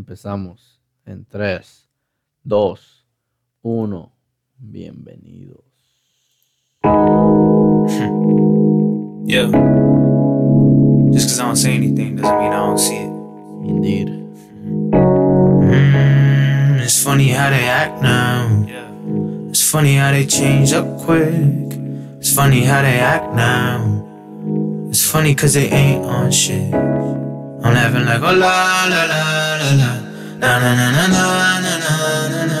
Empezamos en 3, 2, 1. Bienvenidos. Yeah. Just because I don't say anything doesn't mean I don't see it. Indeed. Mm, it's funny how they act now. Yeah. It's funny how they change up quick. It's funny how they act now. It's funny cause they ain't on shit. I'm laughing like oh la la la la la. Na na na na na na na na.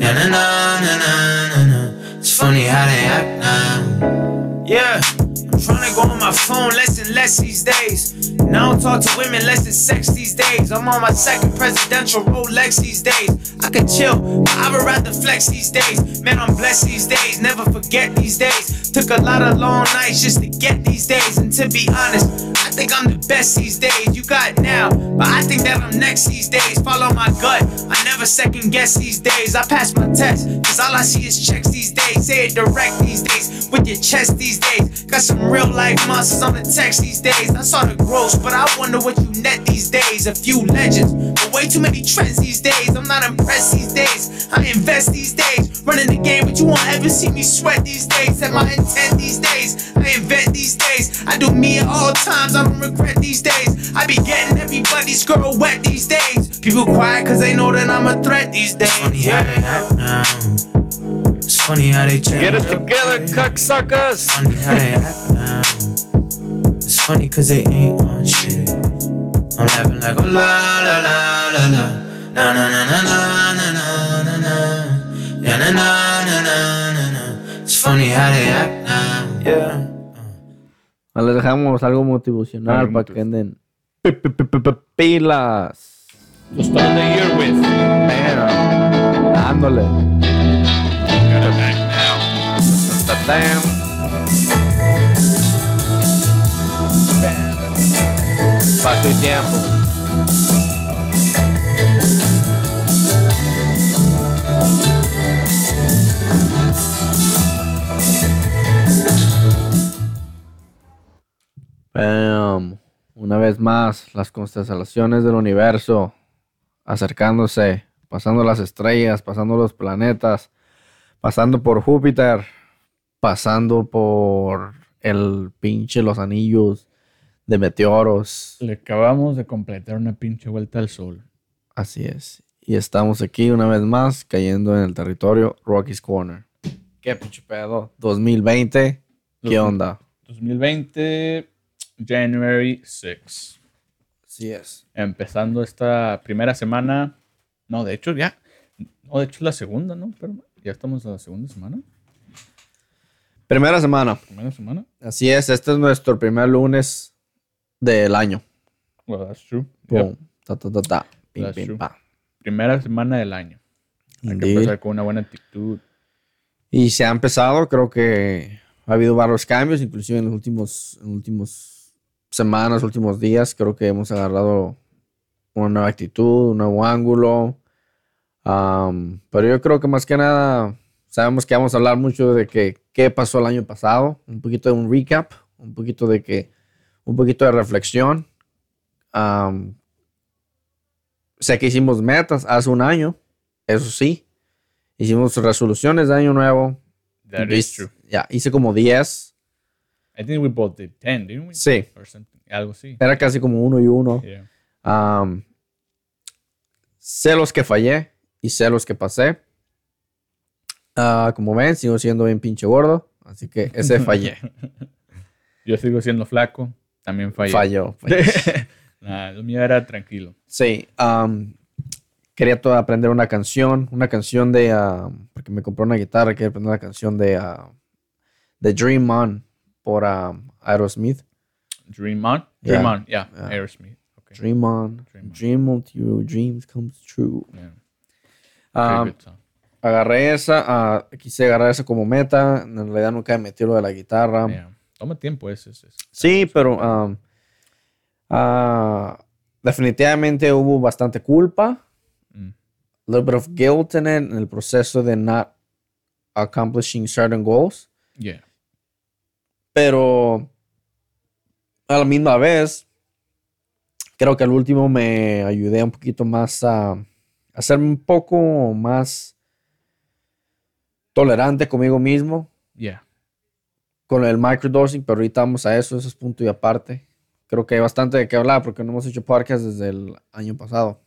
Yeah na na na na na na. It's funny how they act now. Yeah. Go on my phone less and less these days. And I don't talk to women less than sex these days. I'm on my second presidential Rolex these days. I could chill, but I would rather flex these days. Man, I'm blessed these days. Never forget these days. Took a lot of long nights just to get these days. And to be honest, I think I'm the best these days. You got now, but I think that I'm next these days. Follow my gut. I never second guess these days. I pass my test, cause all I see is checks these days. Say it direct these days, with your chest these days. Got some real life monsters on the text these days. I saw the gross, but I wonder what you net these days. A few legends, but way too many trends these days. I'm not impressed these days. I invest these days, running the game, but you won't ever see me sweat these days. Set my intent these days. I invent these days. I do me at all times. I don't regret these days. I be getting everybody's girl wet these days. People quiet cause they know that I'm a threat these days. Funny how they act now. It's funny how they change. Get it together, quick. cocksuckers. Funny how they act now. It's funny cause they ain't on shit. I'm laughing like oh la la la la la. Na na na na na na na na na. Yeah na na na na na na. It's funny how they act now. Yeah. Ah, Les dejamos algo motivacional para que anden pi- pi- pi- pi- pi- pilas. To start the year with. Bam. Dándole. Got it back now. Ta-tam. Paso y tiempo. Una vez más, las constelaciones del universo acercándose, pasando las estrellas, pasando los planetas, pasando por Júpiter, pasando por el pinche los anillos de meteoros. Le acabamos de completar una pinche vuelta al sol. Así es. Y estamos aquí una vez más cayendo en el territorio Rocky's Corner. ¿Qué pinche pedo? 2020. ¿Qué onda? 2020, January 6. Así es. Empezando esta primera semana. No, de hecho ya. No, de hecho es la segunda, ¿no? Pero ya estamos a la segunda semana. Primera semana. Primera semana. Así es. Este es nuestro primer lunes del año. Well, that's true. Boom. Yep. Ta, ta, ta, ta. Pim, That's pim, true. pa. Primera semana del año. Hay que empezar con una buena actitud. Y se ha empezado, creo que ha habido varios cambios, inclusive en los últimos, en últimos semanas, últimos días, creo que hemos agarrado una nueva actitud, un nuevo ángulo. Am, pero yo creo que más que nada, sabemos que vamos a hablar mucho de que, qué pasó el año pasado, un poquito de un recap, un poquito de que, un poquito de reflexión. Sé que hicimos metas hace un año, eso sí. Hicimos resoluciones de año nuevo. That is true. Ya, hice como 10. I think we both did 10, didn't we? Sí. Or. Algo así. Era casi como uno y uno. Yeah. Sé los que fallé y sé los que pasé. Ah, como ven, sigo siendo bien pinche gordo. Así que ese fallé. Yo sigo siendo flaco. También. Falló. falló. Nah, lo mío era tranquilo. Sí. am, quería to- aprender una canción. Una canción de. am, porque me compré una guitarra. Quería aprender una canción de. ah, de Dream On por am, Aerosmith. Dream On? Dream Yeah. On, yeah. Yeah. Aerosmith. Okay. Dream On. Dream On. Dream your dreams comes true. Yeah. Song. agarré esa, ah, quise agarrar esa como meta. En realidad nunca me metí lo de la guitarra. Toma tiempo ese. ese- ese. Sí, pero um, ah, definitivamente hubo bastante culpa. Mm. A little bit of guilt in it, en el proceso de not accomplishing certain goals. Yeah. Pero a la misma vez, creo que al último me ayudé un poquito más a, a ser un poco más tolerante conmigo mismo Yeah. Con el microdosing, pero ahorita vamos a eso, eso es punto y aparte. Creo que hay bastante de qué hablar porque no hemos hecho podcast desde el año pasado.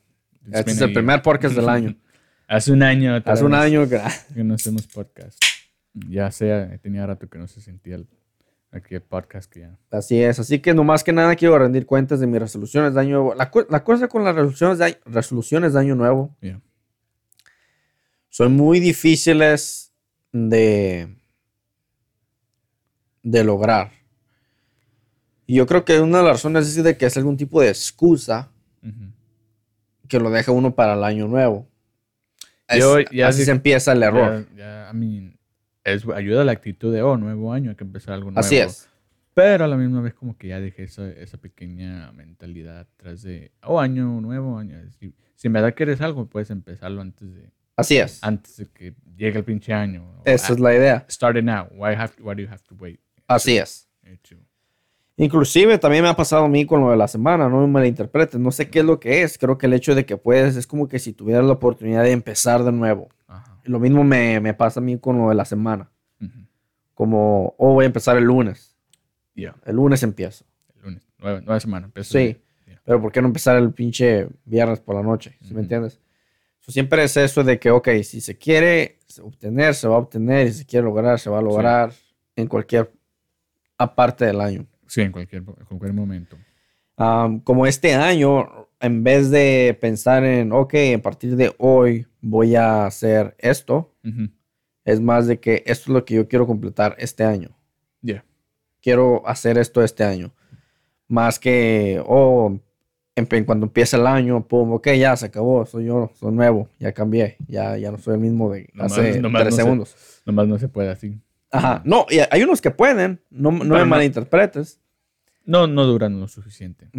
It's Este es el primer podcast del año. Hace un año. Hace un año que... Que no hacemos podcast. Ya sea, tenía rato que no se sentía el, aquí el podcast que ya. Así es, así que nomás que nada quiero rendir cuentas de mis resoluciones de año nuevo. La, la cosa con las resoluciones de, año- resoluciones de año nuevo Yeah. son muy difíciles de, de lograr. Y yo creo que una de las razones es de que es algún tipo de excusa que lo deja uno para el año nuevo. Es- Yo ya así se empieza el error. Ya, ya, I mean, es, ayuda a la actitud de, oh, nuevo año, hay que empezar algo nuevo. así es. Pero a la misma vez como que ya dejé esa, esa pequeña mentalidad atrás de, oh, año nuevo, año. Si, si en verdad quieres algo, puedes empezarlo antes de, Así es. antes de que llegue el pinche año. Esa es la idea. Start it now. Why, have, why do you have to wait? Así es. Inclusive también me ha pasado a mí con lo de la semana, no me malinterpretes, no sé qué es lo que es, creo que el hecho de que puedes es como que si tuvieras la oportunidad de empezar de nuevo. Ajá. Lo mismo me, me pasa a mí con lo de la semana, como, oh, voy a empezar el lunes, Ya, el lunes empiezo, el lunes. Nueva, nueva semana. empiezo Sí. pero ¿por qué no empezar el pinche viernes por la noche? ¿Sí me entiendes? So, siempre es eso de que, ok, si se quiere obtener, se va a obtener, y si se quiere lograr, se va a lograr en cualquier aparte del año. Sí, en cualquier, en cualquier momento. Como este año, en vez de pensar en, ok, a partir de hoy voy a hacer esto, es más de que esto es lo que yo quiero completar este año. Ya. Quiero hacer esto este año. Más que, oh, en, cuando empieza el año, pum, ok, ya se acabó, soy yo, soy nuevo, ya cambié, ya, ya no soy el mismo de Nomás- hace nomás tres no segundos. Nomás no se puede así. Ajá, no, y hay unos que pueden, no, no Pero me no- malinterpretes. No, no duran lo suficiente.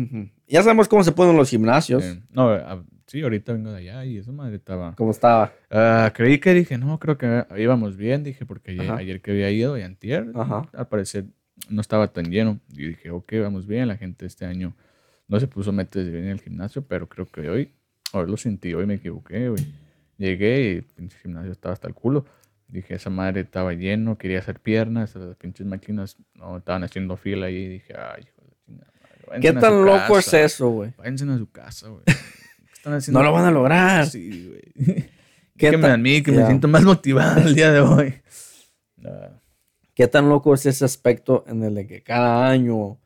Ya sabemos cómo se ponen los gimnasios, Eh, no, ah, sí, ahorita vengo de allá y esa madre estaba. cómo estaba. Ah, creí que dije, no, creo que íbamos bien, dije, porque ayer, que había ido y antier, Ajá. al parecer no estaba tan lleno. Y dije, ok, vamos bien, la gente este año no se puso metes de bien en el gimnasio, pero creo que hoy, hoy lo sentí, hoy me equivoqué, güey. Llegué y el gimnasio estaba hasta el culo. Dije, esa madre estaba lleno, quería hacer piernas, las pinches máquinas no estaban haciendo fila ahí. Dije, ay, hijo de chingada madre. ¿Qué tan loco es eso, güey? Váyanse a su casa, güey. ¿Qué están haciendo? No lo van a lograr. Sí, güey. ¿Qué Que me ta- a mí, que me siento más motivado el día de hoy. Ah, ¿Qué tan loco es ese aspecto en el de que cada año,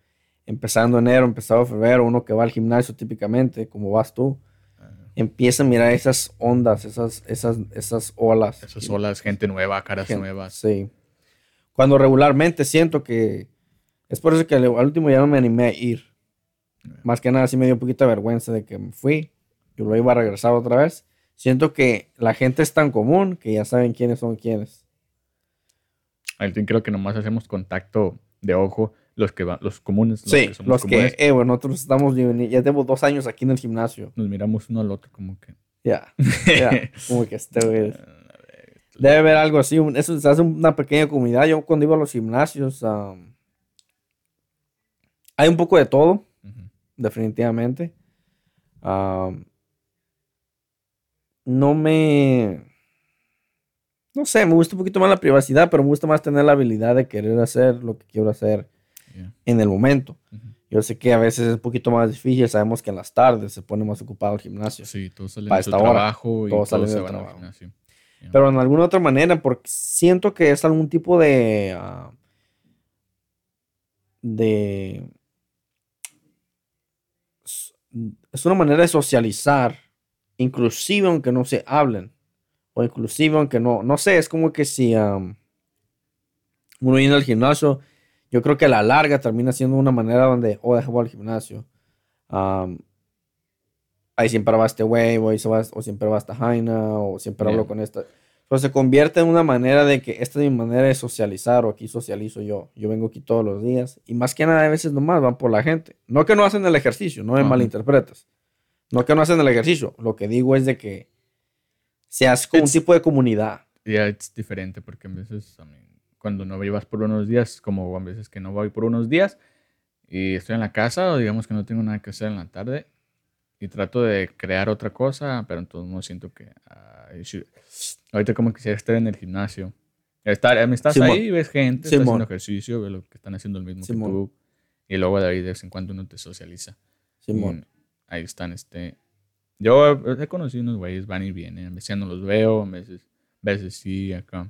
empezando enero, empezando febrero, uno que va al gimnasio típicamente, como vas tú, empieza a mirar esas ondas, esas, esas, esas olas. esas olas, gente nueva, caras nuevas. Sí. Cuando regularmente siento que es por eso que al último ya no me animé a ir. Más que nada sí me dio un poquito de vergüenza de que me fui. Yo lo iba a regresar otra vez. Siento que la gente es tan común que ya saben quiénes son quiénes. Al fin creo que nomás hacemos contacto de ojo los que van, los comunes. Los Sí, que los comunes, que, eh, bueno, nosotros estamos, ya tengo dos años aquí en el gimnasio. nos miramos uno al otro como que. Ya, ya, como que este güey. Debe haber algo así, eso se hace una pequeña comunidad. Yo cuando iba a los gimnasios, am, hay un poco de todo, definitivamente. Am, no me... No sé, me gusta un poquito más la privacidad, pero me gusta más tener la habilidad de querer hacer lo que quiero hacer Yeah. en el momento. Yo sé que a veces es un poquito más difícil, sabemos que en las tardes se pone más ocupado el gimnasio. Sí, todos salen Para de su esta hora, trabajo y todos todos, salen se del trabajo. gimnasio. Yeah. Pero en alguna otra manera, porque siento que es algún tipo de. ah, de. Es una manera de socializar, inclusive aunque no se hablen, o inclusive aunque no. No sé, es como que si uno viene al gimnasio, yo creo que a la larga termina siendo una manera donde, oh, deja voy al gimnasio. Am, ahí siempre va este güey, o, o siempre va esta Jaina, o siempre hablo Yeah. con esta. Pero se convierte en una manera de que esta es mi manera de socializar, o aquí socializo yo. Yo vengo aquí todos los días. Y más que nada, a veces nomás van por la gente. No que no hacen el ejercicio, no me Ajá. malinterpretes. No que no hacen el ejercicio. Lo que digo es de que se hace como un It's- tipo de comunidad. Ya es diferente porque a veces, I mean, cuando no ibas por unos días, como a veces que no voy por unos días y estoy en la casa o digamos que no tengo nada que hacer en la tarde, y trato de crear otra cosa, pero entonces no siento que... I should- ahorita como quisiera estar en el gimnasio. Estar, eh, estás Simón. ahí, ves gente, estás haciendo ejercicio, ves lo que están haciendo el mismo Simón. que tú. Y luego de ahí de vez en cuando uno te socializa. Simón. Y ahí están, este... Yo he conocido unos güeyes, van y vienen. A veces ya no los veo, a veces, a veces sí, acá.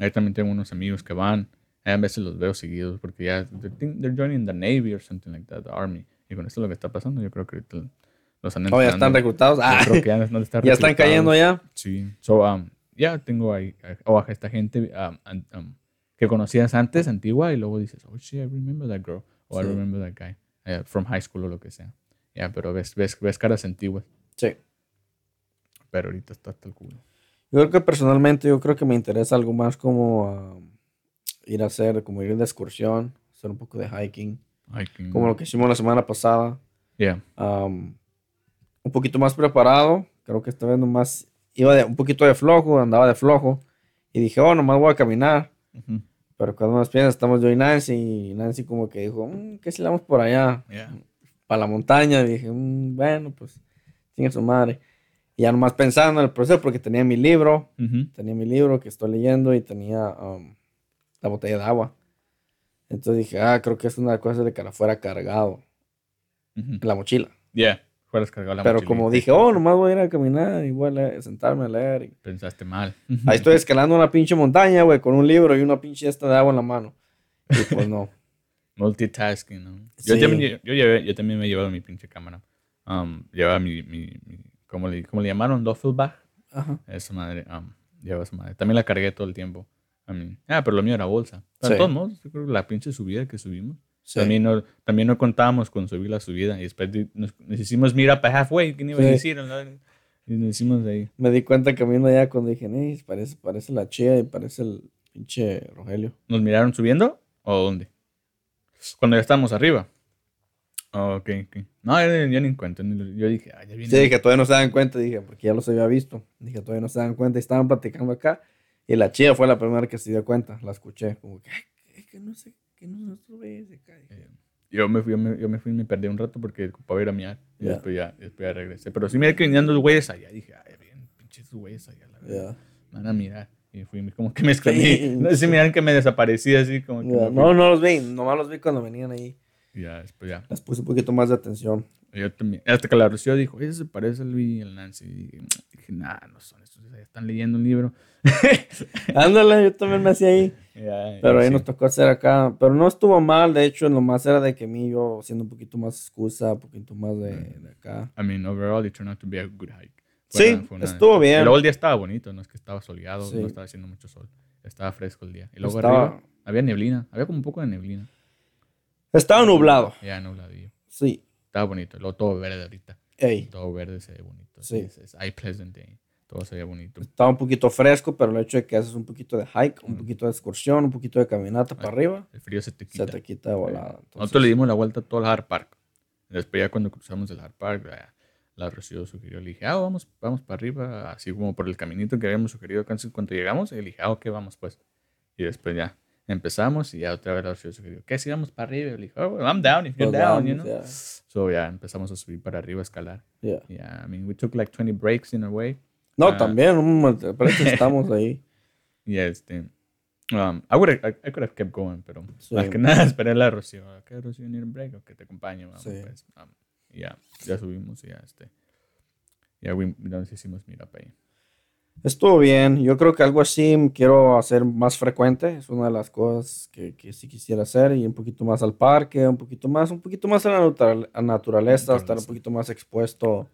Ahí también tengo unos amigos que van. A veces los veo seguidos porque ya they're, they're joining the Navy or something like that, the Army. Y con esto lo que está pasando, yo creo que los han Oh, ya están reclutados. Ah, creo que ya, no están ya están cayendo ya. Sí. So, um, ya tengo ahí, o esta gente um, um, que conocías antes, antigua, y luego dices, oh, shit, I remember that girl. O I Sí. remember that guy. eh, from high school o lo que sea. Ya, pero ves, ves, ves caras antiguas. Sí. Pero ahorita está hasta el culo. Yo creo que personalmente, yo creo que me interesa algo más como ah, ir a hacer, como ir de excursión, hacer un poco de hiking, Hiking. como lo que hicimos la semana pasada. Yeah. Am, un poquito más preparado, creo que esta vez nomás iba de, un poquito de flojo, andaba de flojo, y dije, oh, nomás voy a caminar. Pero cuando nos piensas, estamos yo y Nancy, y Nancy como que dijo, "Mm, ¿qué si vamos por allá? Yeah. Para la montaña. Y dije, "Mm, bueno, pues, tiene su madre. Y ya nomás pensando en el proceso, porque tenía mi libro, Ujú. tenía mi libro que estoy leyendo y tenía um, la botella de agua. Entonces dije, ah, creo que es una cosa de que la fuera cargado la mochila. Yeah. Fueras cargado la Pero como dije, oh, nomás voy a ir a caminar y voy a leer- sentarme a leer. y- Pensaste mal. Ahí estoy escalando una pinche montaña, güey, con un libro y una pinche esta de agua en la mano. Y pues no. Multitasking, ¿no? Yo, también, yo, llevé- yo también me he llevado mi pinche cámara. Um, llevaba mi, mi, mi- ¿cómo, le, ¿cómo le llamaron? Duffel bag. Ajá. Esa madre, um, lleva esa madre. También la cargué todo el tiempo. I mean, ah, pero lo mío era bolsa. Pero Sí. de todos modos, yo creo que la pinche subida que subimos. Sí. También, no, también no contábamos con subir la subida. Y después nos, nos hicimos mira para halfway. ¿Qué iba a Sí. decir? ¿no? Y nos hicimos ahí. Me di cuenta camino allá cuando dije, "Ey, parece, parece la chía y parece el pinche Rogelio. ¿Nos miraron subiendo? ¿O dónde? Cuando ya estábamos arriba. Oh, ok, ok. No, yo, yo ni en cuenta. Yo dije, ah, ya viene. Sí, dije, todavía no se dan cuenta, dije, porque ya los había visto. Dije, todavía no se dan cuenta y estaban platicando acá. Y la chía fue la primera que se dio cuenta, la escuché, como que, "Ay, que, no sé, que no nos sube ese. Dije, Yo me fui, yo me, yo me fui y me perdí un rato porque ocupaba ir a miar. Y Ya. después, ya, después ya regresé. Pero sí miré que venían los güeyes allá. Dije, ay, bien, pinches güeyes allá. La verdad. Me Van a mirar. Y fui como que me escondí. No sé si miran que me desaparecí así como que. Me fui. No, no los vi, nomás los vi cuando venían ahí. Ya, después ya. Les puse un poquito más de atención. Yo también. Hasta que la Rocío dijo, ese se parece al Luis y al Nancy. Y dije, nah, no son estos. Están leyendo un libro. Ándale, yo también me hacía ahí. Ya, Pero ahí sí. nos tocó hacer acá. Pero no estuvo mal, de hecho, nomás era de que mí yo haciendo un poquito más excusa, un poquito más de, de acá. I mean, overall, it turned out to be a good hike. Sí, una- una- estuvo bien. Y luego el día estaba bonito, no es que estaba soleado, Sí. no estaba haciendo mucho sol. Estaba fresco el día. Y luego Estaba- arriba había neblina, había como un poco de neblina. Estaba nublado, Ya nubladillo. sí. Estaba bonito. Luego todo verde ahorita. Ey, Todo verde se ve bonito. Sí. Eye pleasant day. Todo se ve bonito. estaba un poquito fresco, pero el hecho de que haces un poquito de hike, un poquito de excursión, un poquito de caminata para arriba, El frío se te se quita. te quita de volada. Entonces, Nosotros le dimos la vuelta a todo el Hard Park. Después ya cuando cruzamos el Hard Park, la Rocío sugirió, le dije, ah, vamos, vamos para arriba, así como por el caminito que habíamos sugerido cuando llegamos. Y le dije, ah, ok, vamos pues. Y después ya empezamos y ya otra vez la Rocío sugirió, ¿qué si vamos para arriba? Y le dije, oh, I'm down if you're Pues down, you know. ya. So ya empezamos a subir para arriba, a escalar. Yeah. Yeah, I mean, we took like 20 breaks in a way. No, Ah. también, parece que estamos ahí. Y este, um, I, would I, I could have kept going, pero Sí. más que nada esperé la Rocío. ¿Qué Rocío need a break o que te acompañe? Vamos, Sí. pues. Um, ya, ya subimos y ya este. Ya we- nos hicimos mira para ahí. Estuvo bien. Yo creo que algo así quiero hacer más frecuente. Es una de las cosas que, que sí quisiera hacer. Y un poquito más al parque, un poquito más, un poquito más a la natural- a naturaleza, estar un poquito más expuesto.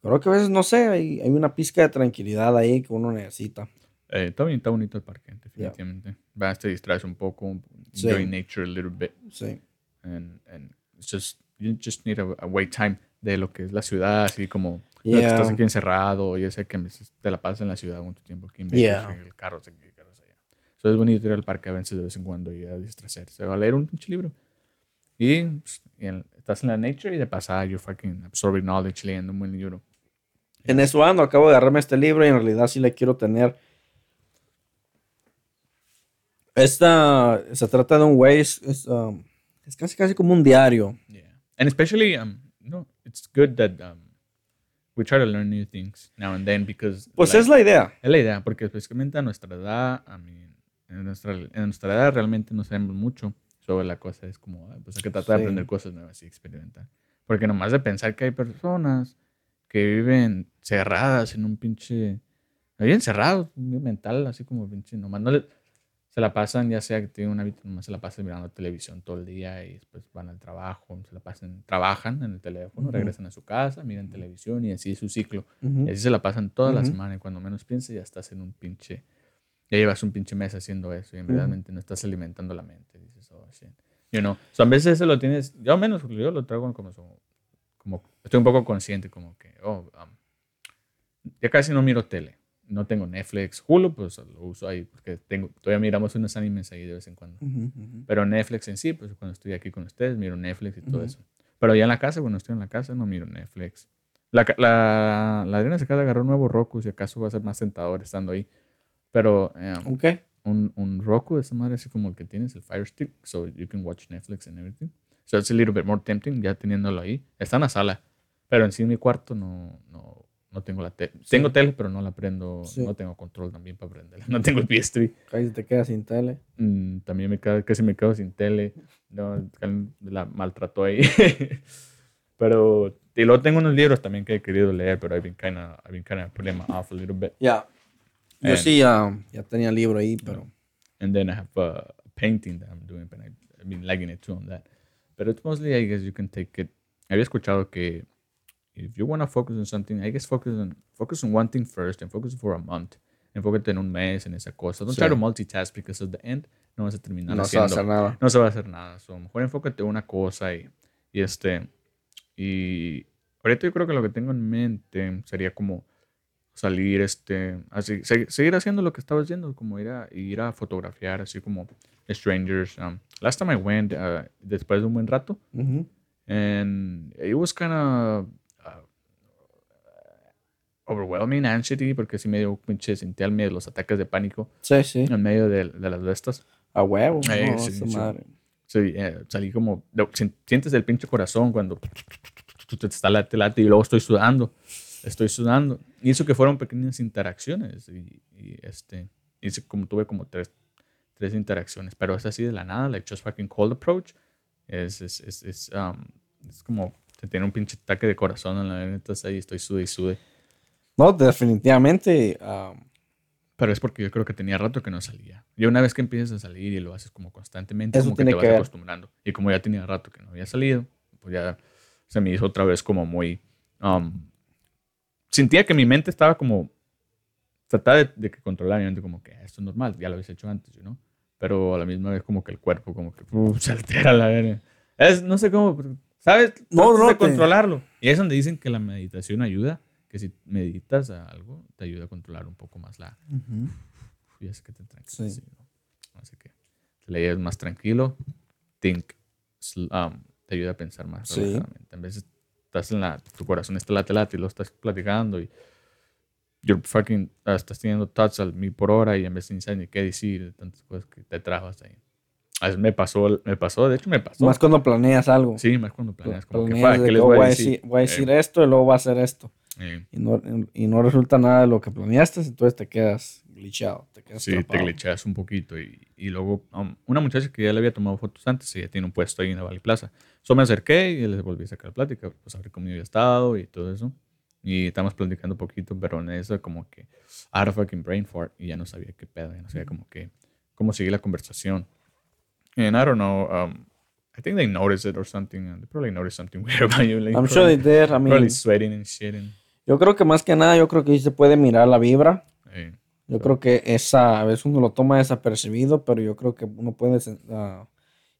Creo que a veces, no sé, hay, hay una pizca de tranquilidad ahí que uno necesita. Eh, está, bien, está bonito el parque, definitivamente. Vas, te distraes un poco, Sí. enjoy nature a little bit. Sí. And, and it's just, you just need a, a wait time de lo que es la ciudad, así como no, que Yeah. estás aquí encerrado. Yo sé que te la pasas en la ciudad mucho tiempo aquí en Yeah. Vegas, el carro aquí, el carro allá. So es bonito ir al parque a veces de vez en cuando y a distraerse, a leer un pinche libro. Y, pues, y en- estás en la nature y de pasada you're fucking absorbing knowledge leyendo un buen libro. En eso ando, acabo de agarrarme este libro y en realidad sí le quiero tener. Esta se trata de un güey, es, es, um, es casi casi como un diario. Yeah. And especially, um, no, it's good that um, we try to learn new things now and then because Pues like, es la idea. es la idea, porque específicamente a nuestra edad, a mí, en nuestra, en nuestra edad realmente no sabemos mucho sobre la cosa. Es como, pues hay que tratar de Sí. aprender cosas nuevas y experimentar. Porque nomás de pensar que hay personas que viven cerradas en un pinche... Viven cerrados, mental, así como pinche... Nomás no le- se la pasan, ya sea que tienen un hábito, nomás se la pasan mirando televisión todo el día y después van al trabajo, se la pasan, trabajan en el teléfono, Ujú. regresan a su casa, miran televisión y así es su ciclo. Ujú. Y así se la pasan toda la Ujú. semana y cuando menos pienses ya estás en un pinche... Ya llevas un pinche mes haciendo eso y realmente no estás alimentando la mente. Dices, oh, shit. You know, so, a veces eso lo tienes... Yo al menos yo lo traigo como... como estoy un poco consciente como que, oh, um, ya casi no miro tele. No tengo Netflix, Hulu, pues lo uso ahí porque tengo, todavía miramos unos animes ahí de vez en cuando. Ujú, ujú. Pero Netflix en sí, pues cuando estoy aquí con ustedes, miro Netflix y todo Ujú. eso. Pero ya en la casa, cuando estoy en la casa, no miro Netflix. La, la, la Adriana se acaba de agarrar un nuevo Roku, si acaso va a ser más tentador estando ahí. Pero eh, Ok. un, un Roku, esa madre así como el que tienes, el Fire Stick, so you can watch Netflix and everything. So it's a little bit more tempting ya teniéndolo ahí. Está en la sala, pero en sí en mi cuarto no, no, no tengo la tele. Tengo tele, pero no la prendo, Sí. no tengo control también para prenderla. No tengo el PS3. Casi te quedas sin tele. Mm, también me quedo, casi me quedo sin tele. No, la maltrató ahí. pero, y luego tengo unos libros también que he querido leer, pero I've been kind of, I've been kind of putting them off a little bit. Ya. Yo And- sí ya, ya tenía libro ahí, pero. And then I have a painting that I'm doing, but I, I've been lagging it too on that. But it's mostly, I guess, you can take it. Había escuchado que if you want to focus on something, I guess focus on focus on one thing first and focus for a month. Enfócate en un mes en esa cosa. Don't try to multitask because at the end no vas a terminar No se va a hacer nada. no se va a hacer nada. So, mejor enfócate en una cosa y, y este. Y ahorita yo creo que lo que tengo en mente sería como salir, este, así, se- seguir haciendo lo que estaba haciendo, como ir a, ir a fotografiar, así como strangers. Um, last time I went, uh, después de un buen rato, and it was kind of overwhelming, anxiety, porque sí me dio pinche, sentía el miedo, los ataques de pánico Sí, sí. en medio de, de las de estas. A huevo. Eh, no, sí, esa sí. madre. Sí, eh, salí como, sientes el pinche corazón cuando te está late, late y luego estoy sudando, estoy sudando. Y eso que fueron pequeñas interacciones y, y, este, hice como, tuve como tres, tres interacciones, pero es así de la nada, like just fucking cold approach, es, es, es, es, um, es como, te tiene un pinche ataque de corazón en la neta, ahí, estoy sude y sude. No, definitivamente. Pero es porque yo creo que tenía rato que no salía. Y una vez que empiezas a salir y lo haces como constantemente, como que te vas que acostumbrando. Y como ya tenía rato que no había salido, pues ya se me hizo otra vez como muy... um, sentía que mi mente estaba como... Trataba de, de que controlar mi mente como que "Ah, esto es normal, ya lo habías hecho antes, ¿no? Pero a la misma vez como que el cuerpo como que uf, se altera la verga. Es, no sé cómo, ¿sabes? No, no, de controlarlo. Y es donde dicen que la meditación ayuda, que si meditas a algo, te ayuda a controlar un poco más la, y hace que te tranquilices. Sí. ¿no? Así que te lees más tranquilo, think, um, te ayuda a pensar más Sí. relajadamente. En vez estás en la, tu corazón está late late y lo estás platicando y you're fucking, ah, estás teniendo thoughts al mil por hora y en vez de sabes ni qué decir, tantas cosas que te trabas ahí. A veces me pasó, me pasó, de hecho me pasó. Más cuando planeas algo. sí, más cuando planeas, como que, Planeas "Fuck, de ¿qué que, les voy a voy a decir? voy a decir Eh, esto y luego voy a hacer esto. Y no, y no resulta nada de lo que planeaste, entonces te quedas glitchado. Te quedas Sí, te atrapado. glitcheas un poquito. Y, y luego, um, una muchacha que ya le había tomado fotos antes, ella tiene un puesto ahí en la Valley Plaza. So me acerqué y les volví a sacar plática, pues a ver cómo había estado y todo eso. Y estamos platicando un poquito, pero en eso como que out of fucking brain fart y ya no sabía qué pedo, ya no sabía como que cómo seguir la conversación. And I don't know, um, I think they noticed it or something. and They probably noticed something weird about you. Like, I'm sure they probably, did. I mean, probably sweating and shit. Yo creo que más que nada, yo creo que sí se puede mirar la vibra. eh, Yo creo que esa, a veces uno lo toma desapercibido, pero yo creo que uno puede, ah,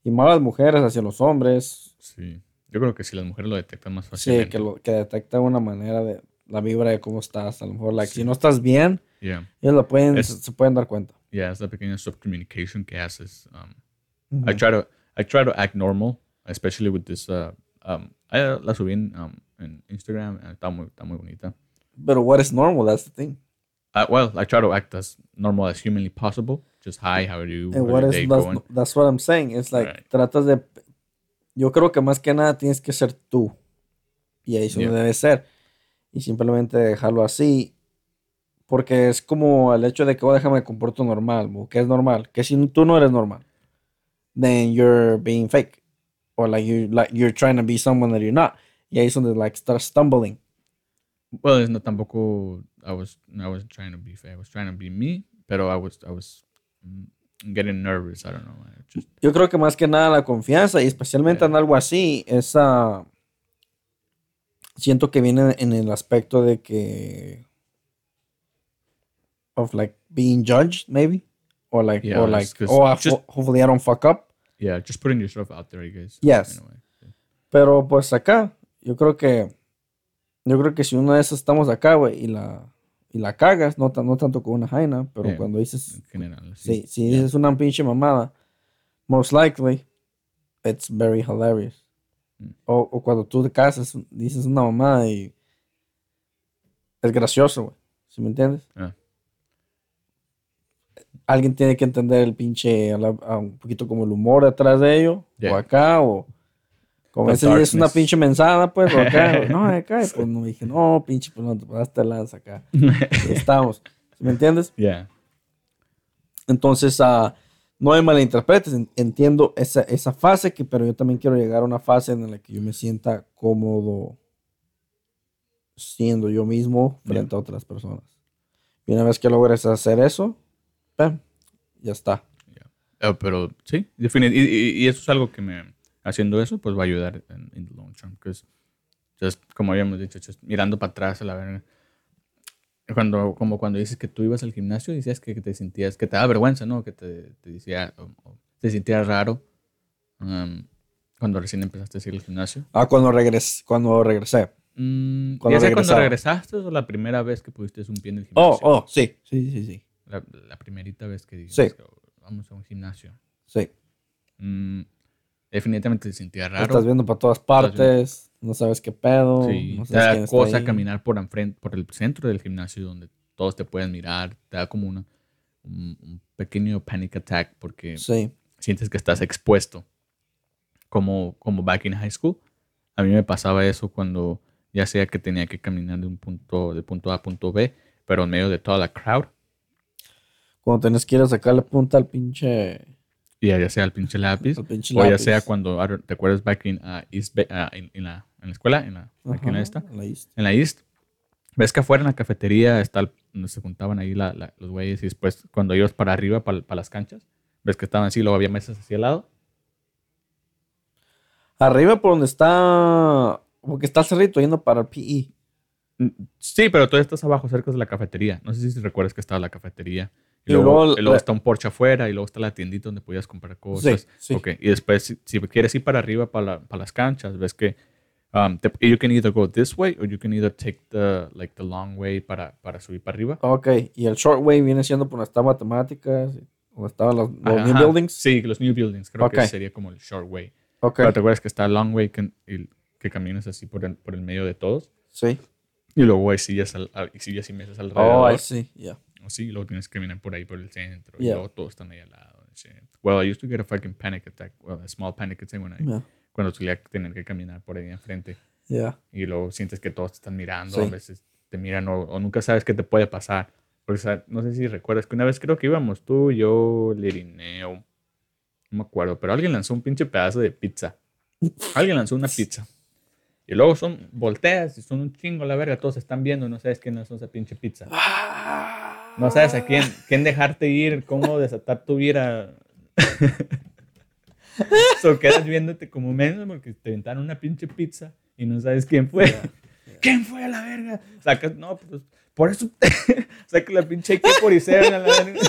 y más las mujeres hacia los hombres, sí. Yo creo que si las mujeres lo detectan más sí, fácilmente. que, lo, que detecta una manera de la vibra de cómo estás. A lo mejor, like, si no estás bien, Yeah. ellos lo pueden, Es- se, pueden dar cuenta. yeah, es la pequeña subcommunication que haces. Um, I try to I try to act normal, especially with this. Uh, um, I, la subí en, um, en Instagram, eh, está muy, está muy bonita. Pero what is normal, that's the thing. Uh, well, I try to act as normal as humanly possible. Just hi, how are you? And what is that's, going? that's what I'm saying. It's like Right. tratas de yo creo que más que nada tienes que ser tú. Y ahí es donde Yeah. debe ser. Y simplemente dejarlo así. Porque es como el hecho de que, oh, déjame me comporto normal. o que es normal? Que si tú no eres normal, then you're being fake. Or like, you, like you're trying to be someone that you're not. Y ahí es donde like start stumbling. Well, it's not tampoco. I was I wasn't trying to be fake. I was trying to be me, pero I was I was mm, getting nervous. I don't know. I just Yo creo que más que nada la confianza, y especialmente en algo así, esa. Siento que viene en el aspecto de que. Of like being judged, maybe. Or like, Yeah, or like, oh, I just- ho- hopefully I don't fuck up. yeah, just putting yourself out there, I guess. Yes. way. Pero pues acá, yo creo que. Yo creo que si una de esas estamos acá, güey, y la. Y la cagas, no, no tanto con una jaina, pero Yeah. cuando dices. En general. Sí, si yeah. dices una pinche mamada, most likely, it's very hilarious. Mm. O, o cuando tú te casas, dices una mamada y es gracioso, güey. ¿Sí me entiendes? Ah. Alguien tiene que entender el pinche, un poquito como el humor detrás de ello, Yeah. o acá, o como ese es una pinche mensada, pues, acá, no, acá, y pues no dije, no, pinche, pues no te pasaste lanza acá. Estamos. ¿Sí me entiendes? yeah. Entonces, ah, no me malinterpretes, en- entiendo esa, esa fase, que, pero yo también quiero llegar a una fase en la que yo me sienta cómodo siendo yo mismo frente a otras personas. Y una vez que logres hacer eso, pam, ya está. Eh, pero sí, y, y- y eso es algo que me, haciendo eso, pues va a ayudar en, the long term. Because just, como habíamos dicho, just mirando para atrás a la verga. Cuando, como cuando dices que tú ibas al gimnasio, decías que, te sentías, que te da vergüenza, ¿no? Que te, te decía, o- o te sentías raro um, cuando recién empezaste a ir al gimnasio. Ah, cuando, regres, cuando regresé. Mm, Cuando ya cuando regresaste o la primera vez que pusiste un pie en el Oh, gimnasio. oh, sí, sí, sí, sí. La, la primerita vez que Sí. dijiste, vamos a un gimnasio. sí. Mm, definitivamente te sentía raro. Estás viendo para todas partes, no sabes qué pedo. Sí, no te sabes da quién está cosa caminar por, enfrente, por el centro del gimnasio donde todos te pueden mirar. Te da como una, un, un pequeño panic attack porque Sí, sientes que estás expuesto. Como, como back in high school. A mí me pasaba eso cuando ya sea que tenía que caminar de un punto, de punto A a punto B, pero en medio de toda la crowd. cuando tenés que ir a sacarle punta al pinche, Y ya sea el pinche lápiz. pinche O ya sea cuando, ¿te acuerdas back in, uh, East Bay- uh, la, en la escuela? En la, aquí en la Ajá, esta. la East. en la East, ves que afuera en la cafetería está el- donde se juntaban ahí la- la- los güeyes y después cuando ibas para arriba, para, para las canchas, ves que estaban así, luego había mesas hacia el lado. Arriba por donde está. Porque está el cerrito yendo para el PE. Mm, Sí, pero tú estás abajo, cerca de la cafetería. No sé si recuerdas que estaba la cafetería. Y Y luego, luego y luego la- está un porche afuera y luego está la tiendita donde podías comprar cosas. sí. Ok, y después si, si quieres ir para arriba, para, la- para las canchas, ves que um, te- you can either go this way or you can either take the, like, the long way para, para subir para arriba. Ok, y el short way viene siendo por donde está matemáticas, donde estaban los, los Ajá, new ajá. buildings. Sí, los new buildings. Creo Ok. que sería como el short way. Ok, Pero te acuerdas que está long way que, el- que caminas así por el, por el medio de todos. sí. Y luego hay sillas, al, al- y sillas y mesas alrededor. Oh, I see, yeah. O sí, luego tienes que caminar por ahí por el centro. Yeah. Y luego todos están ahí al lado. Well, I used to get a fucking panic attack. Well, a small panic attack when I- Yeah, cuando solía tener que caminar por ahí enfrente. yeah. Y luego sientes que todos te están mirando. Sí. A veces te miran o, o nunca sabes qué te puede pasar. Porque, o sea, no sé si recuerdas que una vez creo que íbamos tú, yo, Lirineo. No me acuerdo, pero alguien lanzó un pinche pedazo de pizza. Alguien lanzó una pizza. Y luego son volteas y son un chingo la verga. Todos están viendo y no sabes quién lanzó esa pinche pizza. No sabes a quién, quién dejarte ir, cómo desatar tu ira. so quedas viéndote como menos porque te inventaron una pinche pizza y no sabes quién fue. ¿Quién fue a la verga? Sacas, no, pues por eso sacas la pinche AK-47 a la verga.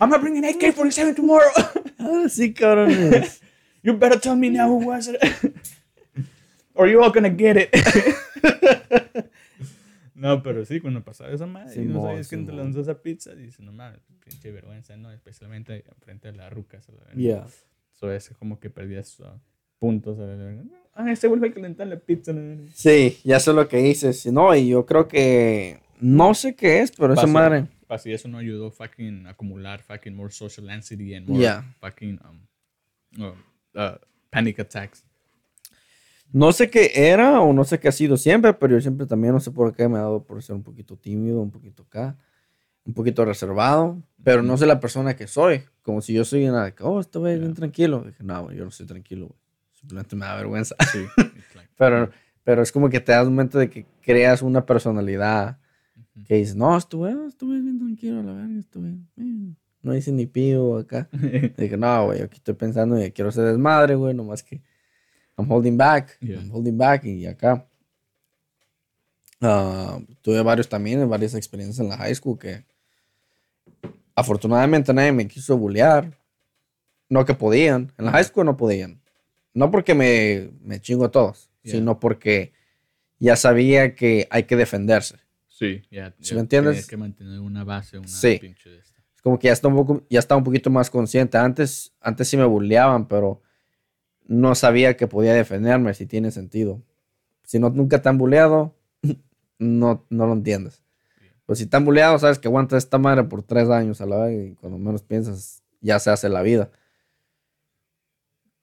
I'm gonna bring an AK-47 tomorrow. Ah, sí, cabrones. You better tell me now who was it. Or you all gonna get it. no, pero sí, cuando pasaba esa madre y no sabías quién te Simón. lanzó esa pizza, dices, no mames, pinche vergüenza, ¿no? Especialmente frente a las rucas. la yeah. So es como que perdías uh, puntos. a la verga. Ah, se vuelve a calentar la pizza. a la verga. Sí, ya sé lo que dices. No, y yo creo que. No sé qué es, pero esa madre. Pa, si eso no ayudó fucking acumular fucking more social anxiety and more Yeah. fucking um, uh, uh, panic attacks. No sé qué era o no sé qué ha sido siempre, pero yo siempre también no sé por qué me ha dado por ser un poquito tímido, un poquito acá, un poquito reservado, pero no sé la persona que soy. Como si yo soy una de que, oh, este güey es bien tranquilo. Dije, no, yo no soy tranquilo, güey. Simplemente me da vergüenza. Sí. like- Pero, pero es como que te das cuenta de que creas una personalidad que dices, no, este güey, este güey es bien tranquilo, la verdad, este güey, eh, no dice ni pío acá. Dije, no, güey, aquí estoy pensando que quiero ser desmadre, güey, nomás que I'm holding back, Yeah. I'm holding back y acá. ah, tuve varios también, varias experiencias en la high school que afortunadamente nadie me quiso bullear. No que podían, en la high school no podían. No porque me, me chingo a todos, Yeah. sino porque ya sabía que hay que defenderse. Sí, ya. ¿Sí ya me entiendes? Tienes que mantener una base, una Sí. pinche de esta. Es como que ya está un poco, ya estaba un poquito más consciente. Antes, antes sí me bulleaban, pero no sabía que podía defenderme, si tiene sentido. Si no, nunca te han bulleado, no, no lo entiendes. Pues si te han bulleado, sabes que aguanta esta madre por tres años a la vez y cuando menos piensas, ya se hace la vida.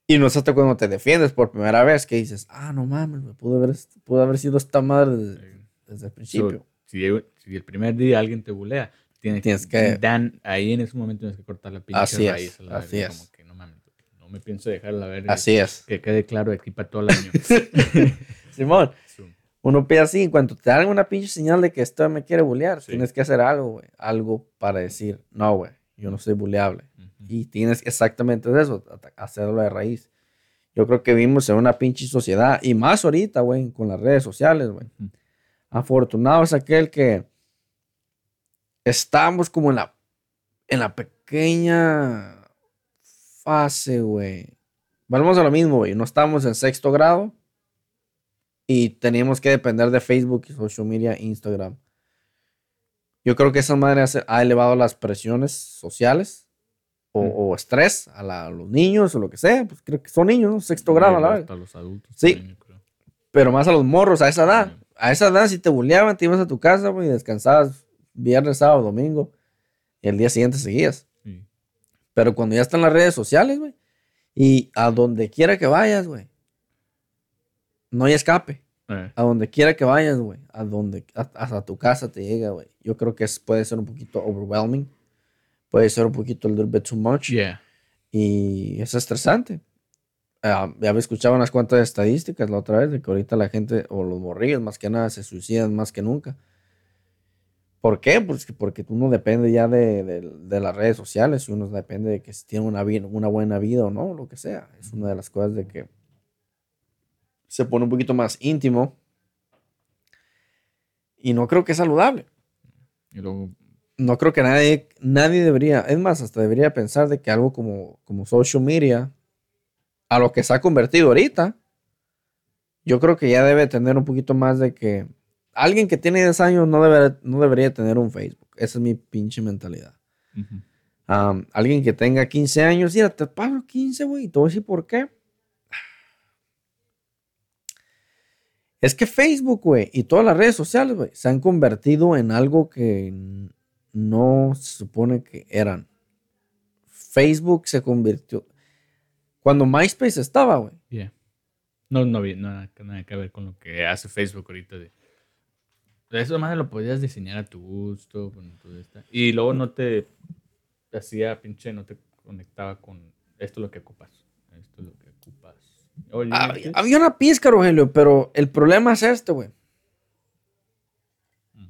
Y no es hasta cuando te defiendes por primera vez que dices, ah, no mames, pudo haber, pudo haber sido esta madre desde, desde el principio. So, si, si el primer día alguien te bulea, tienes, Tienes que- Dan, ahí en ese momento tienes que cortar la pinche Así es, a la así es. Como que no mames, no me pienso dejar la verga. Así es. Que quede claro de aquí para todo el año. Simón. So, Uno pide así, en cuanto te dan una pinche señal de que esto me quiere bullear, Sí. tienes que hacer algo, güey. Algo para decir, no, güey, yo no soy bulleable. ujú. Y tienes exactamente eso, hacerlo de raíz. Yo creo que vivimos en una pinche sociedad, y más ahorita, güey, con las redes sociales, güey. Ujú. Afortunado es aquel que estamos como en la, en la pequeña fase, güey. Volvemos a lo mismo, güey. No estamos en sexto grado y teníamos que depender de Facebook y social media, Instagram. Yo creo que esa madre ha elevado las presiones sociales o, Mm. o estrés a, la- a los niños o lo que sea. Pues creo que son niños, ¿no? Sexto grado a la vez. Hasta los adultos. Sí. también, yo creo. Pero más a los morros a esa edad. Sí. A esa edad, si te bulleaban, te ibas a tu casa, güey, y descansabas viernes, sábado, domingo. Y el día siguiente seguías. Pero cuando ya están las redes sociales, güey, y a donde quiera que vayas, güey, no hay escape. Eh, A donde quiera que vayas, güey, a donde, a- hasta tu casa te llega, güey. Yo creo que es- puede ser un poquito overwhelming. Puede ser un poquito a little bit too much. yeah. Y es estresante. Ah, ya había escuchado unas cuantas estadísticas la otra vez de que ahorita la gente, o los morrillos más que nada, se suicidan más que nunca. ¿Por qué? Pues que porque uno depende ya de, de- de las redes sociales y uno depende de que si tiene una, vi- una buena vida o no, lo que sea. Es una de las cosas de que se pone un poquito más íntimo y no creo que es saludable Y luego, no creo que nadie, nadie debería, es más, hasta debería pensar de que algo como, como social media, a lo que se ha convertido ahorita, yo creo que ya debe tener un poquito más de que alguien que tiene 10 años no, debe, no debería tener un Facebook. Esa es mi pinche mentalidad. alguien que tenga 15 años, mira, te pago 15, güey, y te voy a decir por qué. Es que Facebook, güey, y todas las redes sociales, güey, se han convertido en algo que no se supone que eran. Facebook se convirtió. Cuando MySpace estaba, güey. Yeah. No, no vi nada, nada que ver con lo que hace Facebook ahorita. De, eso más lo podías diseñar a tu gusto. con esto. Y luego no te, te hacía pinche, no te conectaba con esto es lo que ocupas. Esto es lo que ocupas. Oye, Había, ¿qué? había una pizca, Rogelio, pero el problema es este, güey. Mm.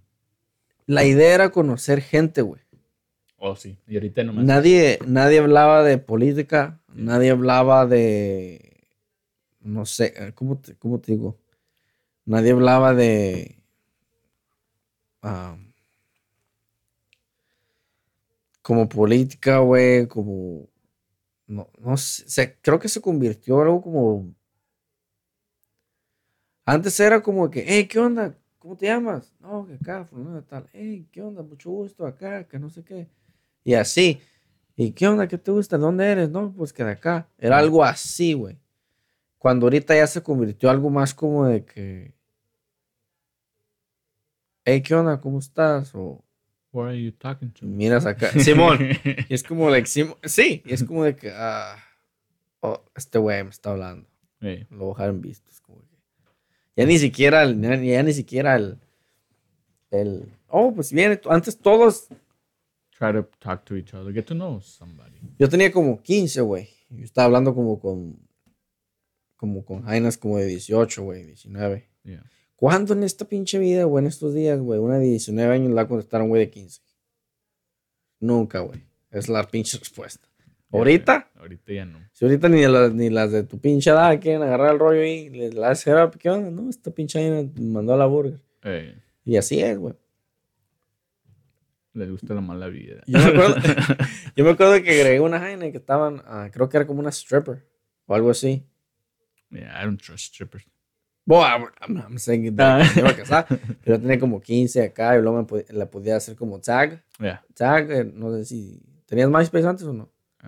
La idea era conocer gente, güey. Oh, sí. Y ahorita nomás. Nadie, nadie hablaba de política, nadie hablaba de, no sé, eh, ¿cómo te, cómo te digo? Nadie hablaba de, como política, güey, como, no, no sé, creo que se convirtió algo como, antes era como que, hey, ¿qué onda? ¿Cómo te llamas? No, que acá, fulano tal, hey, ¿qué onda? Mucho gusto, acá, que no sé qué. Y así. ¿Y qué onda? ¿Qué te gusta? ¿De dónde eres? No, pues que de acá. Era algo así, güey. Cuando ahorita ya se convirtió algo más como de que. Hey, ¿qué onda? ¿Cómo estás? O What are you talking to? miras acá. Simón. Y es como de que. Sim- Sí, y es como de que. ah, oh, este güey me está hablando. Lo dejaron vistos. Como que- ya ni siquiera, el- ya, ya ni siquiera el, el, oh, pues viene, antes todos, Try to talk to each other, get to know somebody. yo tenía como 15, güey. Yo estaba hablando como con, como con jainas como de 18, güey, 19. Yeah. ¿Cuándo en esta pinche vida, güey, en estos días, güey, una de 19 años le va a contestar a un güey de 15? Nunca, güey. Es la pinche respuesta. ¿Ahorita? Ahorita ya no. Si ahorita ni las, ni las de tu pinche edad quieren agarrar el rollo y le la haces, "Ah, ¿qué onda? No, esta pinche me mandó a la burger. Eh, Y así es, güey. les gusta la mala vida. Yo me acuerdo, yo me acuerdo que agregué una jaina que estaban, ah, creo que era como una stripper o algo así. Yeah, I don't trust strippers. Boy, I'm, I'm- I'm saying that me iba a casar, pero tenía como 15 acá y luego me pod- la podía hacer como tag. Yeah. Tag, eh, no sé si. ¿Tenías MySpace antes o no? Uh,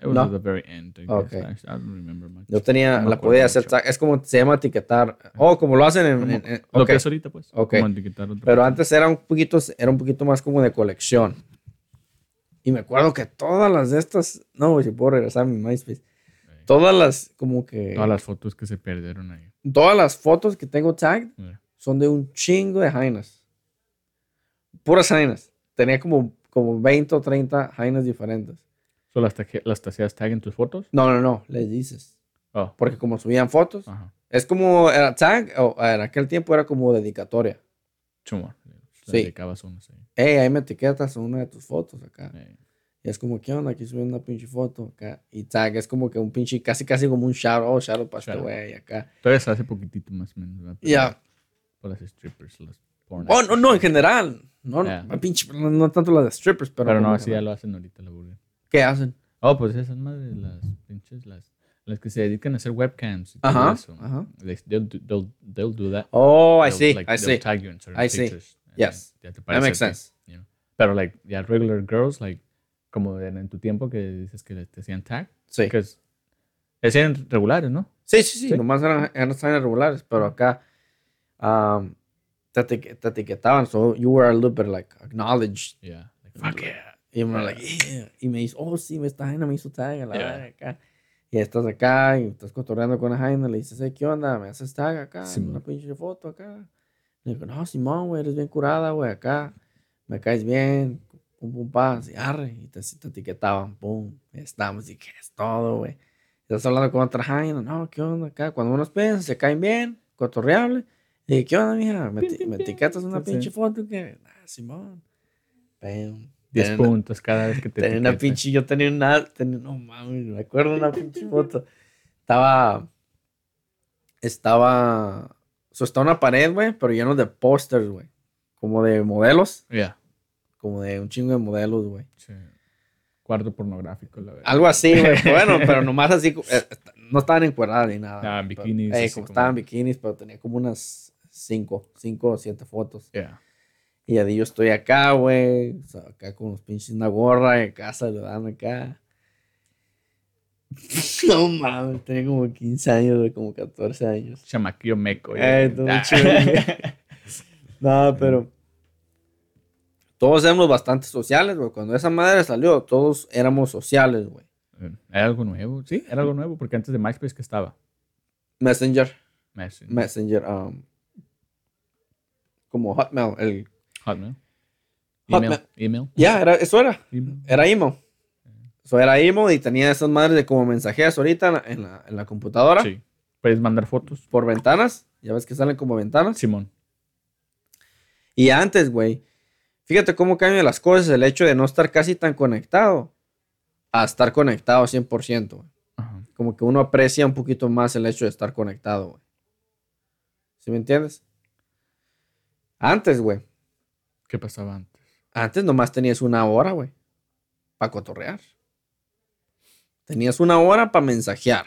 it was No. at the very end. I. Okay. I, don't remember much. Yo tenía, No la podía hacer tag. Es como se llama etiquetar. Oh, como lo hacen en. Como- en- en- Lo que es ahorita, pues. Ok. Como etiquetar otra Pero persona. antes era un poquito, era un poquito más como de colección. Y me acuerdo que todas las de estas, no, si puedo regresar a mi MySpace. Todas las, como que, Todas las fotos que se perdieron ahí. todas las fotos que tengo tagged Yeah. son de un chingo de jainas. Puras jainas. Tenía como, como 20 o 30 jainas diferentes. ¿Solo las, las hacías tag en tus fotos? No, no, no, les dices. Oh. Porque como subían fotos, Ajá. es como, era tag, o en aquel tiempo era como dedicatoria. Chumor. Sí. dedicabas unos ahí. Hey, ahí me etiquetas una de tus fotos acá. Y es como, ¿qué onda? Aquí subiendo una pinche foto acá. Y tag es como que un pinche, casi casi como un shout, oh, shout out para este güey acá. Se hace poquitito más o menos. Ya. Por las strippers, las porn Oh, no, no, en general. No, no, Yeah. pinche, no, no tanto las de strippers, pero. Pero no, así ya lo hacen ahorita la burger. ¿Qué hacen? Oh, pues esas madres, las pinches, las, las que se dedican a hacer webcams. y todo Ajá, eso. ajá. They, they'll, do- they'll, they'll do that. Oh, I They'll, see, like, I they'll see. tag you in certain I see. pictures, Yes. That makes sense. you know. Pero, like, ya regular girls, like, como en, tu tiempo que dices que te hacían tag. Sí. Que es, hacían regulares, ¿no? Sí, sí, sí, Sí. nomás eran, eran regulares, pero acá um, te, te etiquetaban, so you were a little bit like acknowledged. Yeah. Like, Fuck yeah. Y me like, yeah. Y me hizo, oh, sí, me está Jaina me hizo tag a la Yeah. acá. Y estás acá y estás cotorreando con la Jaina, le dices, hey, ¿qué onda? ¿Me haces tag acá? Simón. Una pinche foto acá. Le digo, no, Simón, güey, eres bien curada, güey, acá. Me caes bien. Pum, pum, pa. Y arre. Y te, te etiquetaban, pum. Estamos, y que es todo, güey. Estás hablando con otra Jaina, no, ¿qué onda acá? Cuando unos piensan, se caen bien, cotorreable. Y ¿qué onda, mija? Me, eti- pim, me etiquetas una Sí. pinche foto que, ah, Simón. Bam. 10 Tenía una- puntos cada vez que te Tenía una pinche, yo tenía una, tenía, no mames, me acuerdo una pinche foto. Estaba, estaba, o sea, está una pared, güey, pero lleno de pósters, güey. Como de modelos, Yeah. Como de un chingo de modelos, güey. Sí. Cuarto pornográfico, la verdad. Algo así, güey. Bueno, pero nomás así, eh, no estaban encuadradas ni nada. Estaban Pero, bikinis, eh, así como como- estaban bikinis, pero tenía como unas cinco, cinco o siete fotos. Yeah. Y yo estoy acá, güey. o sea, acá con los pinches una gorra y acá saludando acá. No mames, tenía como 15 años, güey, como 14 años. Chamaquillo meco. Eh, Ah. chido. No, pero. Todos éramos bastante sociales, güey. Cuando esa madre salió, todos éramos sociales, güey. Era algo nuevo. Sí, era algo nuevo porque antes de MySpace que estaba. Messenger. Messenger. Messenger. um, como Hotmail. El, Hotmail. Hotmail. Email. Email. ya, era, eso era. Email. Era emo. Eso era emo y tenía esas madres de como mensajeras ahorita en la, en la, en la computadora. Sí. Puedes mandar fotos. Por ventanas. Ya ves que salen como ventanas. Simón. Y antes, güey. Fíjate cómo cambian las cosas el hecho de no estar casi tan conectado a estar conectado 100%. güey. Ajá. Como que uno aprecia un poquito más el hecho de estar conectado, güey. ¿Sí me entiendes? Antes, güey. ¿Qué pasaba antes? Antes nomás tenías una hora, güey. Para cotorrear. Tenías una hora para mensajear.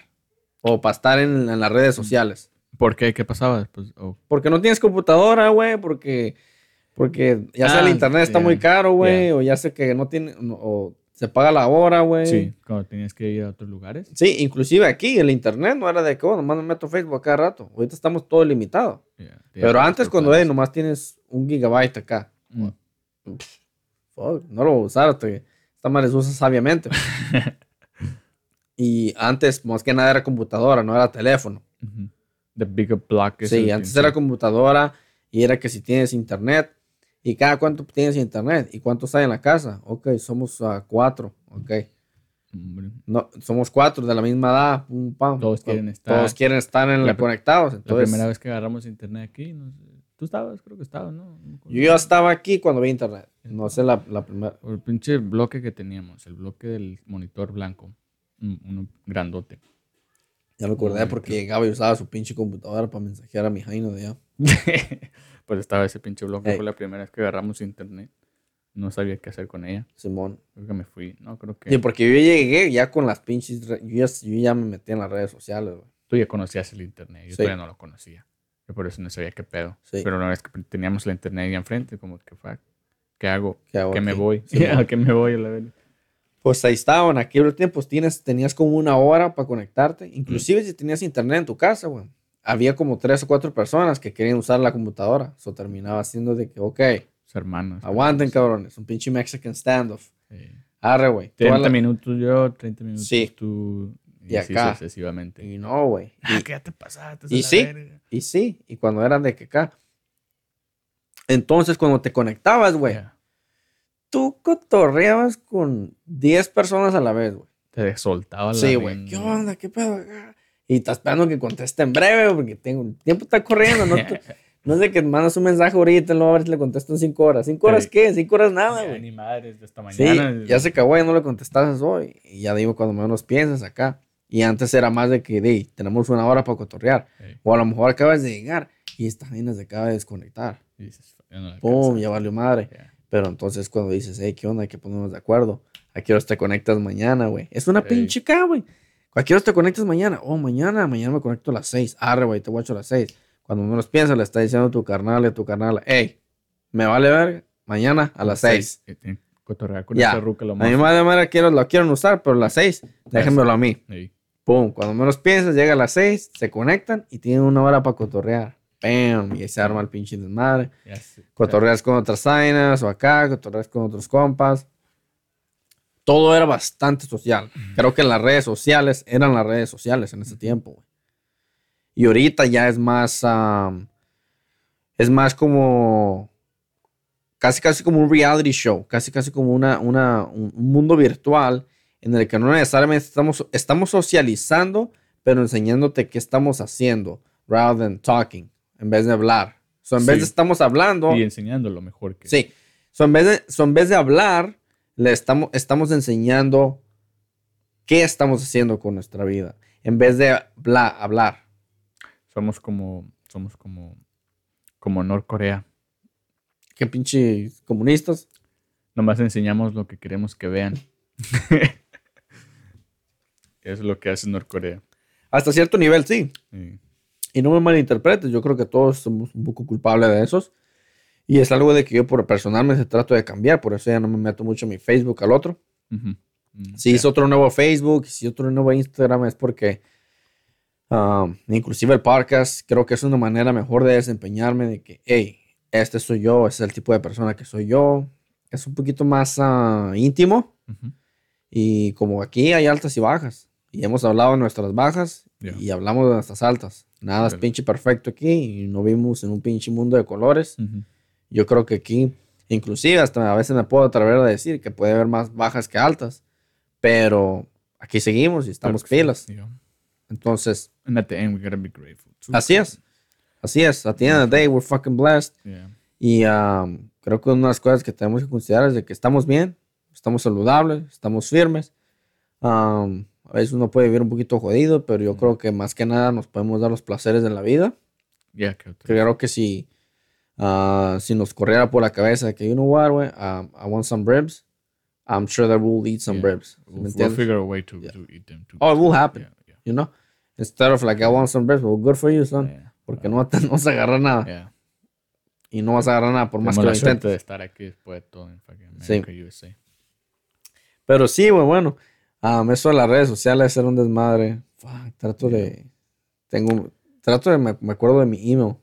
O para estar en, en las redes sociales. ¿Por qué? ¿Qué pasaba después? Oh, Porque no tienes computadora, güey. Porque, porque ya sea el Ah, internet está muy caro, güey. O ya sé que no tiene. o se paga la hora, güey. sí, cuando tenías que ir a otros lugares. Sí, inclusive aquí el internet no era de que, oh, nomás me meto Facebook cada rato. Ahorita estamos todo limitado. Yeah, Pero antes cuando planes. eh, nomás tienes un gigabyte acá. Mm. Fuck, no lo voy a usar esta madre se usa sabiamente. Y antes, más que nada, era computadora, no era teléfono. The bigger block. Sí, antes era computadora y era que si tienes internet. ¿Y cada cuánto tienes internet? ¿Y cuántos hay en la casa? Ok, somos ah, cuatro. Ok. Hombre, No, somos cuatro de la misma edad. pum, pam. Todos quieren estar. Todos quieren estar en La conectados. La primera vez que agarramos internet aquí, no sé, tú estabas, creo que estabas, ¿no? Yo ya estaba aquí cuando vi internet. No sé la, la primera. El pinche bloque que teníamos, el bloque del monitor blanco, un- uno grandote. Ya me acordé porque llegaba y usaba su pinche computadora para mensajear a mi Jaino de allá. pues estaba ese pinche bloque, Ey. fue la primera vez que agarramos internet. No sabía qué hacer con ella. Simón. Creo que me fui. No, creo que Sí, porque yo llegué ya con las pinches. Yo ya, yo ya me metí en las redes sociales, güey. tú ya conocías el internet. Yo Sí. todavía no lo conocía. Yo por eso no sabía qué pedo. Sí. Pero una vez que teníamos la internet ahí enfrente, como que fuck, ¿qué hago? ¿Qué hago ¿Qué me voy? Simón. ¿A qué me voy a la verga? Pues ahí estaba, en aquel tiempo tienes, tenías como una hora para conectarte. Inclusive si tenías internet en tu casa, güey. Había como tres o cuatro personas que querían usar la computadora. Eso terminaba siendo de que, ok, hermanos. aguanten, cabrones. Un pinche Mexican standoff. Sí. Arre, güey. Toda 30 la- minutos yo, 30 minutos Sí. tú. Y, Y acá. sucesivamente. Y no, güey. Ah, ya te pasaste. y sí. verga. Y sí, y cuando eran de que acá. Entonces, cuando te conectabas, güey. Tú cotorreabas con 10 personas a la vez, güey. Te soltaba la Sí, güey. ¿Qué onda? ¿Qué pedo acá? Y estás esperando que conteste en breve, porque tengo, el tiempo está corriendo. No, Te- no es de que mandas un mensaje ahorita luego a ver si le contesto en 5 horas. ¿5 horas Sí. qué? 5 horas nada, güey. Ni madres de esta Sí, mañana. ya se acabó, ya no le contestas hoy. Y ya digo, cuando menos piensas acá. Y antes era más de que, "Dey, tenemos una hora para cotorrear. Sí. O a lo mejor acabas de llegar y esta vaina se acaba de desconectar. Y dices, ya no la Pum, ya valió madre. Ya. Pero entonces cuando dices, hey, ¿qué onda? Hay que ponernos de acuerdo. ¿A qué horas te conectas mañana, güey? Es una pinche acá, güey. ¿A qué horas te conectas mañana? Oh, mañana, mañana me conecto a las 6. Arre, güey, te guacho a las 6. Cuando menos piensas, le está diciendo a tu carnal y a tu carnal, hey, me vale ver mañana a las 6. Y tiene que Cotorrear con esa ruca lo A más. mi madre, madre quiero, lo quieren usar, pero a las 6, déjenmelo a mí. Pum, cuando menos piensas, llega a las 6, se conectan y tienen una hora para cotorrear. Pam, y ahí se arma el pinche desmadre. Ya sé. Cotorreas con otras zainas o acá, cotorreas con otros compas. Todo era bastante social. Creo que las redes sociales eran las redes sociales en ese tiempo. güey. Y ahorita ya es más, es más como, casi casi como un reality show, casi casi como una, una, un un mundo virtual en el que no necesariamente estamos, estamos socializando, pero enseñándote qué estamos haciendo, rather than talking, en vez de hablar. So, en vez de estamos hablando, Y enseñando lo mejor que. Sí. So, en, vez de, so, en vez de hablar, le estamos, estamos enseñando qué estamos haciendo con nuestra vida. En vez de bla- hablar. Somos como. Somos como. Como Norcorea. ¿Qué pinche comunistas? Nomás enseñamos lo que queremos que vean. Es lo que hace Norcorea. Hasta cierto nivel, sí. Sí. Y no me malinterpretes, yo creo que todos somos un poco culpables de esos. Y es algo de que yo por personalmente trato de cambiar, por eso ya no me meto mucho en mi Facebook al otro. Ujú. Mm, Si hice otro nuevo Facebook, si otro nuevo Instagram es porque um, inclusive el podcast creo que es una manera mejor de desempeñarme de que, hey, este soy yo, este es el tipo de persona que soy yo. Es un poquito más ah, íntimo Ujú. y como aquí hay altas y bajas. Y hemos hablado de nuestras bajas Ya. y hablamos de nuestras altas. Nada es pinche perfecto aquí y no vivimos en un pinche mundo de colores. Yo creo que aquí, inclusive hasta a veces me puedo atrever a decir que puede haber más bajas que altas, pero aquí seguimos y estamos sí, pilas. yeah. Entonces, And at the end, we gotta be grateful. too. así es. Así es. At the end of the day, we're fucking blessed. Yeah. Y um, creo que una de las cosas que tenemos que considerar es de que estamos bien, estamos saludables, estamos firmes. Um, a veces uno puede vivir un poquito jodido, pero yo creo que más que nada nos podemos dar los placeres de la vida. Yeah, que otro- Creo que si, ah, si nos corriera por la cabeza que, you know what, um, I want some ribs, I'm sure that we'll eat some Yeah. ribs. We'll, ¿Me we'll figure a way to, Yeah. to eat them too. Oh, it will happen. Yeah, yeah. You know? Instead of like, I want some ribs, well, good for you, son. Yeah. Porque no, te- no vas a agarrar nada. Yeah. Y no vas a agarrar nada por más que lo intentes. de estar aquí después de todo en fucking Sí. America, USA. Pero sí, güey, bueno. Um, eso de las redes sociales es un desmadre. Fuck, trato de. Tengo. Trato de. Me, me acuerdo de mi email.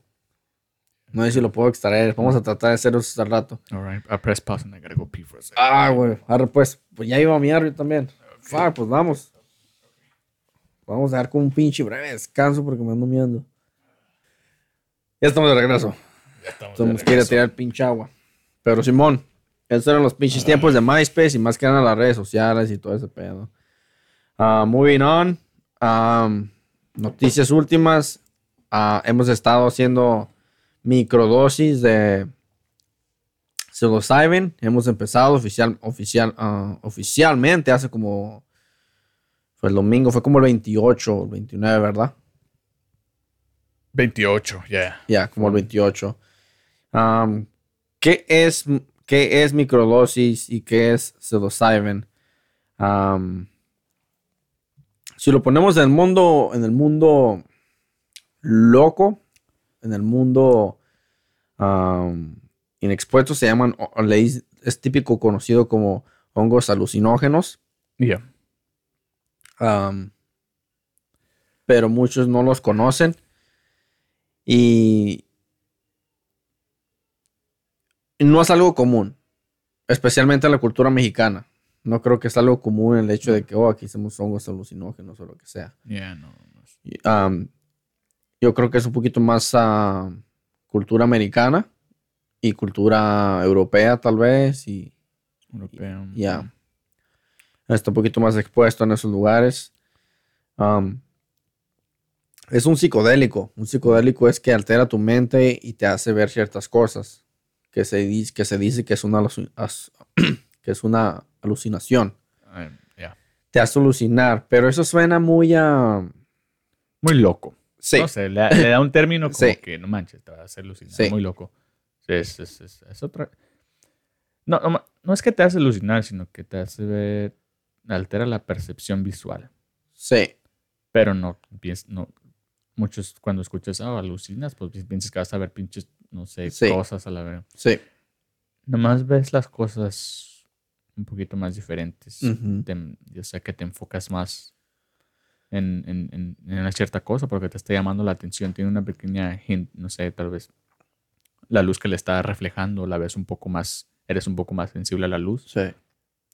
No sé si lo puedo extraer. Vamos a tratar de hacer eso al rato. All right, I press pause and I gotta go pee for a second. Ah, güey. Ahora pues. Pues ya iba a miar yo también. Fuck, pues vamos. Vamos a dar con un pinche breve descanso porque me ando miando. Ya estamos de regreso. Ya estamos Entonces quiere tirar pinche agua. Pero Simón, esos eran los pinches tiempos de MySpace y más que nada las redes sociales y todo ese pedo. Ah, moving on. um, noticias últimas. Ah, hemos estado haciendo microdosis de psilocybin. Hemos empezado oficial, oficial, ah, oficialmente hace como... Fue el domingo, fue como el 28 o el 29, ¿verdad? 28, ya. Ya, como el 28. Um, ¿qué, es, ¿Qué es microdosis y qué es psilocybin? Um, si lo ponemos en el mundo, en el mundo loco, en el mundo um, inexpuesto, se llaman, es típico conocido como hongos alucinógenos. Um, pero muchos no los conocen. Y no es algo común, especialmente en la cultura mexicana. No creo que es algo común el hecho de que, oh, aquí hacemos hongos alucinógenos o lo que sea. Ya, no. um, yo creo que es un poquito más ah, cultura americana y cultura europea, tal vez. Y Europeo. ya. Está un poquito más expuesto en esos lugares. Um, es un psicodélico. Un psicodélico es que altera tu mente y te hace ver ciertas cosas. Que se, dice, que se dice que es una, que es una alucinación. Ah. Te hace alucinar. Pero eso suena muy a. Muy loco. sí. No sé, le, le da un término como Sí. que no manches, te va a hacer alucinar. Sí. Muy loco. Es, es, es, es otra. No, no, no es que te hace alucinar, sino que te hace ver. Altera la percepción visual. Sí. Pero no no. Muchos cuando escuchas, ah, alucinas, pues pi- piensas que vas a ver pinches, no sé, Sí. cosas a la vez. Sí. Nomás ves las cosas un poquito más diferentes. Ujú. Te- o sea, que te enfocas más en, en, en- en una cierta cosa porque te está llamando la atención. Tiene una pequeña hint, no sé, tal vez la luz que le está reflejando, la ves un poco más, eres un poco más sensible a la luz Sí.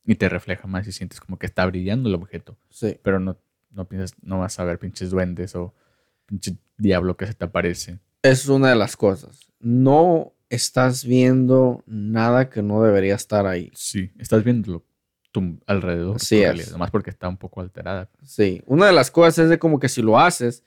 y te refleja más y sientes como que está brillando el objeto. Sí. Pero no, no piensas, no vas a ver pinches duendes o pinche diablo que se te aparece. Es una de las cosas. No estás viendo nada que no debería estar ahí. Sí, estás viendo tu alrededor. realidad, Nomás porque está un poco alterada. Sí, una de las cosas es de como que si lo haces,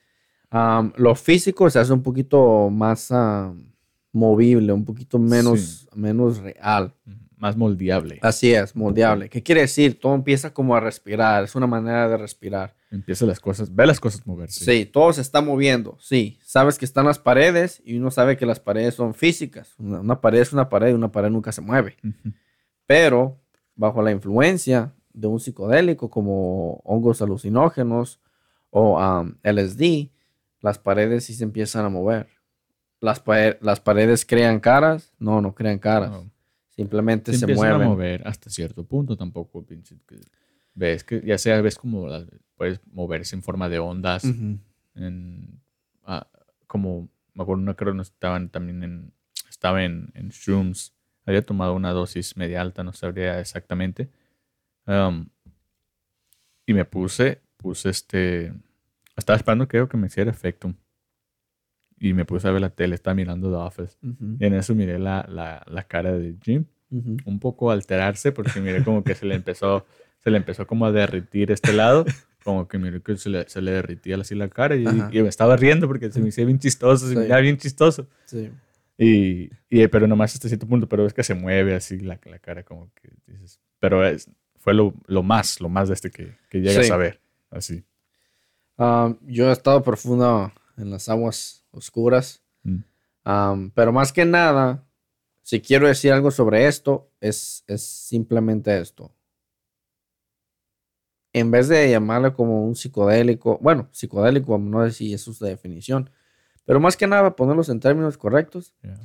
am, lo físico se hace un poquito más am, movible, un poquito menos, Sí. menos real. Más moldeable. Así es, moldeable. ¿Qué quiere decir? Todo empieza como a respirar, es una manera de respirar. Empieza las cosas, ve las cosas moverse. Sí, todo se está moviendo, sí. Sabes que están las paredes y uno sabe que las paredes son físicas. Una, una pared es una pared y una pared nunca se mueve. Pero bajo la influencia de un psicodélico como hongos alucinógenos o LSD, las paredes sí se empiezan a mover. Las, pa- las paredes crean caras, no, no crean caras. Simplemente se se, mueven. a mover hasta cierto punto tampoco. Ves que ya sea, ves como las- puedes moverse en forma de ondas, en, ah, como, me acuerdo, no creo que estaban también en, estaba en, en shrooms, había tomado una dosis media alta, no sabría exactamente. Um, y me puse, puse este, estaba esperando creo que me hiciera efecto. Y me puse a ver la tele, estaba mirando The Office. ujú, Y en eso miré la, la, la cara de Jim ujú. un poco alterarse porque miré como que se le empezó, se le empezó como a derritir este lado, como que miré que se le, se le derritía así la cara y, y me estaba riendo porque se me hacía bien chistoso, se Sí. me miraba bien chistoso. Sí. Y, y, pero nomás hasta cierto punto, pero es que se mueve así la, la cara como que dices, pero es, fue lo, lo más, lo más de este que, que llegas Sí. a ver, así. Am, yo he estado profundo en las aguas oscuras, Mm. pero más que nada, si quiero decir algo sobre esto, es, es simplemente esto. En vez de llamarle como un psicodélico, bueno, psicodélico, no sé si eso es la definición, pero más que nada, ponerlos en términos correctos, Yeah.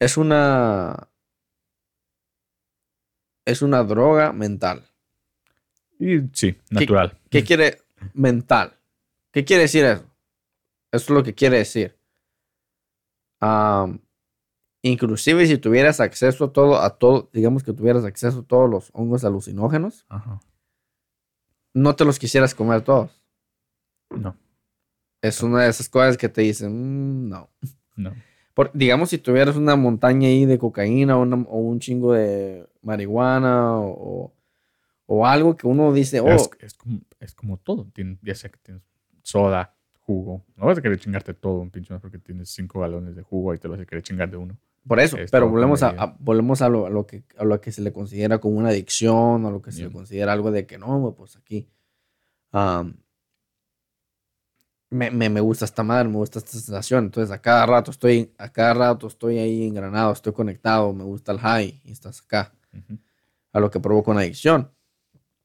es una, es una droga mental. Y sí, natural. ¿Qué quiere mental? ¿Qué quiere decir eso? Eso es lo que quiere decir. Inclusive si tuvieras acceso a todo, a todo, digamos que tuvieras acceso a todos los hongos alucinógenos, Ajá. no te los quisieras comer todos. No, Es una de esas cosas que te dicen, "Mm, no. no. Por- digamos, si tuvieras una montaña ahí de cocaína o, una- o un chingo de marihuana o, o algo que uno dice, oh, Es, es como, es como todo. Ya sea que tienes soda, jugo. No vas a querer chingarte todo un pinche más porque tienes cinco galones de jugo y te lo vas a querer chingar de uno. por eso, es pero volvemos, a, volvemos a, lo, a lo que, a lo que se le considera como una adicción, a lo que se le considera algo de que no, pues aquí. am, me, me, me gusta esta madre, me gusta esta sensación. Entonces, a cada rato estoy, a cada rato estoy ahí engranado, estoy conectado, me gusta el high y estás acá. A lo que provoca una adicción.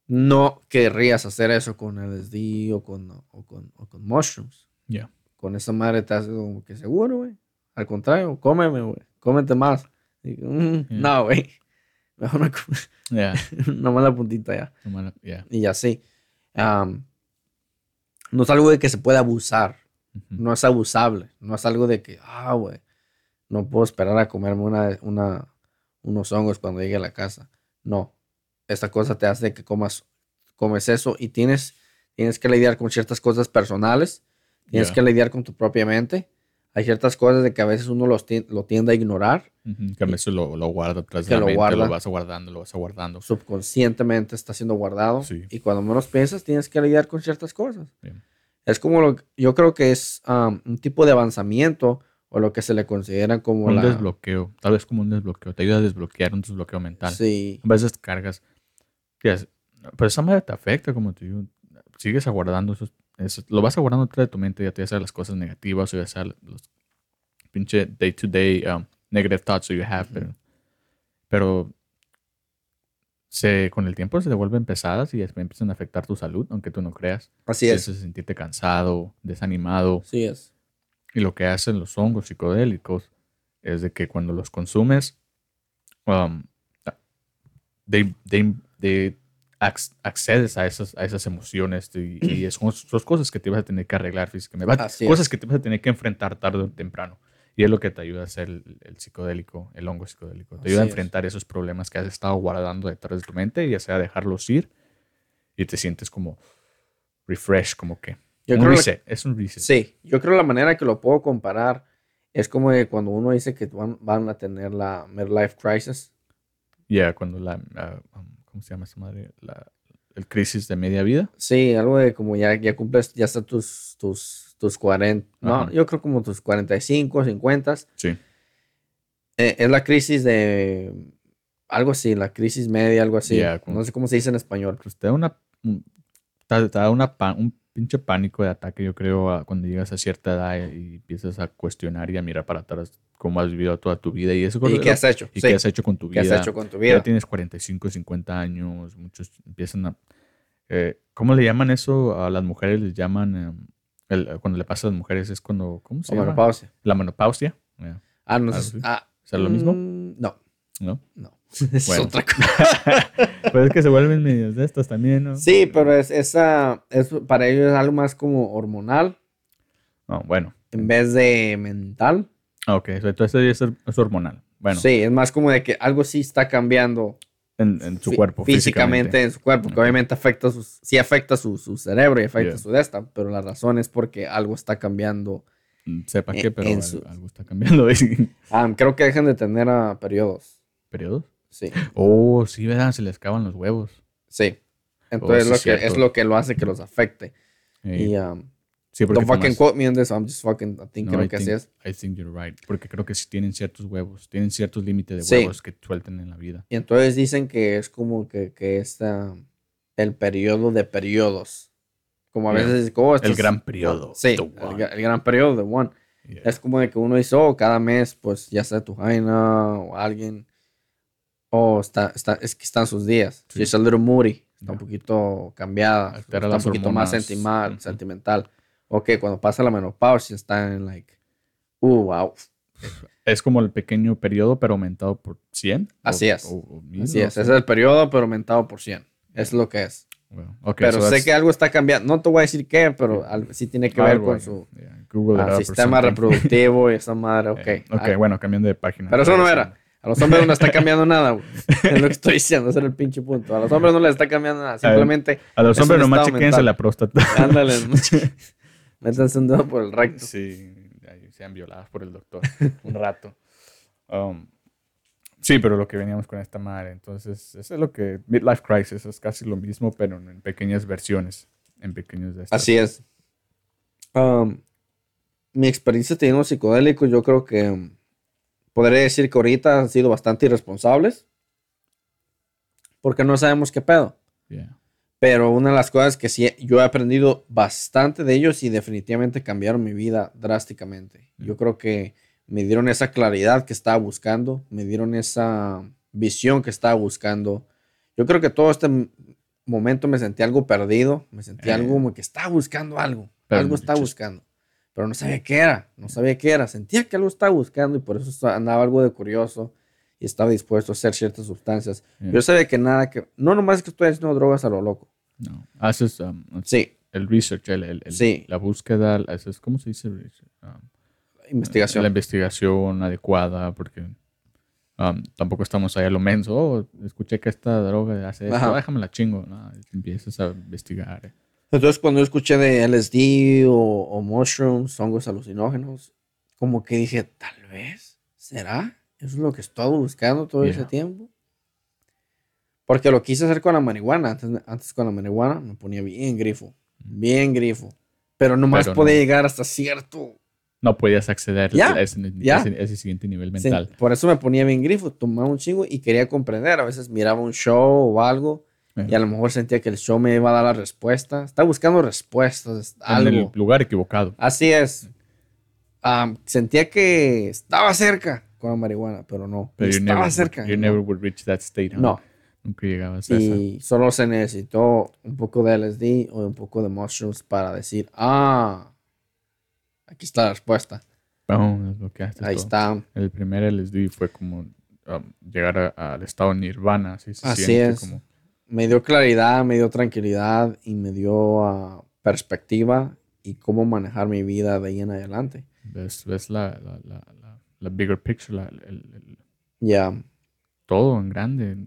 No querrías hacer eso con LSD o con, o con, o con mushrooms. Ya. Con esa madre te hace como que seguro, güey. Al contrario, cómeme, güey. Cómete más. Y, mm, Yeah. No, güey. Mejor me como Ya. nomás la puntita ya. No. Y así. Am, no es algo de que se pueda abusar. No es abusable. No es algo de que, ah, güey, no puedo esperar a comerme una, una, unos hongos cuando llegue a la casa. No. Esta cosa te hace que comas, comes eso y tienes, tienes que lidiar con ciertas cosas personales. Tienes Ya. que lidiar con tu propia mente. Hay ciertas cosas de que a veces uno los ti- lo tiende a ignorar. Ujú, Que a veces lo, lo guarda atrás de la lo mente, guarda. lo vas guardando, lo vas guardando. Subconscientemente está siendo guardado. Sí. Y cuando menos piensas, tienes que lidiar con ciertas cosas. Bien. Es como lo yo creo que es um, un tipo de avanzamiento o lo que se le considera como Un la. desbloqueo, tal vez como un desbloqueo, te ayuda a desbloquear un desbloqueo mental. Sí. A veces cargas, que es- pues esa madre te afecta, como digo, sigues aguardando esos, esos- lo vas aguardando dentro de tu mente, ya te sea las cosas negativas o ya sea los pinche day to day um, negative thoughts that you have, pero, pero se, con el tiempo se devuelven pesadas y empiezan a afectar tu salud, aunque tú no creas. Así es. Empiezas a sentirte cansado, desanimado. Sí es. Y lo que hacen los hongos psicodélicos es de que cuando los consumes, um, they, they- ac- accedes a esas, a esas emociones y, y es- son, cosas que te vas a tener que arreglar físicamente, Así cosas es. que te vas a tener que enfrentar tarde o temprano. Y es lo que te ayuda a hacer el, el psicodélico, el hongo psicodélico. Te ayuda a Así es. enfrentar esos problemas que has estado guardando detrás de tu mente, ya sea dejarlos ir y te sientes como refresh, como que Yo un creo reset. es un reset. Sí, yo creo la manera que lo puedo comparar es como de cuando uno dice que van, van a tener la midlife crisis. Ya, cuando la. ah, um, ¿Cómo se llama esa madre? La, el crisis de media vida. Sí, algo de como ya, ya cumples, ya está tus, tus, tus 40, no, yo creo como tus 45, 50. Sí. Eh, es la crisis de algo así, la crisis media, algo así. Como- No sé cómo se dice en español. Pues te da una. un- Te, da una un pinche pánico de ataque, yo creo, a- cuando llegas a cierta edad y empiezas a cuestionar y a mirar para atrás cómo has vivido toda tu vida y eso. ¿Y qué has hecho? y Sí, qué has hecho con tu ¿qué vida. has hecho con tu Ya vida? tienes 45, 50 años, muchos empiezan a... eh, ¿Cómo le llaman eso? A las mujeres les llaman... em, el- cuando le pasa a las mujeres es cuando... ¿Cómo se O llama? menopausia. La menopausia. ya, Ah, no Ah, sé. sí. Ah, ¿Es lo mismo? mm, No, ¿No? no. es Bueno. otra cosa. pues es que se vuelven medios de estas también, ¿no? Sí, pero es, esa, es, para ellos es algo más como hormonal No, bueno. en vez de mental. Ok, so, entonces es, es hormonal. Bueno, Sí, es más como de que algo sí está cambiando en, en su cuerpo, físicamente, físicamente. en su cuerpo, que obviamente afecta sus, sí afecta su, su cerebro y afecta Yeah. su desta, pero la razón es porque algo está cambiando. Mm, Sepa en- qué, pero su- algo está cambiando. Ah, creo que dejan de tener periodos. ¿Periodos? Sí, Oh, sí, ¿verdad? Se les acaban los huevos. sí. Entonces sí, lo que, es lo que lo hace que los afecte. Eh, Y um, sí, porque don't fucking quote me on this, I'm just fucking, I think No, I que así think- es. I think you're right. Porque creo que sí tienen ciertos huevos, tienen ciertos límites de Sí. huevos que suelten en la vida. Y entonces dicen que es como que, que es el periodo de periodos. Como a Yeah. veces, oh, esto El es- gran periodo. Sí, el, el gran periodo de one. Yeah. Es como de que uno dice, oh, cada mes, pues ya sea tu jaina o alguien, o está, está, es que están sus días. Sí. She's a little moody, está un Ya. poquito cambiada, Altera está un poquito más hormonas. sentimental, Ujú. sentimental. Ok, cuando pasa la menopausia está en like, uh, wow. Es como el pequeño periodo, pero aumentado por 100. Así o- es. o- o mil, Así es, es el periodo, pero aumentado por 100. Es lo que es. Bueno, ok, pero so sé that's que algo está cambiando. No te voy a decir qué, pero sí tiene que ver con su Yeah, ah, sistema reproductivo y esa madre. Ok. Ok, Ah, bueno, cambiando de página. Pero eso no era. A los hombres no les está cambiando nada, güey. Es lo que estoy diciendo, ese era el pinche punto. A los hombres no les está cambiando nada. Simplemente, A los Es hombres nomás chequense la próstata. ándale. Métanse un dedo por el recto. Sí, sean violadas por el doctor un rato. Um, sí, pero lo que veníamos con esta madre, entonces, eso es lo que, Midlife Crisis es casi lo mismo, pero en pequeñas versiones, en pequeños de estas. Así es. Um, mi experiencia teniendo psicodélicos, yo creo que um, podría decir que ahorita han sido bastante irresponsables. Porque no sabemos qué pedo. Yeah. Pero una de las cosas que sí yo he aprendido bastante de ellos y definitivamente cambiaron mi vida drásticamente. Yo creo que me dieron esa claridad que estaba buscando, me dieron esa visión que estaba buscando. Yo creo que todo este momento me sentí algo perdido, me sentí Eh. algo como que estaba buscando algo, Pero algo just- buscando, pero no sabía qué era, no sabía qué era, sentía que algo estaba buscando y por eso andaba algo de curioso y estaba dispuesto a hacer ciertas sustancias. Yeah. Yo sabía que nada que, no nomás que estoy haciendo drogas a lo loco. No. Haces um, Sí, el research, el, el- el- Sí. la búsqueda, haces, ¿cómo se dice? Um, investigación. La investigación adecuada, porque um, tampoco estamos ahí a lo menso. Oh, escuché que esta droga hace esto, Ajá. déjame la chingo. No, empiezas a investigar. eh. Entonces, cuando yo escuché de LSD o, o mushrooms, hongos alucinógenos, como que dije, tal vez, ¿será? Eso es lo que estoy buscando todo ese Yeah. tiempo. Porque lo quise hacer con la marihuana. Antes, antes con la marihuana me ponía bien grifo, bien grifo. Pero nomás Pero podía no. llegar hasta cierto. No podías acceder Ya, a ese, ese- ese siguiente nivel Sí, mental. por eso me ponía bien grifo, tomaba un chingo y quería comprender. A veces miraba un show o algo y a lo mejor sentía que el show me iba a dar la respuesta. Estaba buscando respuestas, en algo. el lugar equivocado. Así es. Am, sentía que estaba cerca con la marihuana, pero no. Pero estaba never, cerca. you no. never would reach that state. huh? No. Nunca llegabas a esa. Y solo se necesitó un poco de LSD o un poco de mushrooms para decir, ah, aquí está la respuesta. Boom, es lo que haces Ahí todo. está. El primer LSD fue como um, llegar a- al estado nirvana. Así, se Así siente es. Como, Me dio claridad, me dio tranquilidad y me dio ah, perspectiva y cómo manejar mi vida de ahí en adelante. ves ves la, la, la, la, bigger picture, el- el- Ya. todo en grande.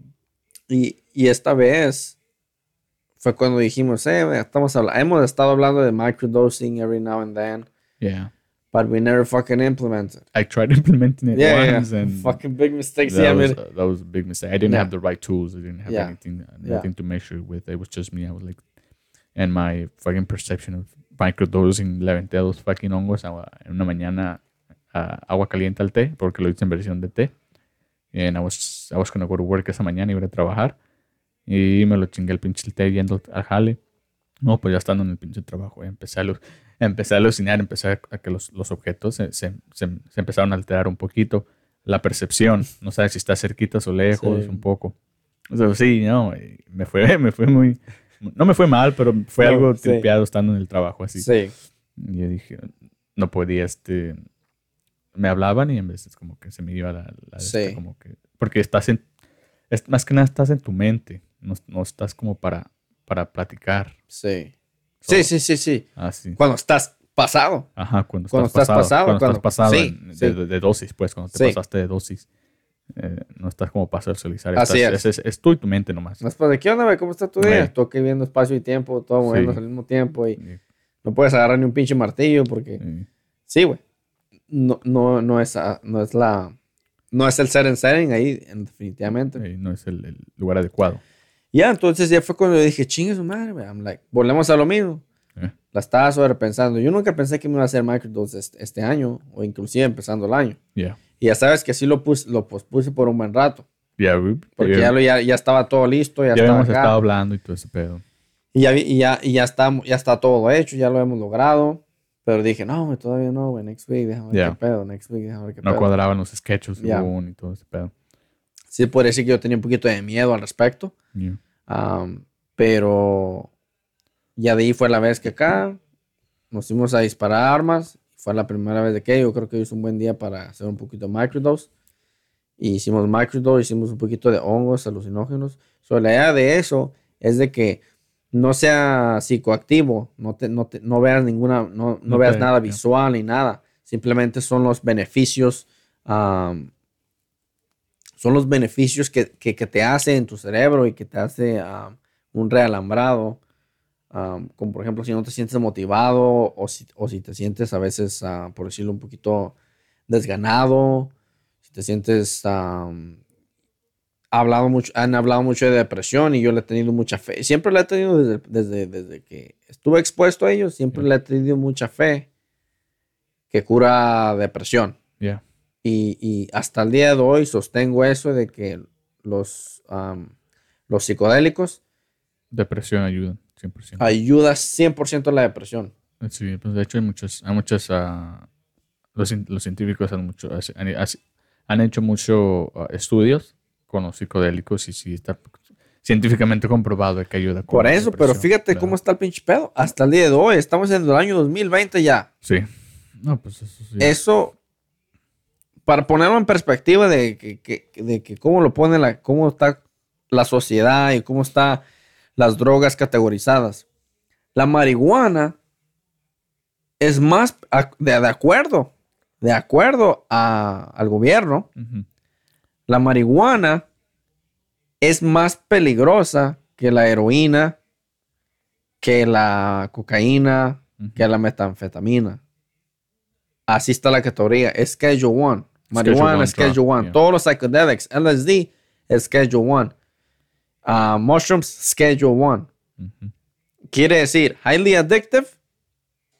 Y, y esta vez fue cuando dijimos, eh, estamos habla- hemos estado hablando de microdosing every now and then, Yeah. But we never fucking implemented. I tried implementing it Yeah, once yeah. and fucking big mistakes. that, Yeah, I was, mean, uh, that was a big mistake. I didn't Yeah. have the right tools. I didn't have Yeah. anything, uh, Yeah. nothing to measure it with. It was just me. I was like, and my fucking perception of microdosing, le aventé dos fucking hongos agua- en una mañana uh, agua caliente al té, porque lo hice en versión de té. And I was, I was gonna go to work esa mañana y ir a trabajar. Y me lo chingué el pinche té yendo al jale. No, pues ya estando en el pinche trabajo, empecé a, alu- empecé a alucinar, empecé a, a que los, los objetos se, se, se, se empezaron a alterar un poquito. La percepción, no sabes si está cerquitas o lejos, Sí. un poco. O sea, sí, no, me fue, me fue muy... No me fue mal, pero fue No, algo sí. tripeado estando en el trabajo así. sí. Y yo dije, no podía, este... Me hablaban y en vez es como que se me iba la... la de esta, Sí. como que, porque estás en... Es, más que nada estás en tu mente, no, no estás como para, para platicar. Sí. Sí, sí, sí, sí. Así. Cuando estás pasado. Ajá, cuando estás, Cuando estás pasado, pasado, Cuando, cuando- estás pasado sí, en- sí. De, de- dosis, pues, cuando te Sí. pasaste de dosis. eh, no estás como para socializar. Así estás- es. Es, es tú y tu mente nomás. De, ¿qué onda, güey? ¿Cómo está tu día? Estoy aquí viendo espacio y tiempo, todo moviéndose Sí. al mismo tiempo y no puedes agarrar ni un pinche martillo porque... Sí, güey. No, no, no, es, ah, no es la... No es el and setting ahí, en- definitivamente. no es el, el lugar adecuado. Ya, entonces ya fue cuando yo dije, chingue su madre. I'm like, volvemos a lo mismo. Eh. La estaba sobrepensando. Yo nunca pensé que me iba a hacer microdose este, este año, o inclusive empezando el año. Ya. Y ya sabes que sí lo, puse, lo pospuse por un buen rato. Ya, güey, Porque ya, ya, lo, ya, ya estaba todo listo, ya, ya estaba habíamos acá. estado hablando y todo ese pedo. Y ya, y ya, y ya, está, ya está todo hecho, ya lo hemos logrado. Pero dije, no, todavía no, güey. Next week, déjame ver qué pedo. Next week, déjame ver qué No pedo. cuadraban los sketches según y todo ese pedo. Sí, puede decir que yo tenía un poquito de miedo al respecto. Ya. Am, pero ya de ahí fue la vez que acá nos fuimos a disparar armas. Fue la primera vez de que yo creo que hoy es un buen día para hacer un poquito de microdose. Y hicimos microdose, hicimos un poquito de hongos alucinógenos. So, la idea de eso es de que no sea psicoactivo, no, te, no, te- no veas ninguna, no, no No veas nada ya. visual ni nada. Simplemente son los beneficios am, son los beneficios que, que- que te hace en tu cerebro y que te hace ah, un realambrado um, como por ejemplo si no te sientes motivado o si, o si te sientes a veces, ah, por decirlo un poquito, desganado, si te sientes... um, ha hablado mucho, han hablado mucho de depresión y yo le he tenido mucha fe. Siempre le he tenido desde, desde, desde que estuve expuesto a ellos, siempre le he tenido mucha fe que cura depresión. Yeah. Y, y hasta el día de hoy sostengo eso de que los, um, los psicodélicos Depresión ayuda, 100%. ayudan 100% a la depresión. Sí, pues de hecho hay muchos, hay muchas, ah, los, los científicos han, mucho, han, hecho muchos estudios con los psicodélicos y sí está científicamente comprobado que ayuda con Por eso, pero fíjate cómo está el pinche pedo. Hasta el día de hoy, estamos en el año 2020 ya. Sí. No, pues eso sí. Eso, para ponerlo en perspectiva de que, que- de que cómo lo pone la, cómo está la sociedad y cómo están las drogas categorizadas. La marihuana es más de, de acuerdo, de acuerdo a- al gobierno, la marihuana es más peligrosa que la heroína, que la cocaína, que la metanfetamina. Así está la categoría. Es Schedule 1. Marihuana Schedule drug, 1. yeah. Todos los psychedelics, LSD Schedule 1. Ah, mushrooms, Schedule 1. Ujú. Quiere decir, highly addictive,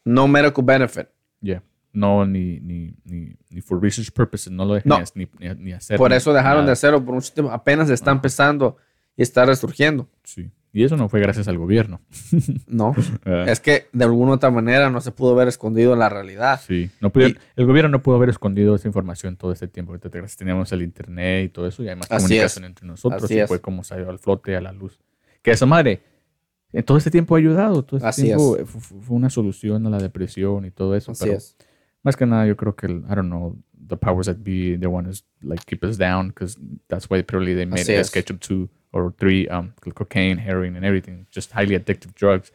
no medical benefit. Yeah. No, ni, ni, ni, ni for research purposes, no lo dejan No. ni, ni, ni hacer. Por eso dejaron de hacerlo por un. Apenas está empezando y está resurgiendo. Sí. Y eso no fue gracias al gobierno. No. ¿verdad? es que de alguna otra manera no se pudo haber escondido la realidad. Sí, no pudieron- el gobierno no pudo haber escondido esa información todo este tiempo. Gracias teníamos el internet y todo eso y hay más comunicación es. entre nosotros Así y es. fue como salió al flote, a la luz. Que esa madre, en todo este tiempo ha ayudado. Todo este Así tiempo es. fu- fu- fue una solución a la depresión y todo eso. Así pero es. más que nada yo creo que, el, I don't know, the powers that be, they want to like keep us down because that's why probably they made es. Schedule 2 or 3, um, cocaine, heroin and everything. Just highly addictive drugs.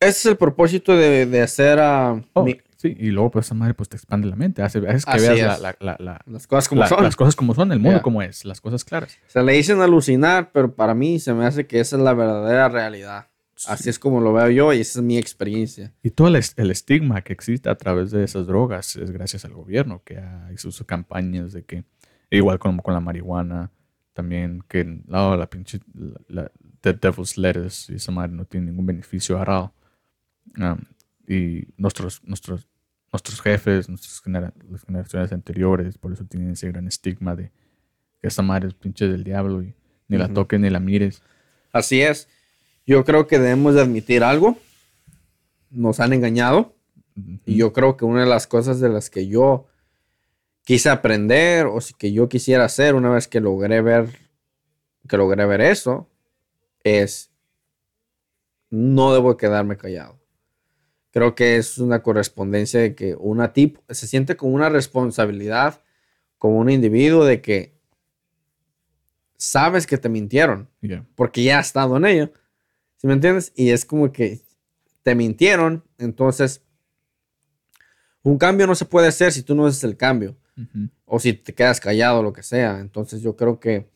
Ese es el propósito de, de hacer a Oh, mi- sí, y luego pues esa madre pues te expande la mente. Hace, hace que Así veas la, la, la, la, las cosas como son. las cosas como son, el mundo Yeah. como es, las cosas claras. Se le dicen alucinar, pero para mí se me hace que esa es la verdadera realidad. Así es como lo veo yo y esa es mi experiencia. Y todo el, el estigma que existe a través de esas drogas es gracias al gobierno, que ha- hizo sus campañas de que, igual como con la marihuana, también que no, la pinche, la, la- the devil's lettuce y esa madre no tiene ningún beneficio agarrado. Um, y nuestros, nuestros, nuestros jefes, nuestras genera- las generaciones anteriores, por eso tienen ese gran estigma de que esa madre es pinche del diablo y ni la Ujú. toques ni la mires. Así es. Yo creo que debemos de admitir algo. Nos han engañado. Y yo creo que una de las cosas de las que yo quise aprender o que yo quisiera hacer una vez que logré ver que logré ver eso es no debo quedarme callado. Creo que es una correspondencia de que una tipo se siente como una responsabilidad como un individuo de que sabes que te mintieron Yeah. porque ya has estado en ello. ¿Sí me entiendes? Y es como que te mintieron, entonces un cambio no se puede hacer si tú no haces el cambio o si te quedas callado, lo que sea. Entonces yo creo que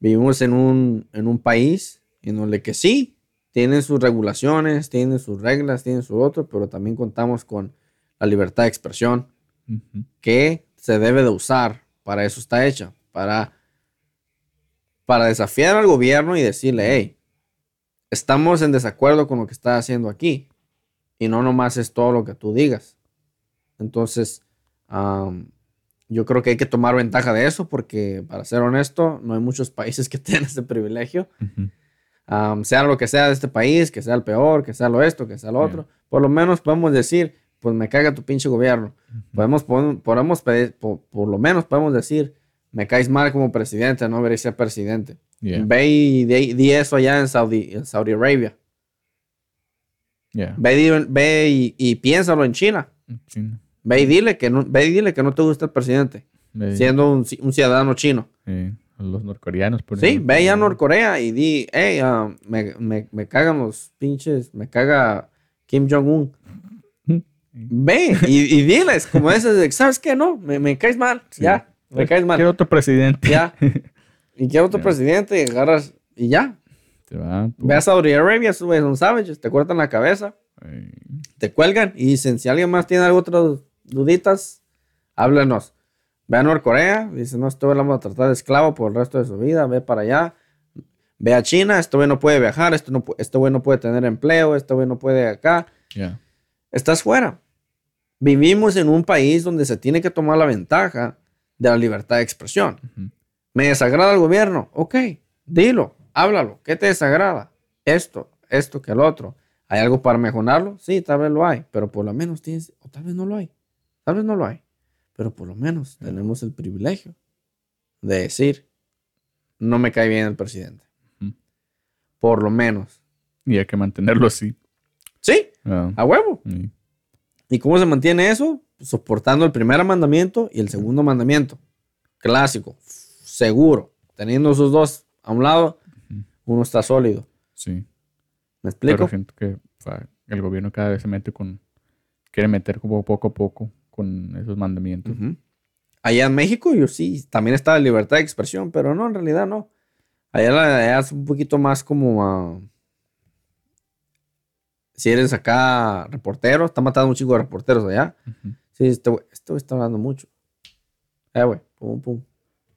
vivimos en un, en un país en donde que sí, tienen sus regulaciones, tienen sus reglas, tienen su otro, pero también contamos con la libertad de expresión que se debe de usar. Para eso está hecha, para, para desafiar al gobierno y decirle, hey, estamos en desacuerdo con lo que está haciendo aquí. Y no nomás es todo lo que tú digas. Entonces, yo creo que hay que tomar ventaja de eso porque, para ser honesto, no hay muchos países que tengan ese privilegio. Am, sea lo que sea de este país, que sea el peor, que sea lo esto, que sea lo otro, por lo menos podemos decir, pues me caga tu pinche gobierno. Podemos, podemos, podemos pedir- por, por lo menos podemos decir, me caes mal como presidente, no debería ser presidente. Yeah. Ve y di, di eso allá en Saudi, en Saudi Arabia. Yeah. Ve, y ve y, y piénsalo en China. China. Ve y dile que no, ve y dile que no te gusta el presidente, Ve- siendo un, ci- un ciudadano chino. eh, los norcoreanos, por Sí, ejemplo. ve allá a Norcorea y di, hey, ah, me, me, me cagan los pinches, me caga Kim Jong-un. Ve y, y diles, como ese, ¿sabes qué? No, me, me caes mal, Sí. ya, me caes mal. Quiero otro presidente. Ya. Y quiero otro Ya. presidente y agarras y ya. Se va. Ve a Saudi Arabia, subes un Savages, te cortan la cabeza, te cuelgan y dicen, si alguien más tiene otras duditas, háblenos. Ve a Norcorea, dice, no, güey lo vamos a tratar de esclavo por el resto de su vida, ve para allá. Ve a China, este güey no puede viajar, este, no, este güey no puede tener empleo, este güey no puede acá. Ya. Estás fuera. Vivimos en un país donde se tiene que tomar la ventaja de la libertad de expresión. Ujú. ¿Me desagrada el gobierno? Ok, dilo, háblalo. ¿Qué te desagrada? Esto, esto, que el otro. ¿Hay algo para mejorarlo? Sí, tal vez lo hay, pero por lo menos tienes, o tal vez no lo hay. Tal vez no lo hay, pero por lo menos tenemos el privilegio de decir, no me cae bien el presidente. Por lo menos. Y hay que mantenerlo así. Sí, Ah, a huevo. ¿Y cómo se mantiene eso? Soportando el primer mandamiento y el segundo mandamiento. Clásico, seguro. Teniendo esos dos a un lado, uno está sólido. sí. ¿Me explico? Pero siento que el gobierno cada vez se mete con. Quiere meter como poco a poco con esos mandamientos. Allá en México, yo sí, también está la libertad de expresión, pero no, en realidad no. Allá, es un poquito más como. ah, si eres acá reportero, está matando un chico de reporteros allá. Sí, este güey este está hablando mucho. Eh, güey, pum, pum.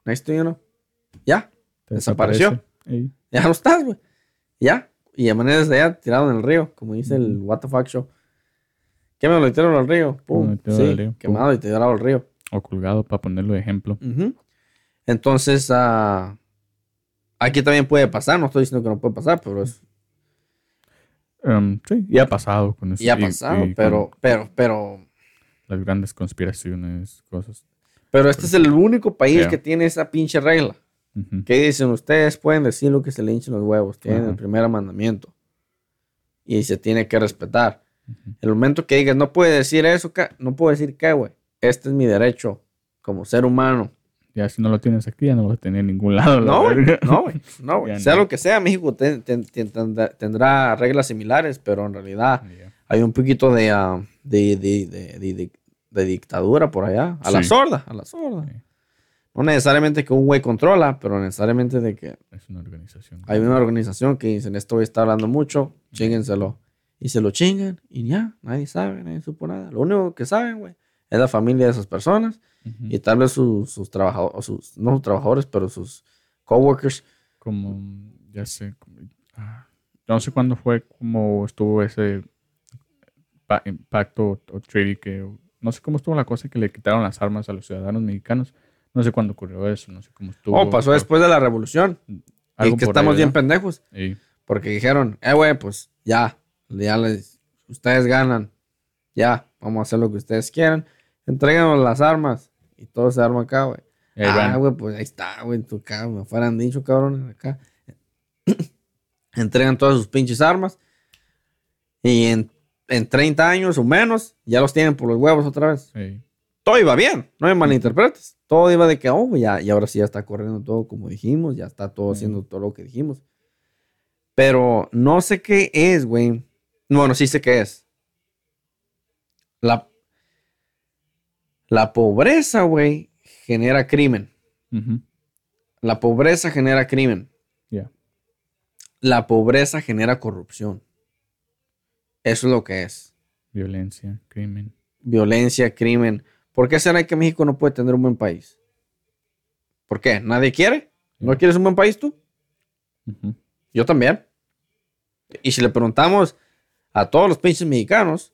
Next to you know. Ya, Desapareció. ya no estás, güey. Ya. Y de manera desde allá, tirado en el río, como dice el What the Fuck Show. ¿Qué me lo tiraron al río? Pum. Sí, pum. quemado y tirado al río. O colgado para ponerlo de ejemplo. Entonces, ah, aquí también puede pasar. No estoy diciendo que no puede pasar, pero es, Um, sí, ya ha pasado con eso. ya ha y- pasado. y pero, pero, pero, Las grandes conspiraciones, cosas. Pero este es el único país que tiene esa pinche regla. Ujú. ¿Qué dicen? Ustedes pueden decir lo que se le hinchen los huevos. Tienen el primer mandamiento. Y se tiene que respetar. El momento que digas, no puede decir eso, no puedo decir qué, güey. Este es mi derecho como ser humano. Ya si no lo tienes aquí, ya no lo vas a tener en ningún lado. la No, güey. No, güey. No, güey. Sea no. lo que sea, México ten- ten- ten- tendrá- reglas similares, pero en realidad hay un poquito de, ah, de, de- de- de- dictadura por allá. A la Sí. sorda, a la sorda. Sí. No necesariamente que un güey controla, pero necesariamente de que Es una organización. hay una organización que dicen esto güey está hablando mucho, chíngenselo. Y se lo chingan y ya, nadie sabe, nadie supo nada. Lo único que saben, güey, es la familia de esas personas Ujú. y tal vez sus, sus trabajadores, sus, no sus trabajadores, pero sus coworkers. Como, ya sé, como- ah, no sé cuándo fue, como estuvo ese pa- impacto o treaty que, no sé cómo estuvo la cosa que le quitaron las armas a los ciudadanos mexicanos. No sé cuándo ocurrió eso, no sé cómo estuvo. Oh, pasó pero después de la revolución. algo Y que estamos ahí, bien pendejos. Porque dijeron, eh, güey, pues ya, ya les, ustedes ganan. Ya, vamos a hacer lo que ustedes quieran. Entréganos las armas. Y todo se arma acá, güey. Ah, güey, pues ahí está, güey, en tu casa, me fueran dicho, cabrón, acá. Entregan todas sus pinches armas. Y en, en 30 años o menos, ya los tienen por los huevos otra vez. Todo iba bien, no me malinterpretes. Todo iba de que, oh, ya, y ahora sí ya está corriendo todo como dijimos, ya está todo haciendo todo lo que dijimos. Pero no sé qué es, güey. Bueno, sí sé qué es. La, la pobreza, güey, genera crimen. La pobreza genera crimen. La pobreza genera corrupción. Eso es lo que es. Violencia, crimen. Violencia, crimen. ¿Por qué será que México no puede tener un buen país? ¿Por qué? ¿Nadie quiere? ¿No quieres un buen país tú? Yo también. Y si le preguntamos a todos los pinches mexicanos,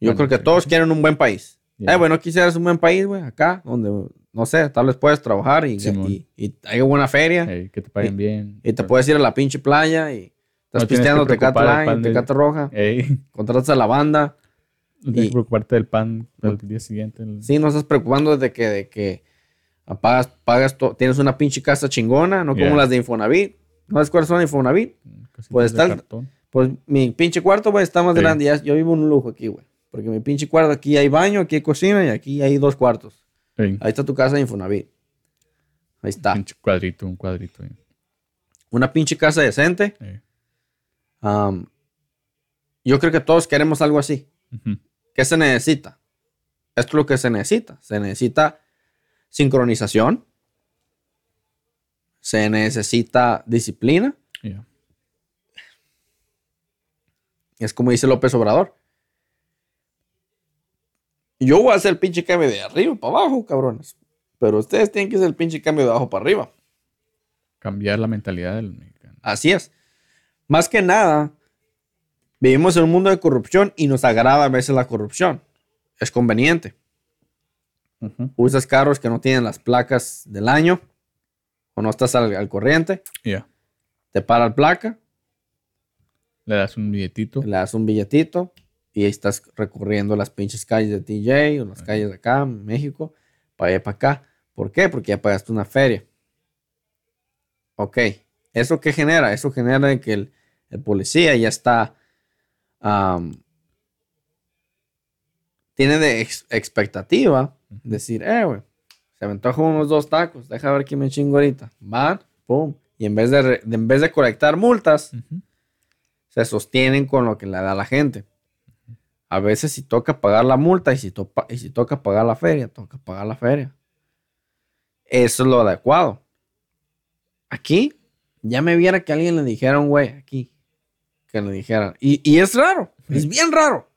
yo Bueno, creo que todos quieren un buen país. Eh, bueno, quisieras un buen país, güey, acá, donde, no sé, tal vez puedes trabajar y, y, y hay buena feria. Que te paguen bien. Y te puedes ir a la pinche playa y estás No pisteando Tecate el Line, Tecate Roja, Ey, contratas a la banda. no tienes Y- que preocuparte del pan del día siguiente. el- Sí, no estás preocupando de que, de que pagas, pagas tienes una pinche casa chingona, no como las de Infonavit. ¿No sabes cuáles son Infonavit? cositas Pues está-. Pues mi pinche cuarto, güey, está más Sí. grande. Ya- yo vivo en un lujo aquí, güey. Porque mi pinche cuarto, aquí hay baño, aquí hay cocina y aquí hay dos cuartos. Ahí está tu casa de Infonavit. Ahí está. pinche cuadrito, un cuadrito. Una pinche casa decente. Yo creo que todos queremos algo así. ¿Qué se necesita? Esto es lo que se necesita. Se necesita sincronización. Se necesita disciplina. Es como dice López Obrador. Yo voy a hacer el pinche cambio de arriba para abajo, cabrones. Pero ustedes tienen que hacer el pinche cambio de abajo para arriba. Cambiar la mentalidad del mexicano. Así es. Más que nada, vivimos en un mundo de corrupción y nos agrada a veces la corrupción. Es conveniente. Usas carros que no tienen las placas del año o no estás al, al corriente, Ya. te para la placa, Le das un billetito. le das un billetito y ahí estás recorriendo las pinches calles de TJ o las calles de acá, México, para allá para acá. ¿Por qué? Porque ya pagaste una feria. Ok. ¿Eso qué genera? Eso genera que el, el policía ya está. tiene de ex- expectativa decir, eh, güey, se me antojan unos dos tacos, deja ver quién me chingo ahorita. Van, pum. Y en vez de, re- en vez de colectar multas, se sostienen con lo que le da la gente. A veces si toca pagar la multa y si, topa- y si toca pagar la feria, toca pagar la feria. Eso es lo adecuado. Aquí, ya me viera que alguien le dijera un güey aquí, que le dijeran. Y, y es raro, es bien raro.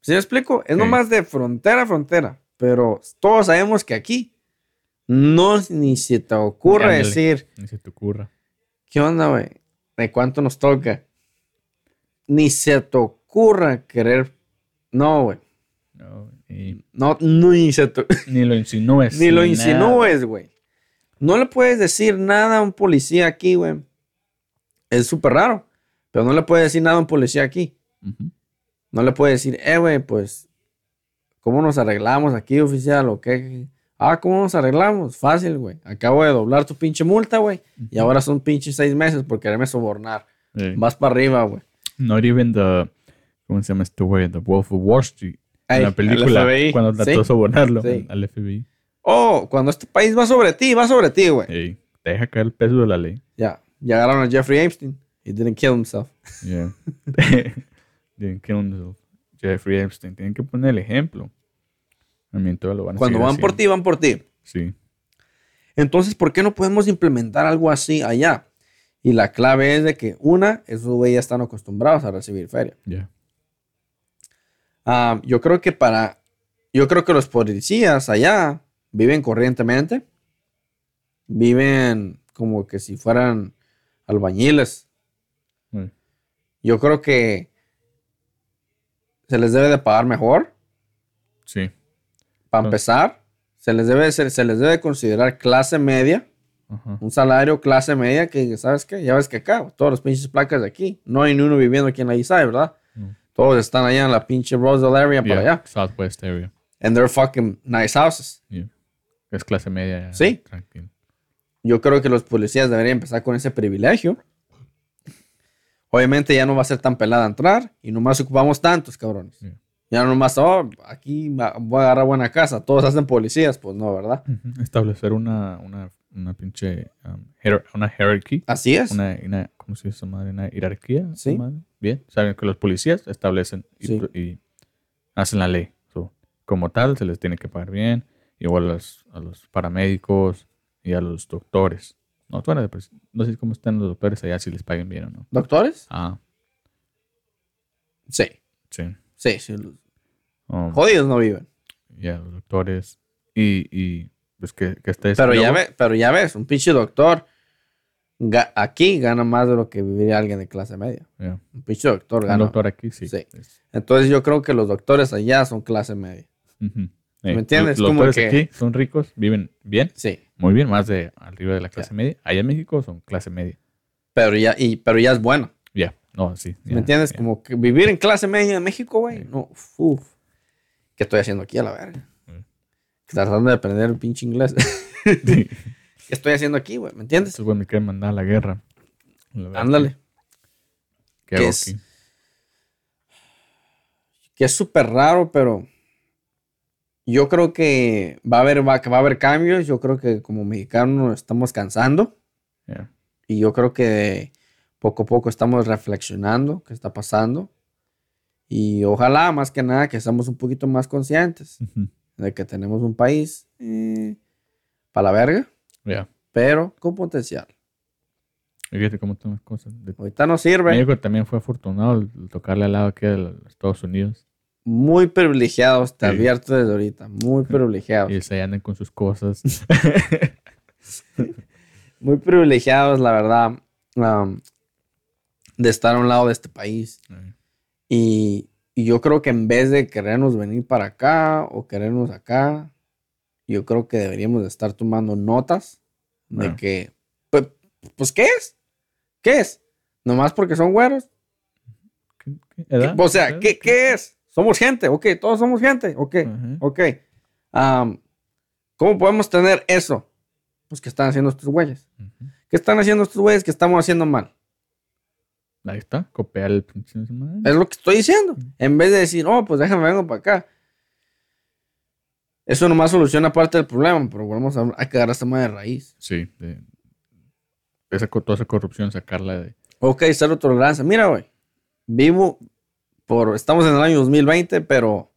¿Sí me explico? Es Sí. nomás de frontera a frontera, pero todos sabemos que aquí no ni se te ocurre Ándale. decir, Ni se te ocurra. ¿Qué onda, güey? ¿De cuánto nos toca? Ni se te ocurra querer. No, güey. No, y No, ni se te- ni lo insinúes. Ni lo nada. insinúes, güey. No le puedes decir nada a un policía aquí, güey. Es súper raro. Pero no le puedes decir nada a un policía aquí. No le puedes decir, eh, güey, pues, ¿cómo nos arreglamos aquí, oficial? ¿O qué? Ah, ¿cómo nos arreglamos? Fácil, güey. Acabo de doblar tu pinche multa, güey. Y ahora son pinches seis meses por quererme sobornar. Sí. Vas para arriba, güey. Not even the. ¿Cómo se llama este güey? The Wolf of Wall Street. En la el película. Cuando trató Sí. de sobornarlo Sí. al FBI. Oh, cuando este país va sobre ti, va sobre ti, güey. Ey, te deja caer el peso de la ley. Ya, ya agarraron a Jeffrey Epstein. He didn't kill himself. Yeah. Tienen que un- Jeffrey Epstein. Tienen que poner el ejemplo. A mí todo lo van a Cuando van por ti, van por ti. Sí. Entonces, ¿por qué no podemos implementar algo así allá? Y la clave es de que, una, esos güeyes ya están acostumbrados a recibir feria. Ya. Ah, yo creo que para, yo creo que los policías allá viven corrientemente, viven como que si fueran albañiles. Uy. Yo creo que se les debe de pagar mejor, Sí. para empezar. Se les debe, se, se les debe considerar clase media, Ajá. un salario clase media que, ¿sabes qué? Ya ves que acá, todos los pinches placas de aquí, no hay ni uno viviendo aquí en la Side, ¿verdad? No. Todos están allá en la pinche Roseville area para Yeah, allá. Southwest area. And they're fucking nice houses. Yeah. Es clase media. Sí. Tranquilo. Yo creo que los policías deberían empezar con ese privilegio. Obviamente ya no va a ser tan pelada entrar y nomás ocupamos tantos, cabrones. Yeah. Ya no nomás, oh, aquí va- voy a agarrar buena casa, todos hacen policías, pues no, ¿verdad? Establecer una, una, una pinche. um, hier- una hierarchy. Así es. Una, una- ¿Cómo se dice madre? Una jerarquía. Sí. madre. Bien. Saben que los policías establecen y, Sí. pro- y hacen la ley. So, como tal, se les tiene que pagar bien. Igual a los, a los paramédicos y a los doctores. No, tú eres de pres- no sé cómo están los doctores allá, si les paguen bien o no. ¿Doctores? Ah, Sí, sí. sí, sí. Um, Jodidos no viven. ya, los doctores. Y, y pues que, que estés. Pero ya, ve, pero ya ves, un pinche doctor ga- aquí gana más de lo que viviría alguien de clase media. Un pinche doctor Un gana. doctor aquí, sí. Sí. Es- Entonces yo creo que los doctores allá son clase media. ujú. ¿Me entiendes? Los doctores que- aquí son ricos, viven bien, Sí. muy bien, más de arriba de la clase media. Allá en México son clase media. Pero ya, y, pero ya es bueno. Ya, no, sí. ¿Me entiendes? Como que vivir en clase media en México, güey. No, uf. ¿Qué estoy haciendo aquí a la verga? Mm. Tratando de aprender el pinche inglés. ¿Qué estoy haciendo aquí, güey? ¿Me entiendes? Estos güeyes me quieren mandar a la guerra. La Ándale. ¿Qué ¿Qué hago es? aquí? Que es súper raro, pero yo creo que va a haber, va, que va a haber cambios. Yo creo que como mexicanos nos estamos cansando. Y yo creo que poco a poco estamos reflexionando qué está pasando. Y ojalá, más que nada, que seamos un poquito más conscientes de que tenemos un país para la verga, Ya. pero con potencial. Fíjate cómo están las cosas. De- Ahorita no sirve. México también fue afortunado al tocarle al lado aquí de los Estados Unidos. Muy privilegiados, te Sí. advierto desde ahorita. Muy privilegiados. Y se andan con sus cosas. Muy privilegiados, la verdad, um, de estar a un lado de este país. Y, y yo creo que en vez de querernos venir para acá o querernos acá, yo creo que deberíamos de estar tomando notas de Bueno. que, pues, pues, ¿qué es? ¿Qué es? Nomás porque son güeros. ¿Qué- qué edad? O sea. ¿qué, ¿qué es? Somos gente, ok, todos somos gente, ok, Ajá. ok. ¿Cómo podemos tener eso? Pues, ¿qué están haciendo estos güeyes? ¿Qué están haciendo estos güeyes que estamos haciendo mal? Ahí está, copiar el pinche. Es lo que estoy diciendo. En vez de decir, oh, pues déjame vengo para acá. Eso nomás soluciona parte del problema, pero vamos a, hay que agarrar esta madre de raíz. Sí, de- esa, toda esa corrupción, sacarla de. Ok, cero tolerancia. Mira, güey. Vivo por. Estamos en el año 2020, pero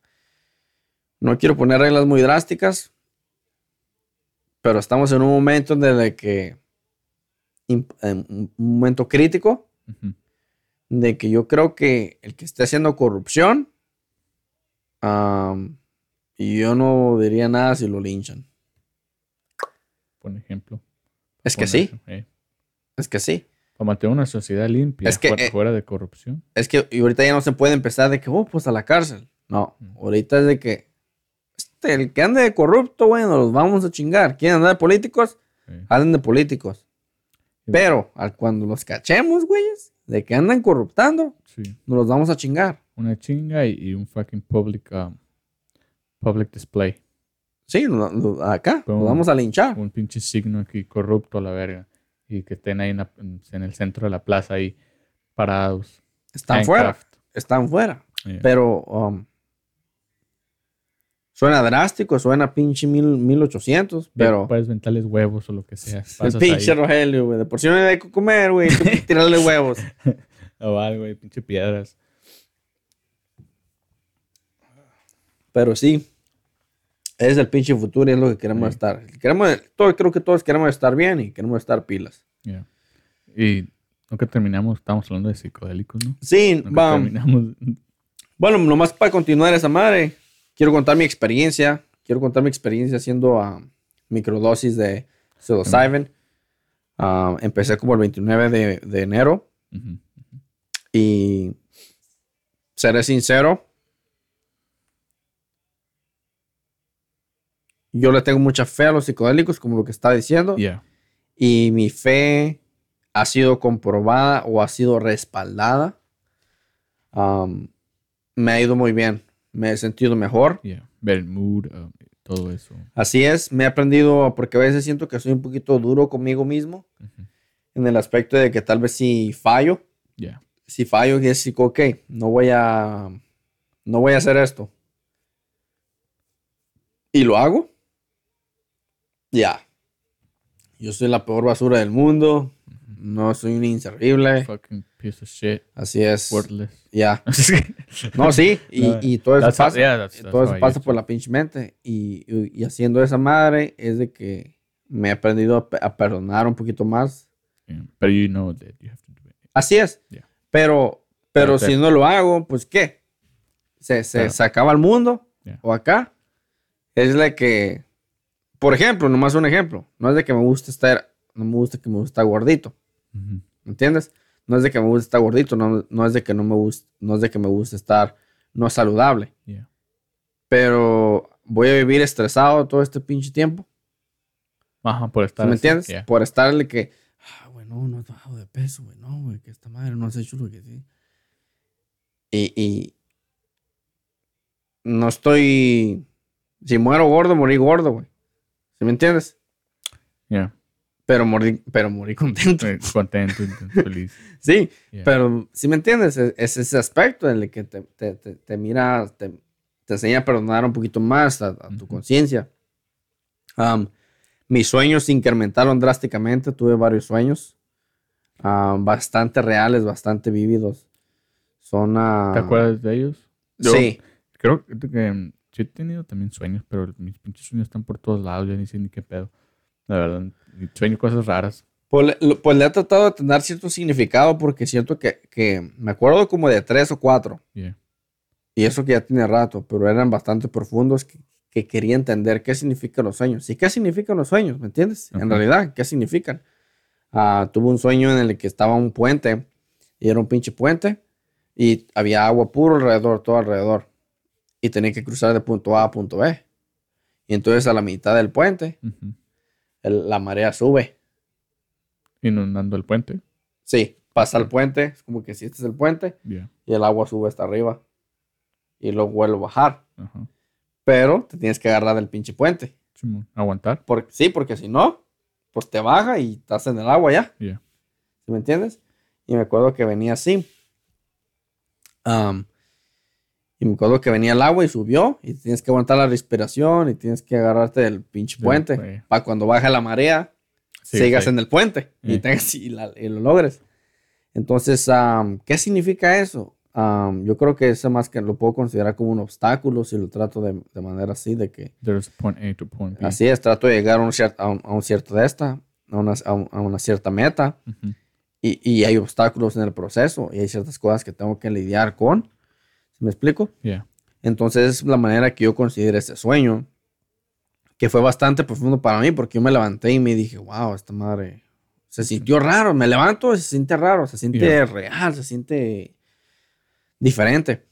no quiero poner reglas muy drásticas. Pero estamos en un momento en que. en un momento crítico. Ujú. de que yo creo que el que esté haciendo corrupción, y yo no diría nada si lo linchan. Por ejemplo. Es que sí, eh. es que sí. Para mantener una sociedad limpia, Es que, fuera, eh, fuera de corrupción. Es que y ahorita ya no se puede empezar de que, oh, pues a la cárcel. No, Mm. ahorita es de que este, el que ande de corrupto, bueno, los vamos a chingar. ¿Quieren andar de políticos? eh. Anden de políticos. Pero al cuando los cachemos, güeyes, de que andan corruptando, Sí. nos los vamos a chingar. Una chinga y, y un fucking public, um, public display. Sí, lo- lo- acá, los vamos a linchar. Un pinche signo aquí corrupto a la verga. Y que estén ahí en, la- en- el centro de la plaza ahí parados. Están fuera. Están fuera. Yeah. Pero um, suena drástico, suena pinche mil, 1800, Ya pero Puedes ventarles huevos o lo que sea. el pinche ahí. Rogelio, güey. De por si no hay que comer, güey, tirarle huevos. O algo, y pinche piedras. Pero sí, es el pinche futuro y es lo que queremos Sí. estar. Queremos, todo, creo que todos queremos estar bien y queremos estar pilas. Yeah. Y nunca terminamos, estamos hablando de psicodélicos, ¿no? Sí, Nunca va. terminamos. Bueno, nomás para continuar esa madre, quiero contar mi experiencia. Quiero contar mi experiencia haciendo ah, microdosis de psilocybin. Ah, empecé como el 29 de, de enero y seré sincero. Yo le tengo mucha fe a los psicodélicos, como lo que está diciendo. Yeah. Y mi fe ha sido comprobada o ha sido respaldada. Um, me ha ido muy bien. Me he sentido mejor. Yeah. Ver el mood, um, todo eso. Así es, me he aprendido, porque a veces siento que soy un poquito duro conmigo mismo, en el aspecto de que tal vez si fallo, Yeah. si fallo, y es ok, no voy a, no voy a hacer esto. Y lo hago. Ya. Yo soy la peor basura del mundo. No soy un inservible. Fucking piece of shit. Así es. Worthless. Ya. No, sí. Y, No, y todo eso That's- pasa. yeah, that's- that's todo eso pasa por la pinche mente. Y, y- haciendo esa madre es de que me he aprendido a, pe- a perdonar un poquito más. Yeah. But you know that you have to do it. Así es. Yeah. Pero, pero Pero si no lo hago, pues ¿qué? Se, se, se acaba el mundo. Yeah. O acá. Es de que, por ejemplo, nomás un ejemplo. No es de que me guste estar, no me gusta que me gusta gordito. ¿Me entiendes? No es de que me guste estar gordito, no, no es de que no me guste, no es de que me guste estar no saludable. Yeah. Pero voy a vivir estresado todo este pinche tiempo. Ajá, por ¿Sí estar ¿Me así, entiendes? yeah. Por estarle que, ah, güey, no, no has bajado de peso, güey, no, güey, que esta madre no has hecho lo que sí. Y, y no estoy, si muero gordo, morí gordo, güey. ¿Sí me entiendes? Yeah. Pero morí, pero morí contento. Eh, Contento, feliz. Sí, Yeah. pero si me entiendes, es, es ese aspecto en el que te, te, te, te mira, te, enseña a perdonar un poquito más a, a tu Ujú. conciencia. Am, mis sueños se incrementaron drásticamente, tuve varios sueños, bastante reales, bastante vívidos. Son... ah, ¿Te acuerdas de ellos? Yo Sí, Creo que sí he tenido también sueños, pero mis pinches sueños están por todos lados, ya ni sé ni qué pedo. La verdad, sueño cosas raras. Pues, pues le he tratado de tener cierto significado porque siento que, que me acuerdo como de tres o cuatro. Yeah. Y eso que ya tiene rato, pero eran bastante profundos que, que quería entender qué significan los sueños. ¿Y qué significan los sueños? ¿Me entiendes? En realidad, ¿qué significan? Ah, tuve un sueño en el que estaba un puente y era un pinche puente y había agua puro alrededor, todo alrededor. Y tenía que cruzar de punto A a punto B. Y entonces a la mitad del puente, el- la marea sube. Inundando el puente. Sí, pasa el puente, es como que si este es el puente Yeah. y el agua sube hasta arriba. Y luego vuelve a bajar. Pero te tienes que agarrar del pinche puente. Aguantar. Por- sí, porque si no, pues te baja y estás en el agua ya. Yeah. ¿Sí me entiendes? Y me acuerdo que venía así. Y me acuerdo que venía el agua y subió. Y tienes que aguantar la respiración y tienes que agarrarte del pinche puente. cuello. Para cuando baje la marea, Sí, sigas sí. en el puente y, Sí. tengas- y la- y lo logres. Entonces, am, ¿qué significa eso? Am, yo creo que eso más que lo puedo considerar como un obstáculo si lo trato de, de manera así, de que There's point A to point B. así es, trato de llegar a un, cier- a un, a un cierto de esta, a una, a un- a una cierta meta Ujú. y, y hay obstáculos en el proceso y hay ciertas cosas que tengo que lidiar con. ¿Sí ¿Me explico? Yeah. Entonces es la manera que yo considero ese sueño, que fue bastante profundo para mí porque yo me levanté y me dije, wow, esta madre se sintió raro, me levanto y se siente raro, se siente Yeah. real, se siente diferente.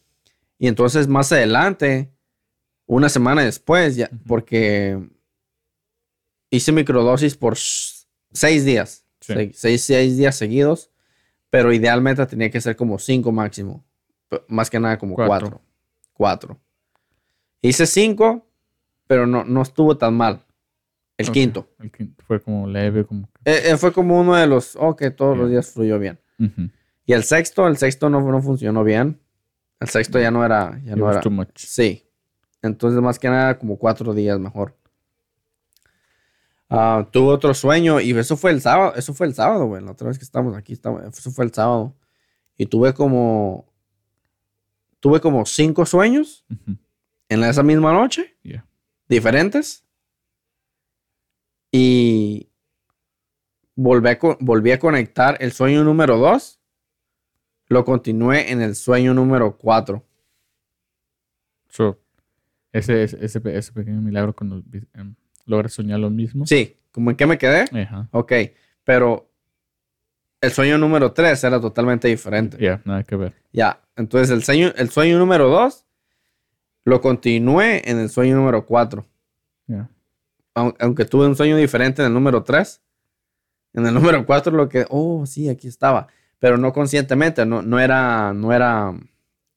Y entonces más adelante, una semana después, ya, Ujú. porque hice microdosis por seis días, Sí. se- seis, seis días seguidos, pero idealmente tenía que ser como cinco máximo, más que nada como Cuatro. cuatro. Cuatro. Hice cinco, pero no, no estuvo tan mal. El quinto. El quinto fue como leve, como Eh, eh, fue como uno de los, ok, todos los días fluyó bien. Y el sexto, el sexto no, no funcionó bien. El sexto ya no era, ya It no was era. too much. Sí. Entonces, más que nada, como cuatro días mejor. Ah, tuve otro sueño y eso fue el sábado. Eso fue el sábado, güey. La otra vez que estamos aquí, estamos, eso fue el sábado. Y tuve como. Tuve como cinco sueños en esa misma noche, Yeah. diferentes. Y volví a, volví a conectar el sueño número dos. Lo continué en el sueño número cuatro. So, ese, ese, ese, pe- ese pequeño milagro cuando logras soñar lo mismo. Sí, ¿como en qué me quedé? Ajá. Ok, pero el sueño número 3 era totalmente diferente. Yeah, nada que ver. Ya, entonces el sueño, el sueño número 2 lo continué en el sueño número 4. Yeah. Aunque tuve un sueño diferente en el número 3. En el número 4 lo que, oh, sí, aquí estaba. Pero no conscientemente, no, no era, no era...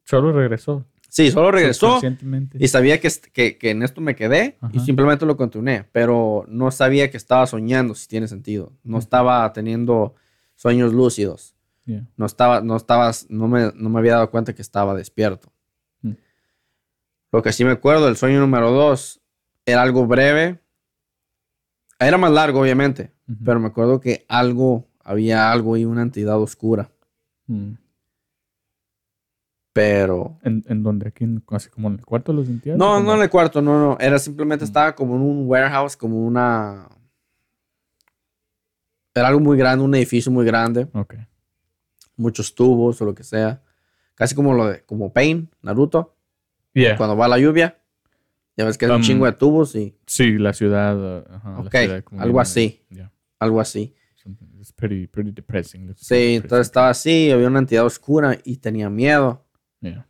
Solo regresó. Sí, solo regresó Subconscientemente. y sabía que, que, que en esto me quedé y simplemente lo continué, pero no sabía que estaba soñando, si tiene sentido. No estaba teniendo sueños lúcidos. Yeah. No estaba, no estabas, no me, no me había dado cuenta que estaba despierto. Mm. Lo que sí me acuerdo, el sueño número dos era algo breve. Era más largo, obviamente, pero me acuerdo que algo, había algo y una entidad oscura. Mm. Pero. ¿En, en donde? Aquí, así como en el cuarto lo sentías? No, ¿O no en el cuarto, no, no. Era simplemente Mm. estaba como en un warehouse, como una. Era algo muy grande, un edificio muy grande, Ok. muchos tubos o lo que sea. Casi como lo de, como Pain, Naruto. Yeah. cuando va la lluvia. Ya ves que es un Um, chingo de tubos y Sí, la ciudad. uh, ajá, la Ok, ciudad algo así. yeah, algo así. It's pretty, pretty depressing. It's Sí, pretty entonces depressing. estaba así, había una entidad oscura y tenía miedo, Yeah.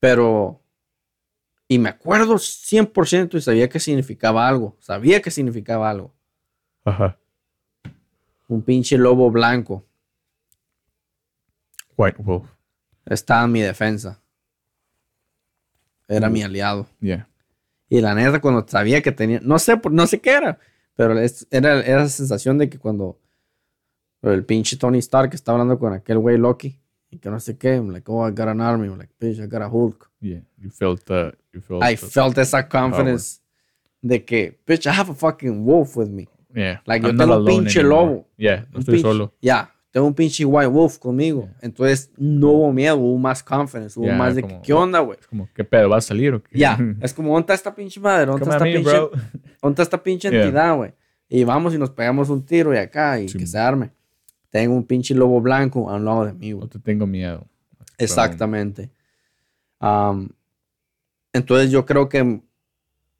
pero... Y me acuerdo 100% y sabía que significaba algo. Sabía que significaba algo. Ajá. Un pinche lobo blanco White Wolf. estaba en mi defensa. Era Uh. mi aliado. Yeah. Y la neta, cuando sabía que tenía, no sé, no sé qué era, pero es- era, era esa sensación de que cuando el pinche Tony Stark estaba hablando con aquel güey Loki y que no sé qué, I'm like, oh, I got an army, I'm like, bitch, I got a Hulk. Yeah. You felt uh, you felt I felt esa confidence de que, bitch, I have a fucking wolf with me. Yeah. like, yo I'm tengo un pinche anymore. lobo. Yeah, no estoy pinche- solo. Ya, tengo un pinche white wolf conmigo. Yeah. Entonces, no hubo miedo, hubo más confidence, hubo Yeah, más de que, como- ¿qué onda, güey? Es como, ¿qué pedo? ¿Vas a salir o qué? Ya, es como, ¿dónde está esta pinche madre? ¿Dónde está esta me, pinche. ¿Dónde esta pinche Yeah. entidad, güey? Y vamos y nos pegamos un tiro y acá y Sí. que se arme. Tengo un pinche lobo blanco a un lado de mí, güey. No te tengo miedo. Exactamente. Am, entonces yo creo que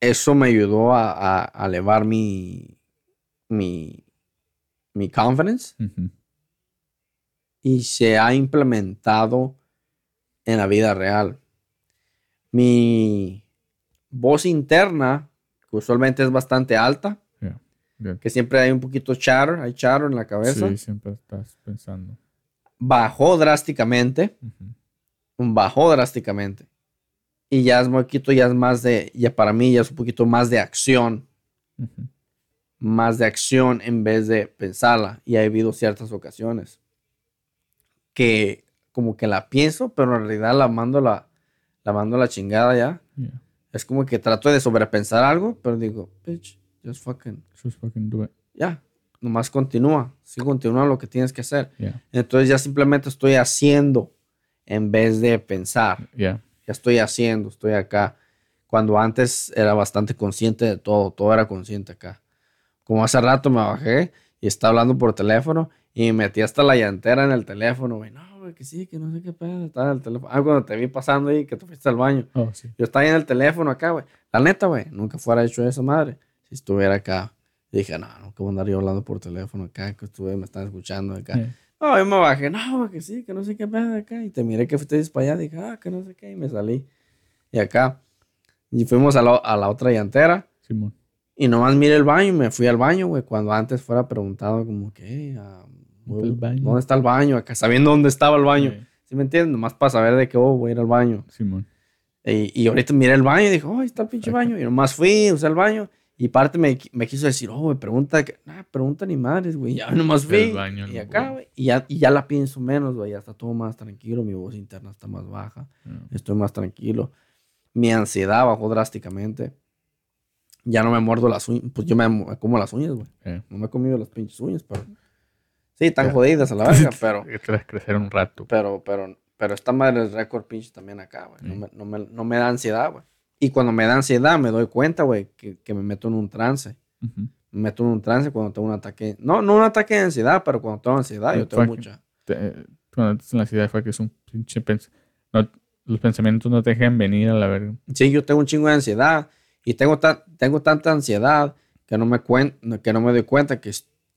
eso me ayudó a, a- a elevar mi, mi, mi confidence y se ha implementado en la vida real. Mi voz interna, que usualmente es bastante alta, Yeah. Que siempre hay un poquito chatter, hay chatter en la cabeza, Sí, siempre estás pensando. bajó drásticamente. Bajó drásticamente. Y ya es un poquito, ya es más de, ya para mí ya es un poquito más de acción, Ujú. Más de acción en vez de pensarla. Y ha habido ciertas ocasiones que como que la pienso, pero en realidad la mando la, la mando la chingada ya. Yeah. Es como que trato de sobrepensar algo, pero digo, bitch, just fucking, Just fucking do it. ya, nomás continúa, sí continúa lo que tienes que hacer. Yeah. Entonces ya simplemente estoy haciendo en vez de pensar. Yeah. ya estoy haciendo, estoy acá. Cuando antes era bastante consciente de todo, todo era consciente acá. Como hace rato me bajé y estaba hablando por teléfono y me metí hasta la llantera en el teléfono, güey. No, güey, que sí, que no sé qué pedo, estaba en el teléfono. Ah, cuando te vi pasando ahí, que te fuiste al baño. Oh, sí. Yo estaba ahí en el teléfono acá, güey. La neta, güey, nunca fuera hecho eso, madre. Si estuviera acá. Y dije, no, no, que voy a andar yo hablando por teléfono acá, que estuve, me están escuchando acá. Yeah. No, yo me bajé, no, güey, que sí, que no sé qué pedo acá. Y te miré que fuiste para allá, dije, ah, que no sé qué, y me salí. Y acá. Y fuimos a la, a la otra llantera. Simón. Y nomás miré el baño y me fui al baño, güey. Cuando antes fuera preguntado, como que, ah, ¿Dónde está el baño? ¿dónde está el baño? Acá, sabiendo dónde estaba el baño. Yeah. ¿Sí me entiendes? Nomás para saber de que, oh, voy a ir al baño. Simón. Y, y ahorita miré el baño y dije, oh, ahí está el pinche baño. Y nomás fui, usé el baño. Y parte me, me quiso decir, oh, güey, pregunta, que- nah, pregunta ni madres, güey. Ya nomás fui. Baño, y acá, güey. Y ya, y ya la pienso menos, güey. Ya está todo más tranquilo. Mi voz interna está más baja. Yeah. Estoy más tranquilo. Mi ansiedad bajó drásticamente. Ya no me muerdo las uñas. Pues yo me, como las uñas, güey. Yeah. No me he comido las pinches uñas, pero. Sí, están Ya. jodidas a la verga, pero. Hay que crecer un rato. Pero, pero, pero esta madre es récord pinche también acá, güey. No, Mm. me, no, me, no me da ansiedad, güey. Y cuando me da ansiedad, me doy cuenta, güey, que, que me meto en un trance. Ujú. Me meto en un trance cuando tengo un ataque. No, no un ataque de ansiedad, pero cuando tengo ansiedad, yo tengo mucha. Te- Cuando estás en la ciudad fue que es un pinche pens- no- los pensamientos no te dejan venir a la verga. Sí, yo tengo un chingo de ansiedad. Y tengo, ta- tengo tanta ansiedad que no me, cuen que no me doy cuenta que,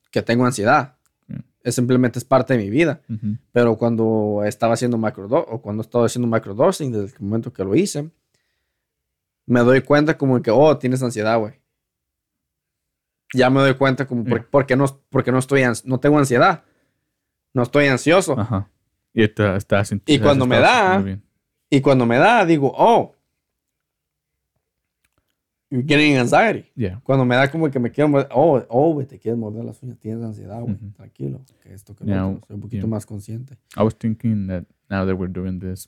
que tengo ansiedad. Mm. Es simplemente es parte de mi vida. Ujú. Pero cuando estaba haciendo microdosing, o cuando estaba haciendo microdosing, desde el momento que lo hice, me doy cuenta como que, oh, tienes ansiedad, güey. Ya me doy cuenta como, Yeah. porque, no, porque no, estoy no tengo ansiedad. No estoy ansioso. Ajá. Y está, estás en- Y cuando me da-. Y cuando me da, digo, oh, you're getting anxiety. Yeah. Cuando me da como que me quiero morder, oh, oh, güey, te quieres morder las uñas, tienes ansiedad, güey. Ujú. Tranquilo, que esto, que lo. Soy un poquito yeah. más consciente. I was thinking that now that we're doing this,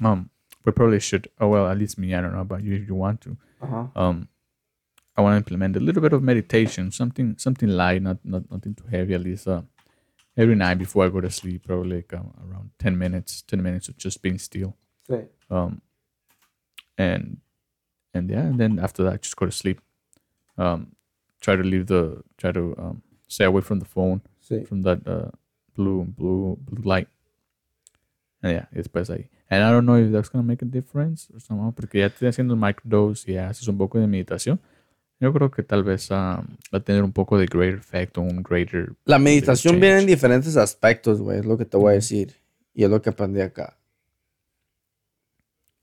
um, we probably should. Oh well, at least me. I don't know about you if you want to. Ajá. Um, I want to implement a little bit of meditation, something something light, not not nothing too heavy. At least uh, every night before I go to sleep, probably like um, around ten minutes, ten minutes of just being still. Sí. Um, and and yeah, and then after that, just go to sleep. Um, try to leave the try to um, stay away from the phone Sí. from that uh, blue blue blue light. And yeah, después ahí. And I don't know if that's gonna make a difference or somehow, porque ya estoy haciendo el microdose y haces un poco de meditación. Yo creo que tal vez um, va a tener un poco de greater effect o un greater. La meditación viene en diferentes aspectos, güey, es lo que te voy a decir. Y es lo que aprendí acá.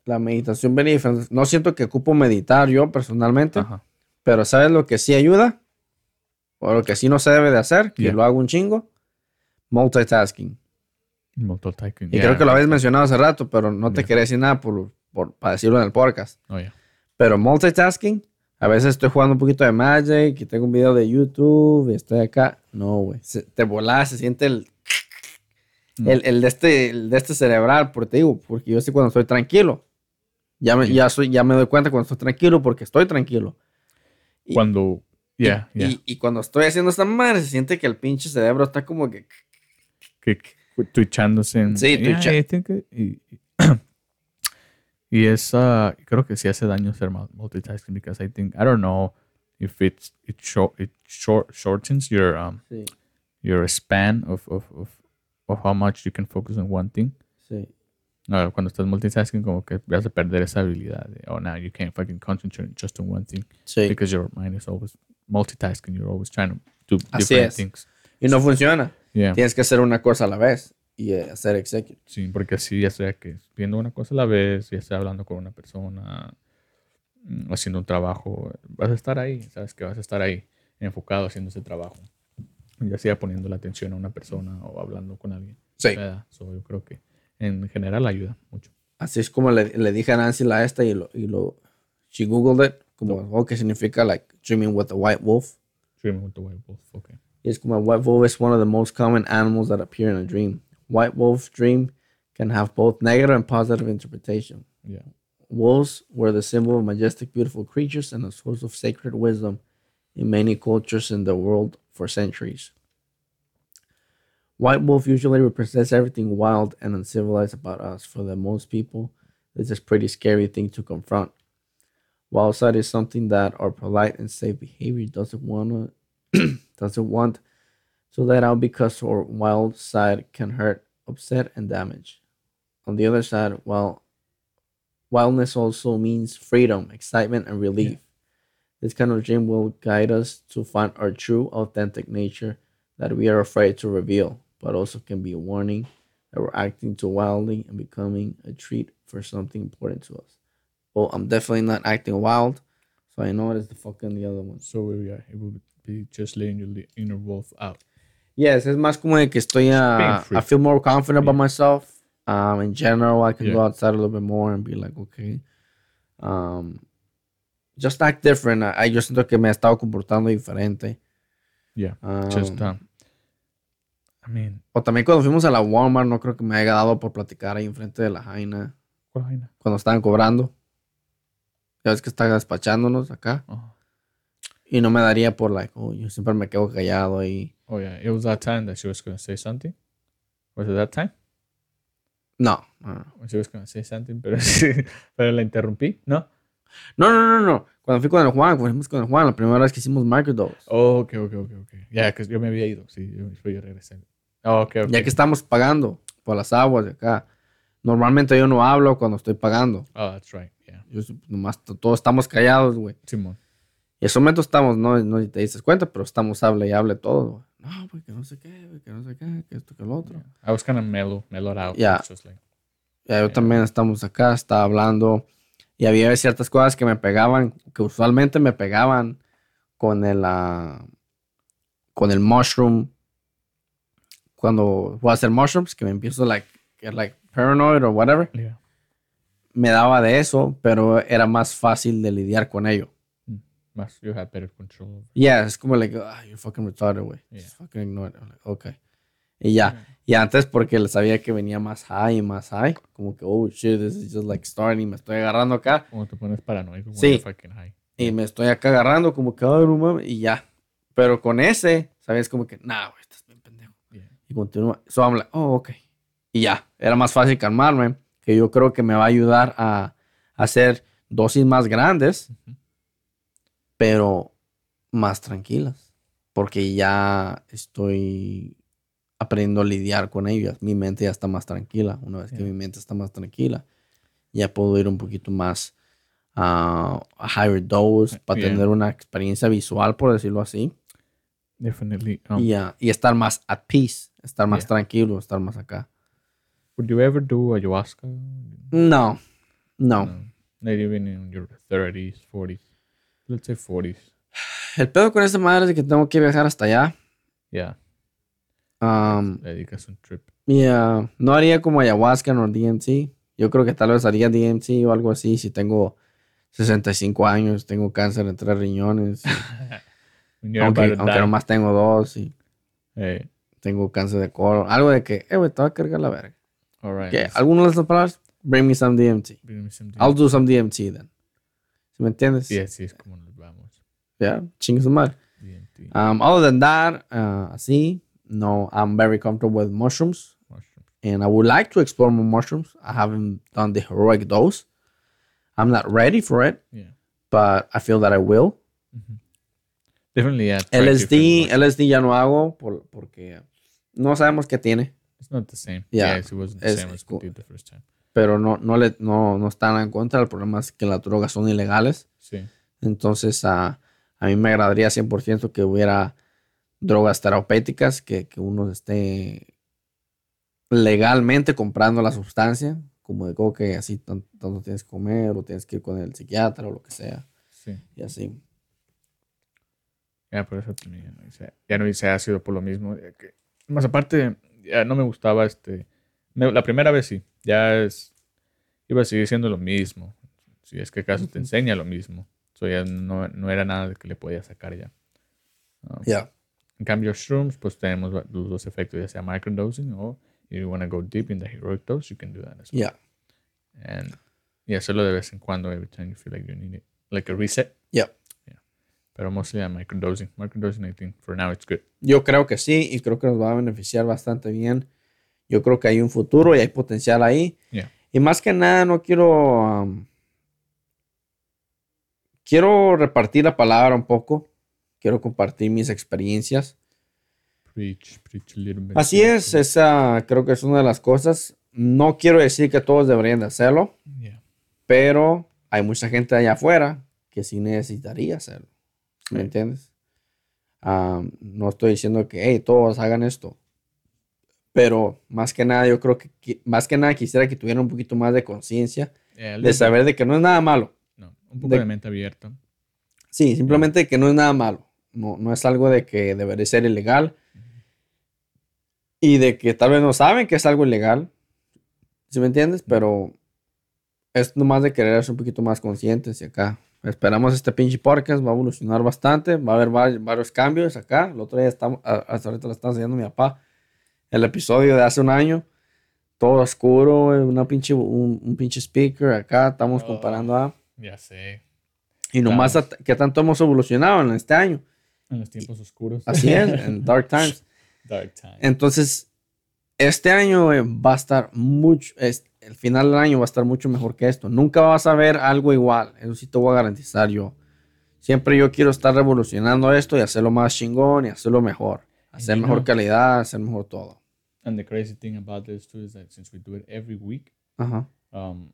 La meditación diferentes... No siento que ocupo meditar yo personalmente, Ajá. pero ¿sabes lo que sí ayuda? O lo que sí no se debe de hacer, que Yeah. lo hago un chingo. Multitasking. Multitasking. Y Yeah, creo que lo habéis mencionado hace rato, pero no te Yeah. quería decir nada por, por- para decirlo en el podcast. Oh. Pero multitasking, a veces estoy jugando un poquito de Magic y tengo un video de YouTube y estoy acá. No, güey. Te volás, se siente el, Mm. el, el de este, el de este cerebral, porque te digo, porque yo sé cuando estoy tranquilo. Ya me, ya, soy, ya me doy cuenta cuando estoy tranquilo porque estoy tranquilo. Y- Cuando. Yeah, y, yeah. y, y cuando estoy haciendo esta madre, se siente que el pinche cerebro está como que. que, que twitchándose. en- Sí, Yeah, it- y, y es, uh, creo que sí hace daño ser mul- multitasking because I think, I don't know if it's it short it short shortens your um Sí, your span of of, of of how much you can focus on one thing. sí. No, cuando estás multitasking como que vas a perder esa habilidad. De, oh, now you can't fucking concentrate just on one thing Sí. because your mind is always multitasking. You're always trying to do Así different es. things. Y no funciona. Yeah. Tienes que hacer una cosa a la vez y eh, hacer execute. Sí, porque así ya sea que viendo una cosa a la vez, ya sea hablando con una persona, mm, haciendo un trabajo, vas a estar ahí, sabes que vas a estar ahí, enfocado haciendo ese trabajo. Ya sea poniendo la atención a una persona o hablando con alguien. Sí. yo creo que en general ayuda mucho. Así es como le, le dije a Nancy la esta y lo, y lo she googled it como oh, que significa like dreaming with a white wolf. Dreaming with the White Wolf, okay. Y es como a white wolf is one of the most common animals that appear in a dream. White wolf dream can have both negative and positive interpretation. Yeah. Wolves were the symbol of majestic, beautiful creatures and a source of sacred wisdom in many cultures in the world for centuries. White wolf usually represents everything wild and uncivilized about us. For the most people, this is a pretty scary thing to confront. Wild side is something that our polite and safe behavior doesn't want to doesn't want to let out because our wild side can hurt, upset, and damage. On the other side, while wildness also means freedom, excitement, and relief. This kind of dream will guide us to find our true, authentic nature that we are afraid to reveal, but also can be a warning that we're acting too wildly and becoming a treat for something important to us. Well, I'm definitely not acting wild, so I know it is the fucking the other one. So yeah, it would be just letting your inner wolf out. Yes, es más como de que estoy, uh. I feel more confident about myself. Um, in general, I can go outside a little bit more and be like, okay, um, just act different. I, yo siento que me he estado comportando diferente. Yeah. Um, Just um, Mean, o también cuando fuimos a la Walmart, no creo que me haya dado por platicar ahí enfrente de la Jaina ¿cuál vaina? cuando estaban cobrando. Ya ves que está despachándonos acá. Oh. Y no me daría por, like, oh, yo siempre me quedo callado ahí. oh yeah, it was that time that she was gonna say something. Was it that time? No. When she was gonna say something, pero, pero la interrumpí, ¿no? No, no, no, no. Cuando fui con el Juan, cuando fuimos con el Juan, la primera vez que hicimos Dolls. Oh, ok, ok, ok, ok. Ya, que yo me había ido, sí, yo, yo regresé. Oh, ok, ok. Ya que estamos pagando por las aguas de acá. Normalmente yo no hablo cuando estoy pagando. Oh, that's right, yeah. Yo nomás todos estamos callados, güey. Simón. Y en ese momento estamos, no, no te dices cuenta, pero estamos hable y hable todo, güey. No, güey, que no sé qué, güey, que no sé qué, que esto, que lo otro. I was kind of mellow, mellowed out. Yeah. Just like, Ya yo también estamos acá, estaba hablando. Y había ciertas cosas que me pegaban, que usualmente me pegaban con el, ah, con el mushroom. Cuando voy a hacer mushrooms, que me empiezo like, get like paranoid or whatever. yeah. Me daba de eso, pero era más fácil de lidiar con ello. Más, you have better control. Yeah, es como like, ah, you're fucking retarded, güey. Yeah. Just fucking ignore it. I'm like, okay. Y ya. Y antes porque sabía que venía más high y más high. Como que, oh shit, this is just like starting. Me estoy agarrando acá. Cuando te pones paranoico, Sí. fucking high. Y me estoy acá agarrando como que, ay, no mames. Y ya. Pero con ese, ¿sabes? Como que, nah, güey, estás bien pendejo. Yeah. Y continúa. So I'm like, oh, ok. Y ya. Era más fácil calmarme. Que yo creo que me va a ayudar a hacer dosis más grandes. Pero más tranquilas. Porque ya estoy aprendiendo a lidiar con ellas. Mi mente ya está más tranquila. Una vez que mi mente está más tranquila, ya puedo ir un poquito más ah, a higher dose para Yeah. tener una experiencia visual, por decirlo así. Definitely. Um, Y, ah, y estar más at peace, estar más Yeah. tranquilo, estar más acá. Would you ever do ayahuasca? No, no. Not even in your 30s, 40s. Let's say 40s. El pedo con esa madre es que tengo que viajar hasta allá. Yeah. Um, Le dedicas un trip. Yeah, no haría como ayahuasca o DMT. Yo creo que tal vez haría DMT o algo así si tengo 65 años, tengo cáncer en tres riñones, aunque, aunque nomás tengo dos y Hey, tengo cáncer de colon. Algo de que, eh, güey, te va a cargar la verga. all right. Que algunas de estas palabras, bring me some DMT. bring me some I'll do some DMT then. ¿Sí me entiendes? Sí, así es como nos vamos. Yeah, chingue su madre. DMT, Um, other than that, uh, así, no, I'm very comfortable with mushrooms. mushrooms. and I would like to explore more mushrooms. I haven't done the heroic dose. I'm not ready for it, Yeah. but I feel that I will. Mhm. Definitely, yeah. LSD. LSD ya no hago por- porque no sabemos qué tiene, It's not the same. Yeah, Yes, it wasn't the it's same as cool. we did the first time. pero no, no, le, no, no están en contra. El problema es que las drogas son ilegales. Sí. Entonces, ah, a mí me agradaría 100% que hubiera drogas terapéuticas, que, que uno esté legalmente comprando la sustancia, como de que así tan- tanto tienes que comer o tienes que ir con el psiquiatra o lo que sea, Sí. y así. Ya, por eso también ya no hice, ya no hice ácido por lo mismo. que- más aparte, ya no me gustaba este. me- la primera vez sí, ya es. Iba a seguir siendo lo mismo. Si es que acaso te enseña lo mismo. So ya no, no era nada de que le podía sacar ya. Um, Ya. En cambio, shrooms, pues tenemos los dos efectos, ya sea microdosing o if you want to go deep in the heroic dose, you can do that as well. Ya. And, y hacerlo de vez en cuando, every time you feel like you need it. Like a reset. Ya. Pero mostly a microdosing. Microdosing, I think, for now, it's good. Yo creo que sí, y creo que nos va a beneficiar bastante bien. Yo creo que hay un futuro y hay potencial ahí. Yeah. Y más que nada, no quiero. um, quiero repartir la palabra un poco. Quiero compartir mis experiencias. Preach, preach a little bit. Así es, esa creo que es una de las cosas. No quiero decir que todos deberían de hacerlo, Yeah. pero hay mucha gente allá afuera que sí necesitaría hacerlo. ¿Me Sí. entiendes? Ah, no estoy diciendo que hey, todos hagan esto. Pero más que nada, yo creo que más que nada quisiera que tuvieran un poquito más de conciencia, Yeah, a de saber de que no es nada malo. No, un poco de- de, mente abierta. Sí, simplemente que no es nada malo. No, no es algo de que debería ser ilegal. Y de que tal vez no saben que es algo ilegal. ¿Sí me entiendes? Pero es nomás de querer ser un poquito más conscientes y acá. Esperamos este pinche podcast, va a evolucionar bastante, va a haber vari- varios cambios acá. El otro día estamos, hasta ahorita lo está enseñando mi papá. El episodio de hace un año, todo oscuro, una pinche, un, un pinche speaker acá, estamos Oh. comparando a... Ya sé. Y nomás a- qué tanto hemos evolucionado en este año. En los tiempos oscuros. Así es, en Dark Times. Dark time. Entonces, este año eh, va a estar mucho, es- el final del año va a estar mucho mejor que esto. Nunca vas a ver algo igual, eso sí te voy a garantizar yo. Siempre yo quiero estar revolucionando esto y hacerlo más chingón y hacerlo mejor. Hacer mejor know- calidad, hacer mejor todo. And the crazy thing about this too is that since we do it every week, Ajá. um,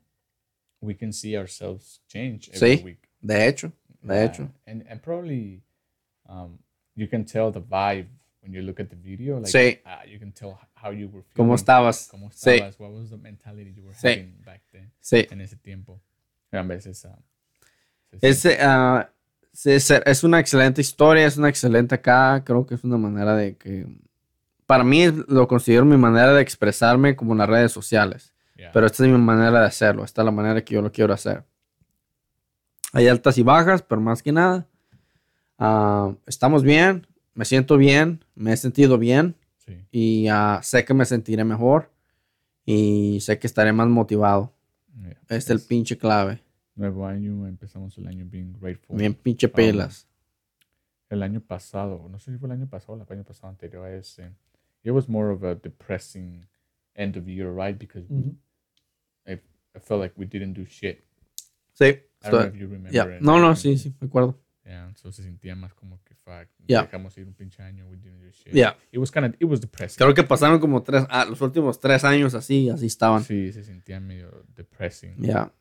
we can see ourselves change every Sí. week. De hecho, de Yeah, hecho. And and probably um, you can tell the vibe when you look at the video. Like Sí. ah, you can tell how you were feeling. ¿Cómo estabas? ¿Cómo Sí. estabas? What was the mentality you were Sí. having back then Sí. en ese tiempo? A veces se Es, sí, es, una excelente historia, es una excelente acá. Creo que es una manera de que. Para mí lo considero mi manera de expresarme como en las redes sociales. yeah. Pero esta es mi manera de hacerlo. Esta es la manera que yo lo quiero hacer. Hay altas y bajas, pero más que nada. ah, estamos bien, me siento bien, me he sentido bien sí. y ah, sé que me sentiré mejor y sé que estaré más motivado. Yeah. Este es el pinche clave. nuevo año, empezamos el año being grateful. Bien pinche pilas. el año pasado, no sé si fue el año pasado o el año pasado anterior a ese, it was more of a depressing end of year, right? Because. I, I felt like we didn't do shit. Sí. I don't know if you remember. it. No, no, sí, sí, me acuerdo. Yeah, so se sentía más como que fuck. Yeah. Dejamos ir un pinche año, we didn't do shit. Yeah. It was kind of, it was depressing. Creo que pasaron como tres, ah, los últimos tres años así, así estaban. Sí, se sentía medio depressing. Ya,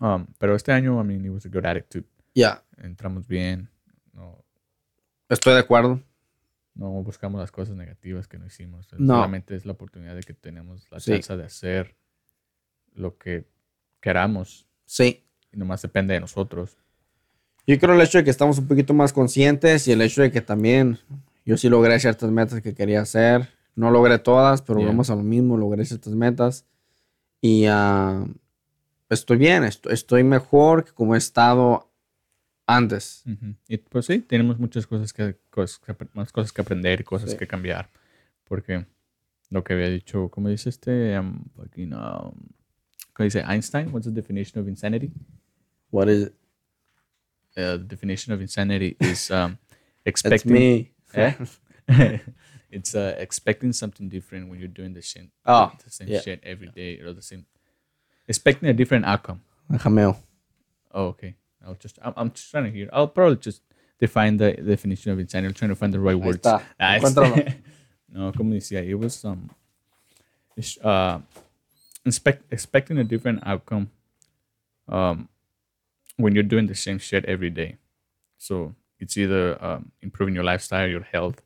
Um, pero este año, I mean, it was a good attitude. ya, Entramos bien. No, estoy de acuerdo. no buscamos las cosas negativas que no hicimos. No. Solamente es la oportunidad de que tenemos la Sí. chance de hacer lo que queramos. Sí. Y nomás depende de nosotros. Yo creo el hecho de que estamos un poquito más conscientes y el hecho de que también yo sí logré ciertas metas que quería hacer. No logré todas, pero Yeah. vamos a lo mismo, logré ciertas metas. Y ah, estoy bien, estoy, estoy mejor que como he estado antes. Ujú. Y pues sí, tenemos muchas cosas que, cosas más cosas que aprender y cosas Sí. que cambiar. Porque lo que había dicho, como dice este, um, fucking, um, ¿cómo dice Einstein? What's the definition of insanity? What is it? Uh, the definition of insanity is um, expecting. me. Eh? it's uh, expecting something different when you're doing the shit, Oh, the same yeah. shit every day or the same, expecting a different outcome. Jameo. Oh, okay. I'll just, I'm, I'm just trying to hear. I'll probably just define the definition of insanity. I'm trying to find the right Ahí words. está. Ah, este- no, como decía, it was um, uh, expect, expecting a different outcome um, when you're doing the same shit every day. So it's either um, improving your lifestyle, your health,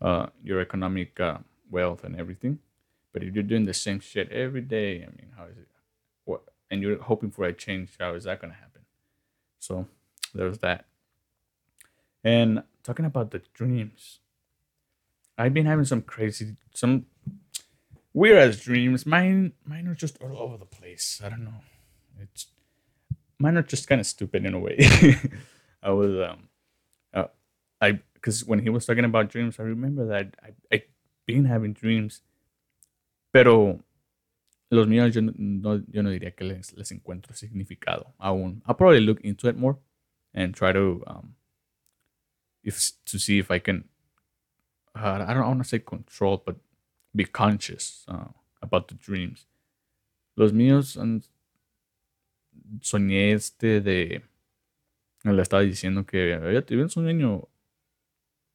uh, your economic uh, wealth, and everything. But if you're doing the same shit every day, I mean, how is it? What? And you're hoping for a change, how is that going to happen? So there's that. And talking about the dreams, I've been having some crazy, some weird ass dreams. Mine, mine are just all over the place. I don't know. It's mine are just kind of stupid in a way. I was um, uh, I because when he was talking about dreams, I remember that I I been having dreams, pero los míos yo no yo no diría que les, les encuentro significado aún. I'll probably look into it more and try to um if to see if I can uh, I don't want to say control, but be conscious uh, about the dreams. Los míos han- soñé este de le estaba diciendo que había tenido un sueño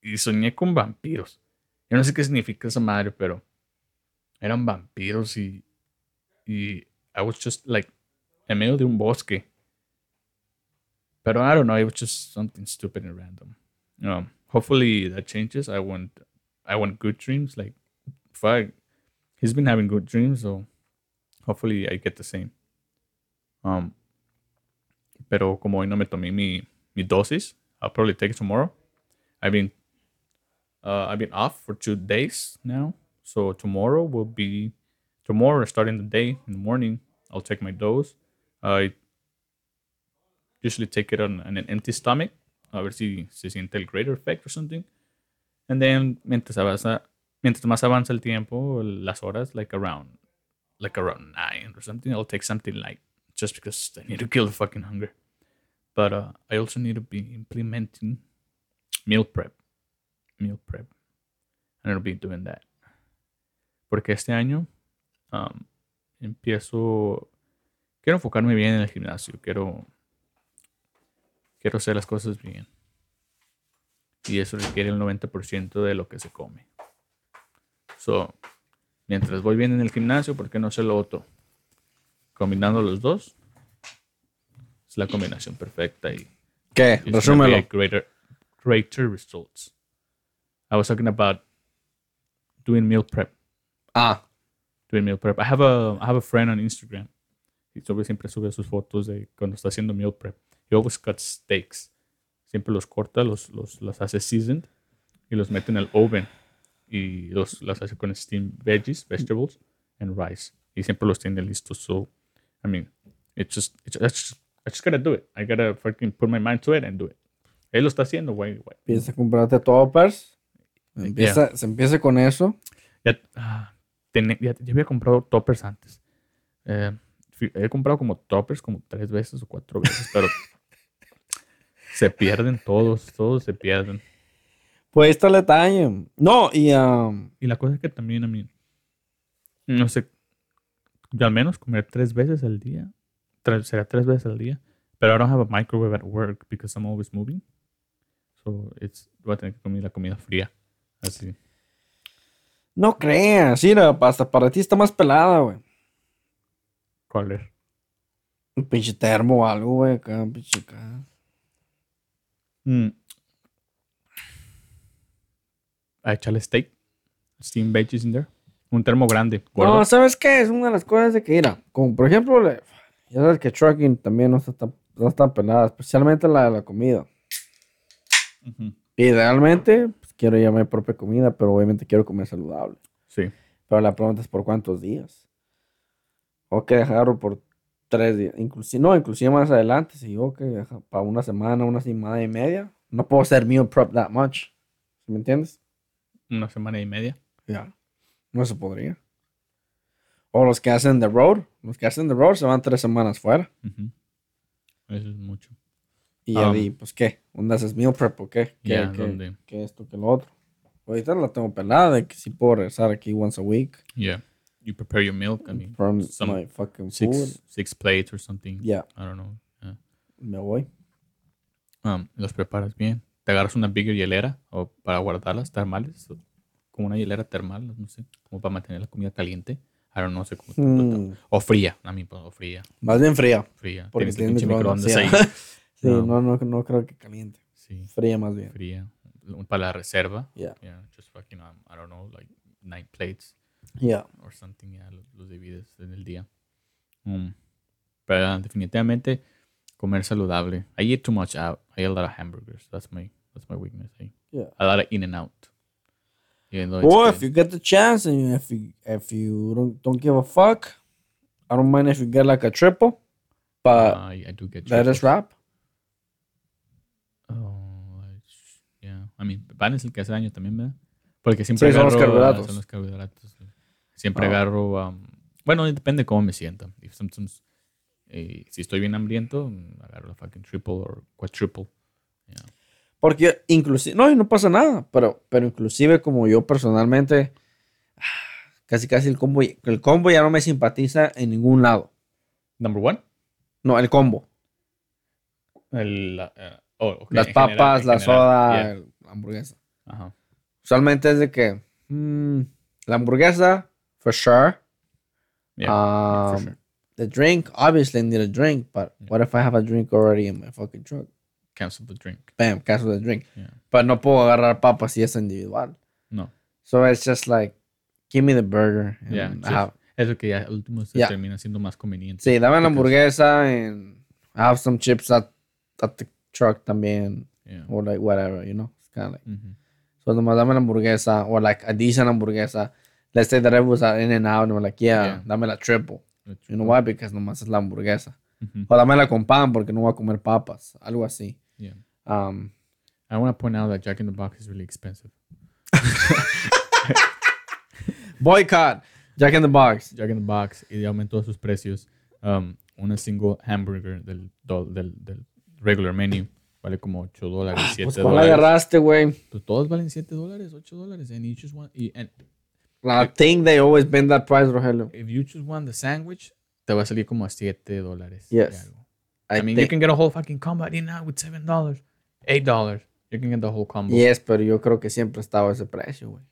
y soñé con vampiros. Yo no sé qué significa esa madre, pero eran vampiros y y I was just like en medio de un bosque. Pero I don't know, it was just something stupid and random. Um, hopefully that changes. I want I want good dreams. Like I he's been having good dreams, so hopefully I get the same. Um pero como hoy no me tomé mi, mi dosis, I'll probably take it tomorrow. I've been uh, I've been off for two days now, so tomorrow will be tomorrow starting the day in the morning. I'll take my dose. I usually take it on, an empty stomach. A ver si se siente el greater effect or something. And then mientras avanza, mientras más avanza el tiempo, las horas, like around like around nine or something, I'll take something light just because I need to kill the fucking hunger. But uh, I also need to be implementing meal prep. Meal prep. And I'll be doing that. Porque este año um, empiezo. Quiero enfocarme bien en el gimnasio. Quiero. Quiero hacer las cosas bien. Y eso requiere el 90% de lo que se come. So, mientras voy bien en el gimnasio, ¿por qué no hacer lo otro? Combinando los dos, es la combinación perfecta y ¿Qué? Resúmelo. greater, greater results. I was talking about doing meal prep. Ah, Doing meal prep. I have a I have a friend on Instagram. Y sobre siempre sube sus fotos de cuando está haciendo meal prep. He always cuts steaks. Siempre los corta, los, los, los hace seasoned y los mete en el oven. Y los, las hace con steamed veggies, vegetables, and rice. Y siempre los tiene listos. So, I mean, it's just, it's, I just, I just gotta do it. I gotta fucking put my mind to it and do it. Él lo está haciendo, güey. güey. empieza a comprarte toppers. Empieza, Se empieza con eso. Ya, ah, tenía- ya, ya había comprado toppers antes. Eh, he comprado como toppers como tres veces o cuatro veces, pero se pierden todos, todos se pierden. Pues está el detalle. No, y um, Y la cosa es que también a mí, no sé, yo al menos comer tres veces al día, tres, será tres veces al día, pero I don't have a microwave at work because I'm always moving. So, it's, voy a tener que comer la comida fría. Así. no creas. Mira, hasta para ti está más pelada, güey. ¿Cuál es? Un pinche termo o algo, güey. Acá, un pinche acá. Mm. A echarle steak, steam veggies in there. Un termo grande, gordo. No, ¿sabes qué? Es una de las cosas de que, mira, como por ejemplo, le- ya sabes que trucking también no está tan, no está tan pelada, especialmente la de la comida. Ujú. Idealmente, pues, quiero ya mi propia comida, pero obviamente quiero comer saludable. Sí. Pero la pregunta es por cuántos días. O que dejarlo por tres días. Inclusive, no, inclusive más adelante, si yo que para una semana, una semana y media, no puedo hacer meal prep that much. ¿Sí ¿Me entiendes? Una semana y media. Ya. No se podría. O los que hacen the road. Los que hacen the road se van tres semanas fuera. Eso es mucho. Y Um, di, pues qué, ¿dónde haces meal prep o qué? ¿Qué, qué- qué esto, que lo otro? Ahorita la tengo pelada de que sí puedo regresar aquí once a week Yeah. You prepare your milk. I mean, from some my fucking food. six, six plates or something. Ya, I don't know. Yeah. me voy. Um, los preparas bien. te agarras una bigger hielera o para guardarlas termales, como una hielera termal, no sé, como para mantener la comida caliente. Ahora no sé cómo. Mm, O fría, a mí, pues, o fría, más bien fría. fría. Porque tiene microondas, ahí. Sí, No. no, no, no creo que caliente. Sí, Fría más bien. fría. Para la reserva. Yeah. Yeah, just fucking, um, I don't know, like nine plates. Yeah. or something, ya los, divides en el día. Mm. Pero ah, definitivamente comer saludable. I eat too much out. I eat a lot of hamburgers. That's my that's my weakness. Yeah. a lot of in and out. Even though Or if you get the chance and if you if you don't don't give a fuck, I don't mind if you get like a triple, but Uh, I, do get that is rap. Oh, yeah. I mean, pan es el que hace daño también, ¿verdad? Porque siempre Sí, son los agarro, carbohidratos. son los carbohidratos. Siempre Ah. agarro, um, bueno, depende de cómo me sienta. If sometimes, eh, si estoy bien hambriento, agarro la fucking triple o quadruple. Yeah. Porque inclusive, no, y no pasa nada, pero, pero inclusive como yo personalmente, casi casi el combo, el combo ya no me simpatiza en ningún lado. Number one. No, el combo. El, eh, oh, Las en papas, general, la soda, yeah. la hamburguesa. Ajá. Usualmente es de que mm, la hamburguesa, for sure. Yeah, yeah, for Um, sure. The drink, obviously I need a drink, but what if I have a drink already in my fucking truck? Cancel the drink. Bam, caso de drink. Yeah. Pero no puedo agarrar papas si es individual. No. So it's just like, give me the burger. and Yeah, I have- Es lo que ya al último se Yeah. termina siendo más conveniente. Sí, dame la hamburguesa and I have some chips at, at the truck también. Yeah. Or like whatever, you know? It's kind of like, Ujú. so nomás dame la hamburguesa or like a decent hamburguesa. Let's say that I was In and Out and we're like, yeah, Yeah. dame la triple. You know why? Because nomás es la hamburguesa. Ujú. O dámela con pan porque no voy a comer papas. Algo así. Yeah. Um, I want to point out that Jack in the Box is really expensive. boycott. Jack in the Box. Jack in the Box y aumentó sus precios. Um, una single hamburger del, del, del regular menu vale como 8 dólares, 7 Pues ¿cuál dólares. agarraste, güey? Pues todos valen 7 dólares, 8 dólares. And you just want, y, and I think they always bend that price, Rogelio. if you just want the sandwich, te va a salir como a 7 dólares. Yes. I, I mean, think- you can get a whole fucking combo at In-N-Out with seven dollars, eight dollars. You can get the whole combo. Yes, pero yo creo que siempre estaba ese precio, güey.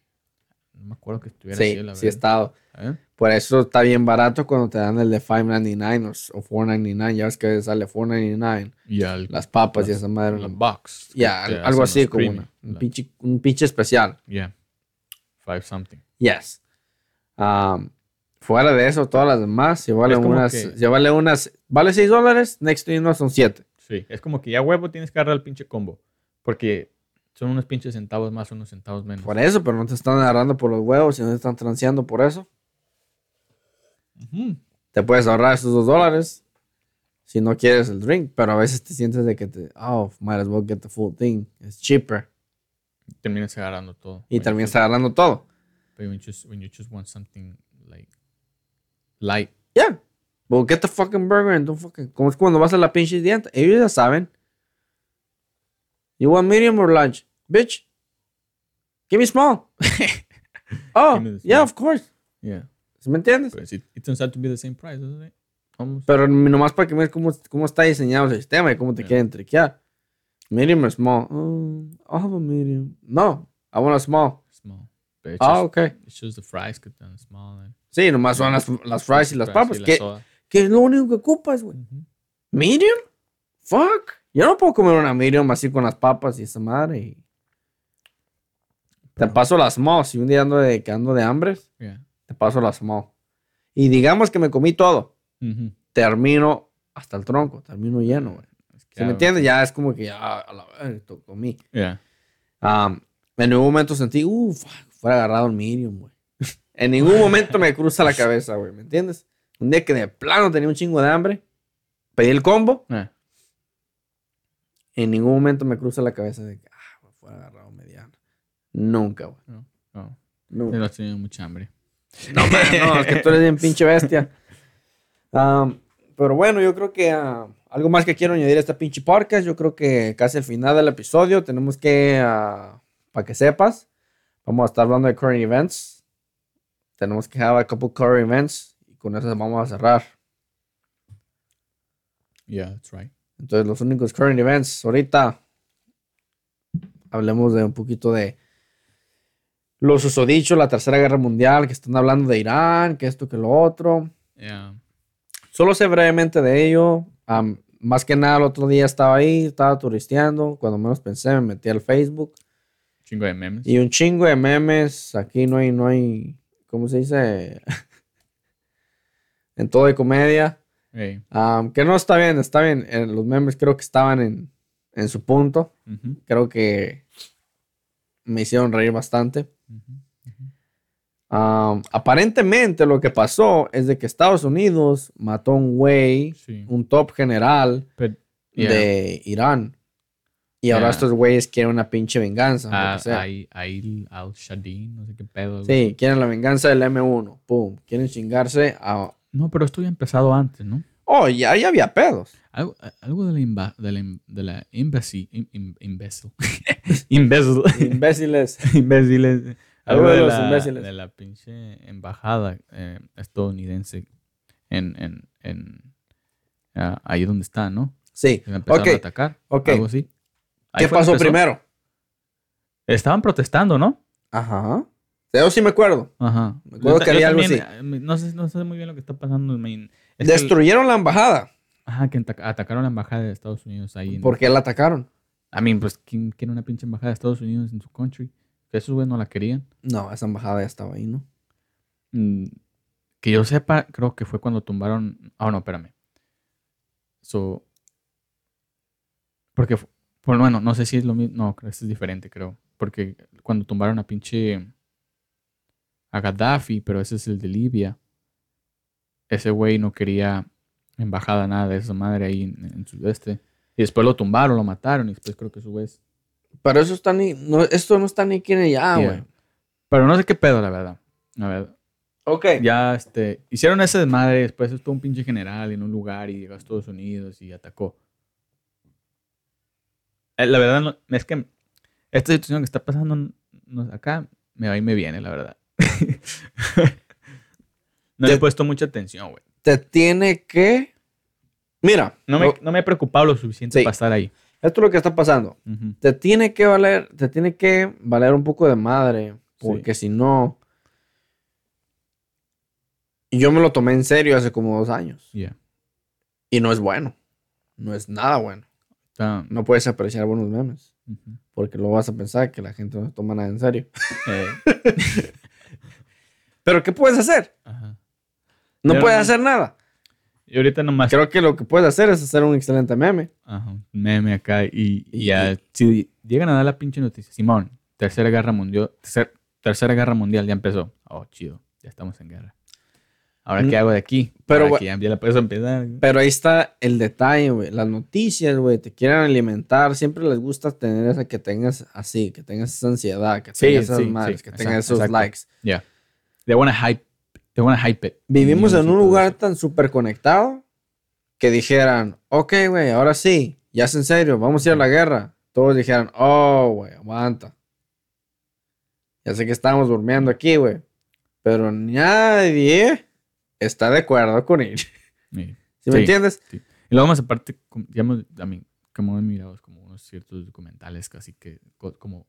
No me acuerdo que estuviera Sí, así, la sí verdad. estado. ¿Eh? Por eso está bien barato cuando te dan el de $5.99 o, o $4.99. Ya ves que sale $4.99. Y al, Las papas y las- esa madre. la box. Ya, te algo así como una- un, pinche, un pinche especial. Yeah. Five something. Yes. Um, fuera de eso, todas las demás, si vale unas, que- si vale unas, vale 6 dólares, next to you no son 7. Sí. Es como que ya huevo tienes que agarrar el pinche combo. Porque son unos pinches centavos más, unos centavos menos. Por eso, pero no te están agarrando por los huevos y no te están transeando por eso. Te puedes ahorrar esos 2 dólares si no quieres el drink, pero a veces te sientes de que te, oh, might as well get the full thing. It's cheaper. Terminas agarrando todo. Y está agarrando todo. But when you just, when you just want something like light. Yeah. Well, get the fucking burger and don't fucking. Como es cuando vas a la pinche dieta. Ellos ya saben. You want medium or large? Bitch. Give me small. oh, me the yeah, small. of course. Yeah. ¿Sí ¿Me entiendes? But it, it turns out to be the same price, doesn't it? Almost. Pero nomás para que veas cómo, cómo está diseñado el sistema y cómo te Yeah. quieren triquear. Medium or small? Oh, I'll have a medium. No, I want a small. Small. But it's Ah, just, okay. it's just the fries cut down small. And Sí, nomás son las, las fries y las papas. y la Que, soda. que es lo único que ocupas, güey. Ujú. ¿Medium? Fuck. Yo no puedo comer una medium así con las papas y esa madre. y- Te paso las small. Si un día ando de, que ando de hambre, Yeah. te paso las small. Y digamos que me comí todo. Termino hasta el tronco. Termino lleno, güey. Es que ¿Se me entiendes? Ya es como que ya a la to- comí. Yeah. Um, en ningún momento sentí, uff, fuera agarrado el medium, güey. En ningún momento me cruza la cabeza, güey. ¿Me entiendes? Un día que de plano tenía un chingo de hambre, pedí el combo. Eh, En ningún momento me cruza la cabeza de que, ah, güey, fuera agarrado mediano. Nunca, güey. no, no. Nunca. Yo no tenía mucha hambre. No, man, no, es que tú eres bien pinche bestia. Um, pero bueno, yo creo que ah, algo más que quiero añadir a esta pinche podcast. Yo creo que casi al final del episodio tenemos que, ah, para que sepas, vamos a estar hablando de current events. Tenemos que have a couple current events y con eso vamos a cerrar. Yeah, that's right. Entonces, los únicos current events ahorita hablemos de un poquito de los usodichos, la tercera guerra mundial, que están hablando de Irán, que esto, que lo otro. Yeah. Solo sé brevemente de ello. Am, más que nada, el otro día estaba ahí, estaba turisteando. Cuando menos pensé, me metí al Facebook. Chingo de memes. Y un chingo de memes. Aquí no hay, no hay, ¿cómo se dice? en todo de comedia. Que no está bien, está bien. Eh, los memes creo que estaban en, en su punto. Creo que me hicieron reír bastante. aparentemente lo que pasó es de que Estados Unidos mató a un güey, Sí. un top general Pero, yeah. de Irán. Y ahora Yeah. estos güeyes quieren una pinche venganza. Ah, que sea. ahí, ahí al Shadin, no sé qué pedo. güey. Sí, quieren la venganza del M1. Pum. Quieren chingarse a. No, pero esto ya ha empezado antes, ¿no? Oh, ya, ya había pedos. Algo, algo de la, imba- de la, de la embassy, im- im- imbécil. imbécil. Imbéciles. imbéciles. Algo Algo de de, los la, imbéciles. de la pinche embajada eh, estadounidense en, en, en ah, ahí donde está, ¿no? Sí. Empezaron Ok. a atacar. ok. Algo así. Ahí ¿Qué pasó primero? Estaban protestando, ¿no? Ajá. Eso sí me acuerdo. Ajá. Me acuerdo Yo que había algo también, eh, No sé, no sé muy bien lo que está pasando. Es Destruyeron la embajada. ajá, que ata- atacaron la embajada de Estados Unidos ahí. En, ¿Por qué la atacaron? I mean, pues, ¿quién quiere una pinche embajada de Estados Unidos en su country? Esos güeyes no la querían. No, esa embajada ya estaba ahí, ¿no? Mm, que yo sepa, creo que fue cuando tumbaron. Ah, no, espérame. So. Porque, bueno, no sé si es lo mismo. No, creo que es diferente, creo. Porque cuando tumbaron a pinche. A Gaddafi, pero ese es el de Libia. Ese güey no quería embajada, nada de esa madre ahí en, en su este. Y después lo tumbaron, lo mataron. Y después creo que su es- Pero eso está ni. No, esto no está ni quién allá, Yeah. güey. Pero no sé qué pedo, la verdad. La verdad. Ok. ya este, hicieron ese desmadre, después estuvo un pinche general en un lugar y llegó a Estados Unidos y atacó. Eh, La verdad, no- es que esta situación que está pasando no- acá me va y me viene, la verdad. no le he puesto mucha atención, güey. Te tiene que. Mira, No me, lo- no me he preocupado lo suficiente Sí. para estar ahí. esto es lo que está pasando. Te tiene que valer, te tiene que valer un poco de madre. Porque si no. Y yo me lo tomé en serio hace como dos años. Yeah. Y no es bueno. No es nada bueno. Está- No puedes apreciar buenos memes. Porque luego vas a pensar que la gente no se toma nada en serio. Eh, Pero ¿qué puedes hacer? ajá. No Pero puedes hacer nada. Y ahorita nomás Creo que lo que puedes hacer es hacer un excelente meme. Ajá, meme acá y, y Y- ya, si llegan a dar la pinche noticia, Simón, tercera guerra mundial, tercer- tercera guerra mundial ya empezó. Oh, chido, ya estamos en guerra. Ahora, ¿qué hago de aquí? pero, Ahora ya, la puedes empezar. Pero ahí está el detalle, güey. Las noticias, güey, te quieren alimentar. Siempre les gusta tener esa que tengas así, que tengas esa ansiedad, que Sí, tengas esas sí, madres, sí, que exacto, tengas esos exacto. likes. Ya. They wanna hype, they wanna hype it. Vivimos en un lugar tan súper conectado que dijeran, ok, güey, ahora sí, ya es en serio, vamos a ir a la guerra. Todos dijeran, oh, güey, aguanta. Ya sé que estamos durmiendo aquí, güey. Pero nadie está de acuerdo con ir. Sí. ¿Sí me Sí. entiendes? Y luego más aparte, digamos, a mí, como he mirado como unos ciertos documentales casi que co- como,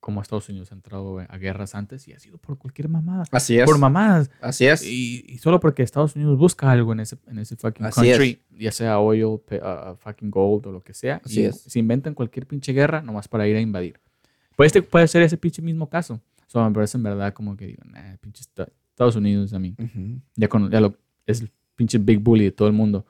como Estados Unidos ha entrado a guerras antes y ha sido por cualquier mamada. Así es. Por mamadas. Así es. Y, y solo porque Estados Unidos busca algo en ese, en ese fucking Así es. country, ya sea oil, uh, fucking gold o lo que sea, Así y es. se inventan cualquier pinche guerra nomás para ir a invadir. Pues este puede ser ese pinche mismo caso. So, me parece en verdad como que digo, nah, pinche Estados Unidos a mí. Ya, con, ya lo, es el pinche big bully de todo el mundo.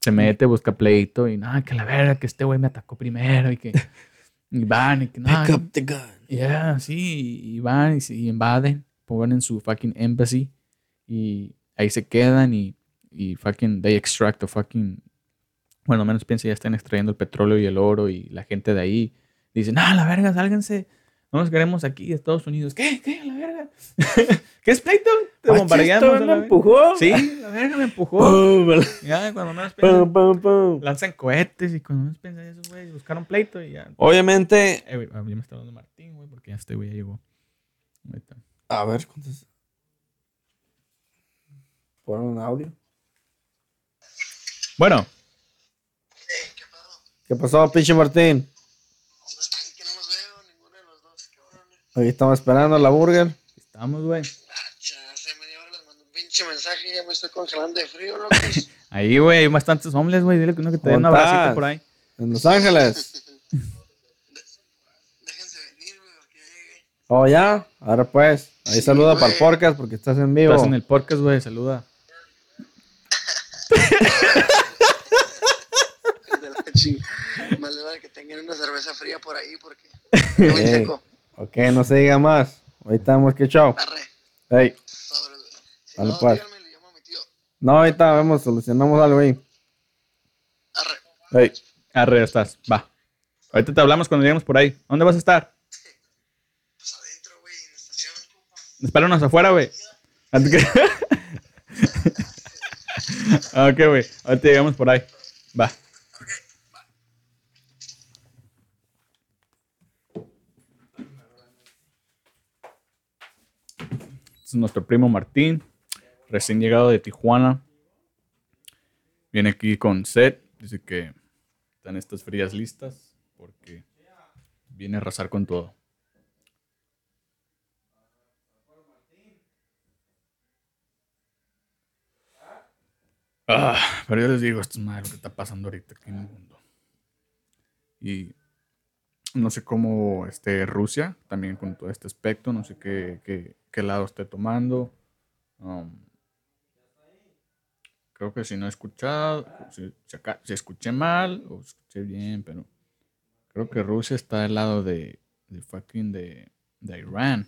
Se mete, busca pleito y nada, que la verga, que este güey me atacó primero y que y van y que no. Pick up the gun. Yeah, sí, y van y, y invaden, ponen su fucking embassy y ahí se quedan y, y fucking they extract the fucking, bueno, menos piensa ya están extrayendo el petróleo y el oro y la gente de ahí dicen, ah, la verga, sálganse, no nos queremos aquí de Estados Unidos. ¿Qué? ¿Qué? ¿La verga? ¿Qué es pleito? Te bombardeamos. ¿me empujó? Sí, la verga me empujó. Ya, cuando menos piensan, pum, pum, pum. lanzan cohetes y cuando menos piensan esos güeyes buscaron pleito y ya. Obviamente, Eh, güey, ya me está dando Martín, güey, porque ya este güey ya llegó. A ver, ¿cuántos? Pon un audio. Bueno, ¿Qué pasó, pinche Martín? ¿Dónde están? Que no los veo, ni Ahí estamos esperando la burger. Estamos, güey. Hace media hora les mandé un pinche mensaje y ya me estoy congelando de frío, locos. Ahí, güey, hay bastantes hombres, güey. Dile que uno que te dé un ¿Cómo abracito estás? por ahí. En Los Ángeles. Déjense venir, güey, porque ya llegué. Oh, ya. Ahora pues. Ahí Sí, saluda güey. para el podcast porque estás en vivo. Estás en el podcast, güey. Saluda. De la ching- Más le vale que tengan una cerveza fría por ahí porque muy seco. Ok, no se diga más. Ahí estamos, que chao. Arre. Hey. Si no, pues. díganme, le llamo a mi tío. No, ahorita vemos, solucionamos algo ahí. Arre. Hey. Arre, estás. Va. Ahorita te hablamos cuando lleguemos por ahí. ¿Dónde vas a estar? Pues adentro, güey, en la estación. Espéranos afuera, güey. Antes que- ok, güey. Ahorita llegamos por ahí. Va. Este es nuestro primo Martín, recién llegado de Tijuana. Viene aquí con set. Dice que están estas frías listas porque viene a arrasar con todo. Ah, pero yo les digo, esto es madre lo que está pasando ahorita aquí en el mundo. Y no sé cómo esté Rusia también con todo este aspecto, no sé qué, qué, lado esté tomando. Um, creo que si no he escuchado, si, escuché mal o escuché bien, pero creo que Rusia está del lado de, de fucking de, de Irán.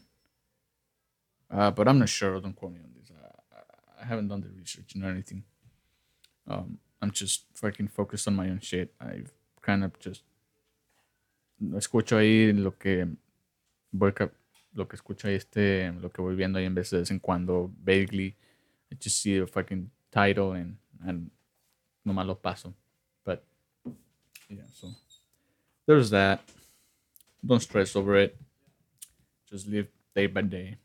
Uh, but I'm not sure, don't quote me on this. I, I haven't done the research nor anything. Um, I'm just fucking focused on my own shit. I've kind of just escucho ahí lo que voy lo que escucho este lo que voy viendo ahí en vez de en cuando vaguely I just see the fucking title and and nomás lo paso. But yeah so there's that. Don't stress over it. Just live day by day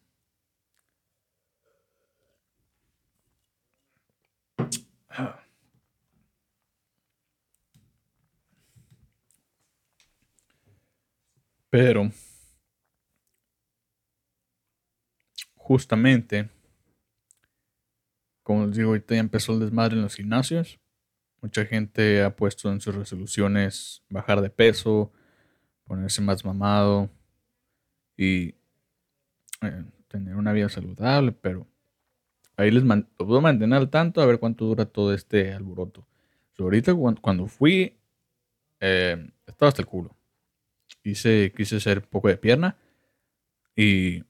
Pero, justamente, como les digo, ahorita ya empezó el desmadre en los gimnasios. Mucha gente ha puesto en sus resoluciones bajar de peso, ponerse más mamado y eh, tener una vida saludable, pero ahí les man- mantener al tanto a ver cuánto dura todo este alboroto. Ahorita cuan- cuando fui, eh, estaba hasta el culo hice, quise hacer poco de pierna y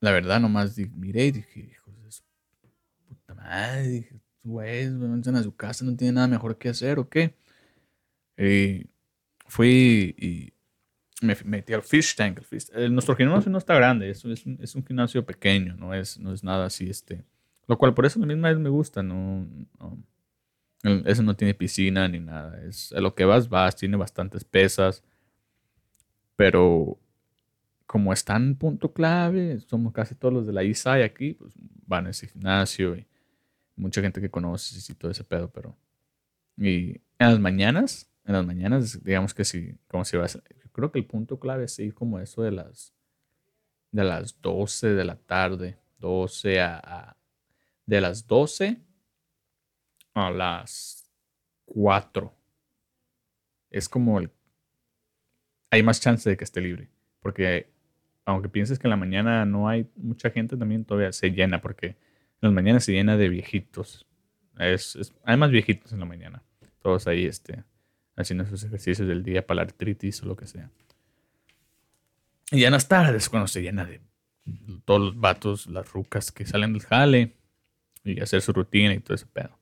la verdad nomás miré y dije, hijos de puta madre, dije, güeyes, van a su casa, no tiene nada mejor que hacer o qué. Y fui y me metí al fish tank. el eh, nuestro gimnasio no está grande, es, es, un, gimnasio pequeño, no es, no es nada así, este. Lo cual por eso la misma me gusta, no, no- ese no tiene piscina ni nada, es a lo que vas, vas, tiene bastantes pesas pero como está en punto clave, somos casi todos los de la ISAI aquí, pues van a ese gimnasio y mucha gente que conoces y todo ese pedo, pero... Y en las mañanas, en las mañanas, digamos que sí, como si vas, yo creo que el punto clave es ir como eso de las, de las 12 de la tarde, 12 a, a- de las 12 a las 4. Es como el hay más chance de que esté libre. Porque aunque pienses que en la mañana no hay mucha gente, también todavía se llena, porque en las mañanas se llena de viejitos. Hay más viejitos en la mañana. Todos ahí este, haciendo sus ejercicios del día para la artritis o lo que sea. Y ya en las tardes cuando se llena de todos los vatos, las rucas que salen del jale y hacer su rutina y todo ese pedo.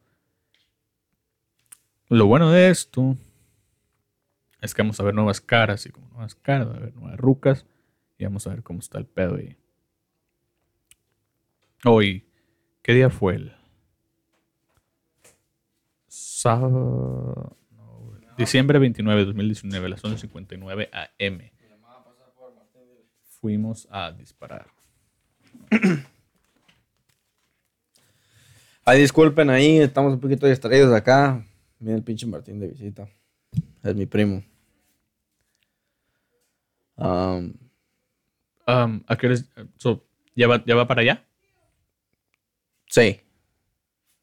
Lo bueno de esto es que vamos a ver nuevas caras y como nuevas caras, a ver nuevas rucas y vamos a ver cómo está el pedo ahí. Hoy, ¿qué día fue el? Sábado. no, diciembre 29 de 2019, a las 11.59 am. Fuimos a disparar. Ay, disculpen ahí, estamos un poquito distraídos acá. Viene el pinche Martín de visita. Es mi primo. Um, ¿A qué hora es- so, ¿ya, va, ¿Ya va para allá? Sí.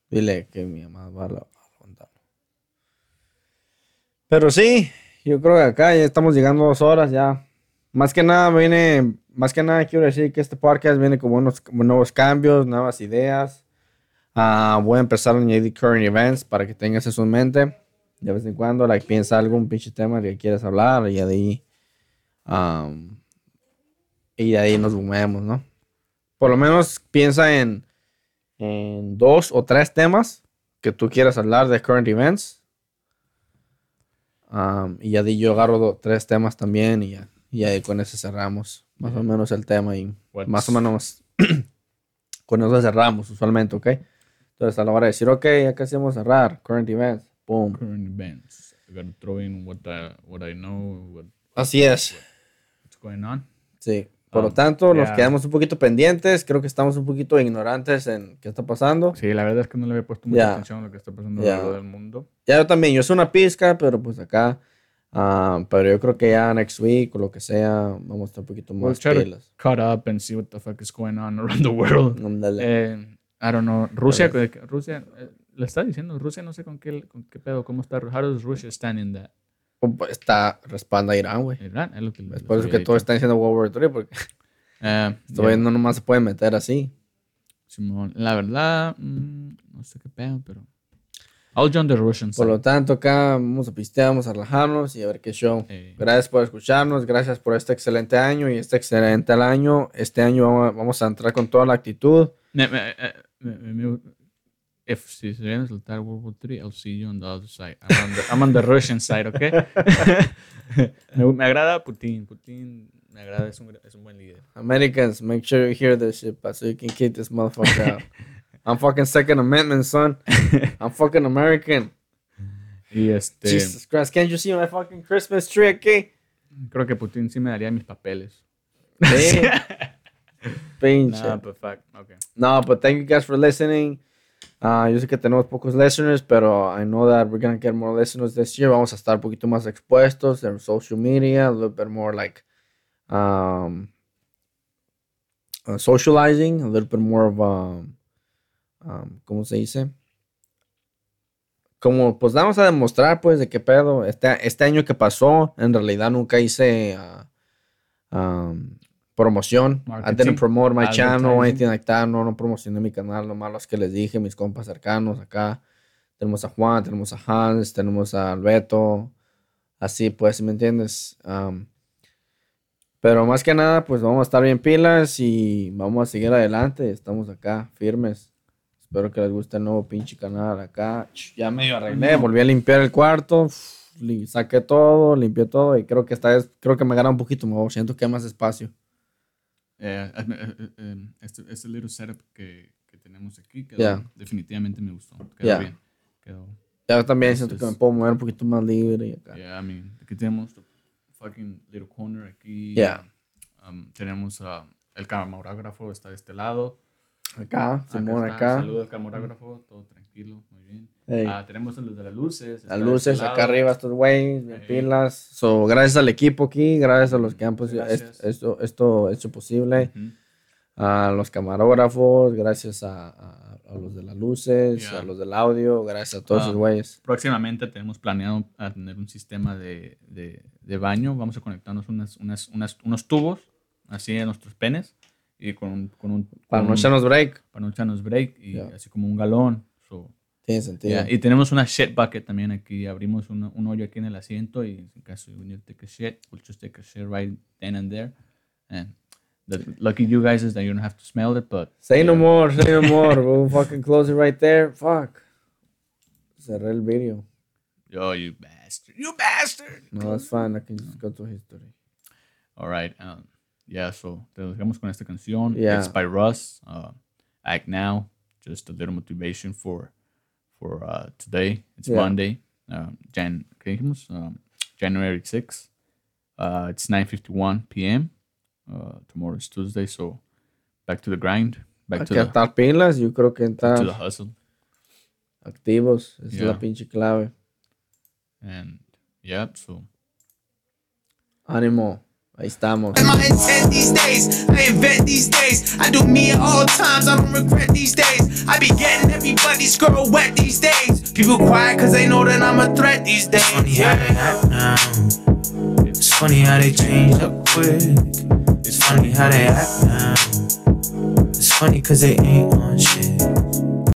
Dile que mi mamá va a levantarlo. Pero sí, yo creo que acá ya estamos llegando a dos horas ya. Más que nada viene, más que nada quiero decir que este podcast viene con buenos, con nuevos cambios, nuevas ideas. Ah, voy a empezar a añadir current events para que tengas eso en mente. De vez en cuando, like, piensa algún pinche tema que quieras hablar y de ahí, um, y de ahí nos movemos, ¿no? Por lo menos piensa en, en dos o tres temas que tú quieras hablar de current events. Um, y ya ahí yo agarro do- tres temas también y ya, y ahí con eso cerramos más o menos el tema y What's- más o menos con eso cerramos usualmente, ¿ok? Entonces a la hora de decir, ok, ya casi vamos a cerrar, current events, boom. Current events. I gotta throw in what I, what I know, what, Así es. what's going on. Sí. Por lo Um, tanto, nos yeah. quedamos un poquito pendientes. Creo que estamos un poquito ignorantes en qué está pasando. Sí, la verdad es que no le había puesto mucha Ya. atención a lo que está pasando Ya. alrededor del mundo. Ya yo también, yo soy una pizca, pero pues acá. ah, pero yo creo que ya next week o lo que sea, vamos a estar un poquito We'll más to pilas. cut up and see what the fuck is going on around the world. Eh, I don't know. Rusia, Rusia, eh, le está diciendo, Rusia no sé con qué, con qué pedo, cómo está. How does Russia stand in that? Pues, Está respalda a Irán, güey. Irán, es lo que Es por eso que todos están diciendo World War III, porque Eh, güeyes yeah, no nomás se pueden meter así. Simón. La verdad, mm, no sé qué pedo, pero. I'll join the Russian Por lo tanto, acá vamos a pistear, vamos a relajarnos y a ver qué show. Eh, Gracias por escucharnos, gracias por este excelente año y este excelente año. Este año vamos- vamos a entrar con toda la actitud. me- me- eh, me- me- me- if si se viene a World War III, I'll see you on the other side. I'm on the, I'm on the Russian side, ¿ok? me, me agrada Putin. Putin me agrada, es un, es un buen líder. Americans, make sure you hear this shit, pa, so you can kick this motherfucker out. I'm fucking Second Amendment, son. I'm fucking American. Y este. Jesus Christ, can't you see my fucking Christmas tree aquí? Creo que Putin sí me daría mis papeles. Pinche. Nah, but fuck. Okay. No, but thank you guys for listening. Ah, yo sé que tenemos pocos listeners, pero I know that we're gonna get more listeners this year. Vamos a estar un poquito más expuestos en social media, a little bit more like um, uh, socializing, a little bit more of um, um, ¿cómo se dice? Como pues vamos a demostrar pues de qué pedo. Este, este año que pasó, en realidad nunca hice ah, um, promoción. I Marketing. didn't promote my channel or anything like that. No, no promocioné mi canal, nomás los que les dije, mis compas cercanos acá. Tenemos a Juan, tenemos a Hans, tenemos a Alberto. Así pues, ¿me entiendes? Um, pero más que nada, pues vamos a estar bien pilas y vamos a seguir adelante. Estamos acá, firmes. Espero que les guste el nuevo pinche canal acá. Ya medio arreglé, volví a limpiar el cuarto. Saqué todo, limpié todo y creo que esta vez, creo que me gana un poquito mejor. Siento que hay más espacio. Eh, eh, eh, eh, este, este little setup que, que tenemos aquí quedó, Yeah. definitivamente me gustó. Quedó Yeah. bien. Quedó. Ya también Este siento que me puedo mover un poquito más libre y acá. Yeah, I mean, aquí tenemos the fucking little corner aquí. Yeah. Um, tenemos ah, el camarógrafo está de este lado. Acá, Simón acá. Saludos al camarógrafo, todo tranquilo, bien. Hey. Ah, tenemos los de las luces. Las luces este acá arriba, estos güeyes, bien Ey. pilas. So, gracias al equipo aquí, gracias a los que han puesto esto, esto hecho posible. Ujú. A los camarógrafos, gracias a, a- a los de las luces, Yeah. a los del audio, gracias a todos Ah. esos güeyes. Próximamente tenemos planeado a tener un sistema de, de, de baño. Vamos a conectarnos unas, unas, unas- unos tubos así a nuestros penes y con un, con un, Para no echarnos break, para no echarnos break y Yeah. así como un galón. So, tiene sentido. yeah. Y tenemos una shit bucket también aquí. Abrimos una- un hoyo aquí en el asiento y en caso we need to take a shit, we'll just take a shit right then and there. And the lucky you guys is that you don't have to smell it, but Say no more, say no more. We'll fucking close it right there. Fuck. Cerré el video. Yo, you bastard, you bastard. No, that's fine. I can just go to history. All right. Um, yeah, so te dejamos con esta canción. Yeah. It's by Russ. Uh, Act Now. Just a little motivation for for uh, today. It's Yeah. Monday. Um, Jan. Um, January 6th. Uh, it's 9.51 p.m. Uh, tomorrow is Tuesday, so back to the grind. Back Hay to que the, estar pilas, yo creo que to the hustle. activos. Es Yeah. la pinche clave. And yeah, so Ánimo. Ahí estamos. my intent these days. I invent these days. I do me at all times. I don't regret these days. I be getting everybody's girl wet these days. People quiet cause they know that I'm a threat these days. Funny how they act now. It's funny how they change up quick. It's funny how they act now. It's funny cause they ain't on shit.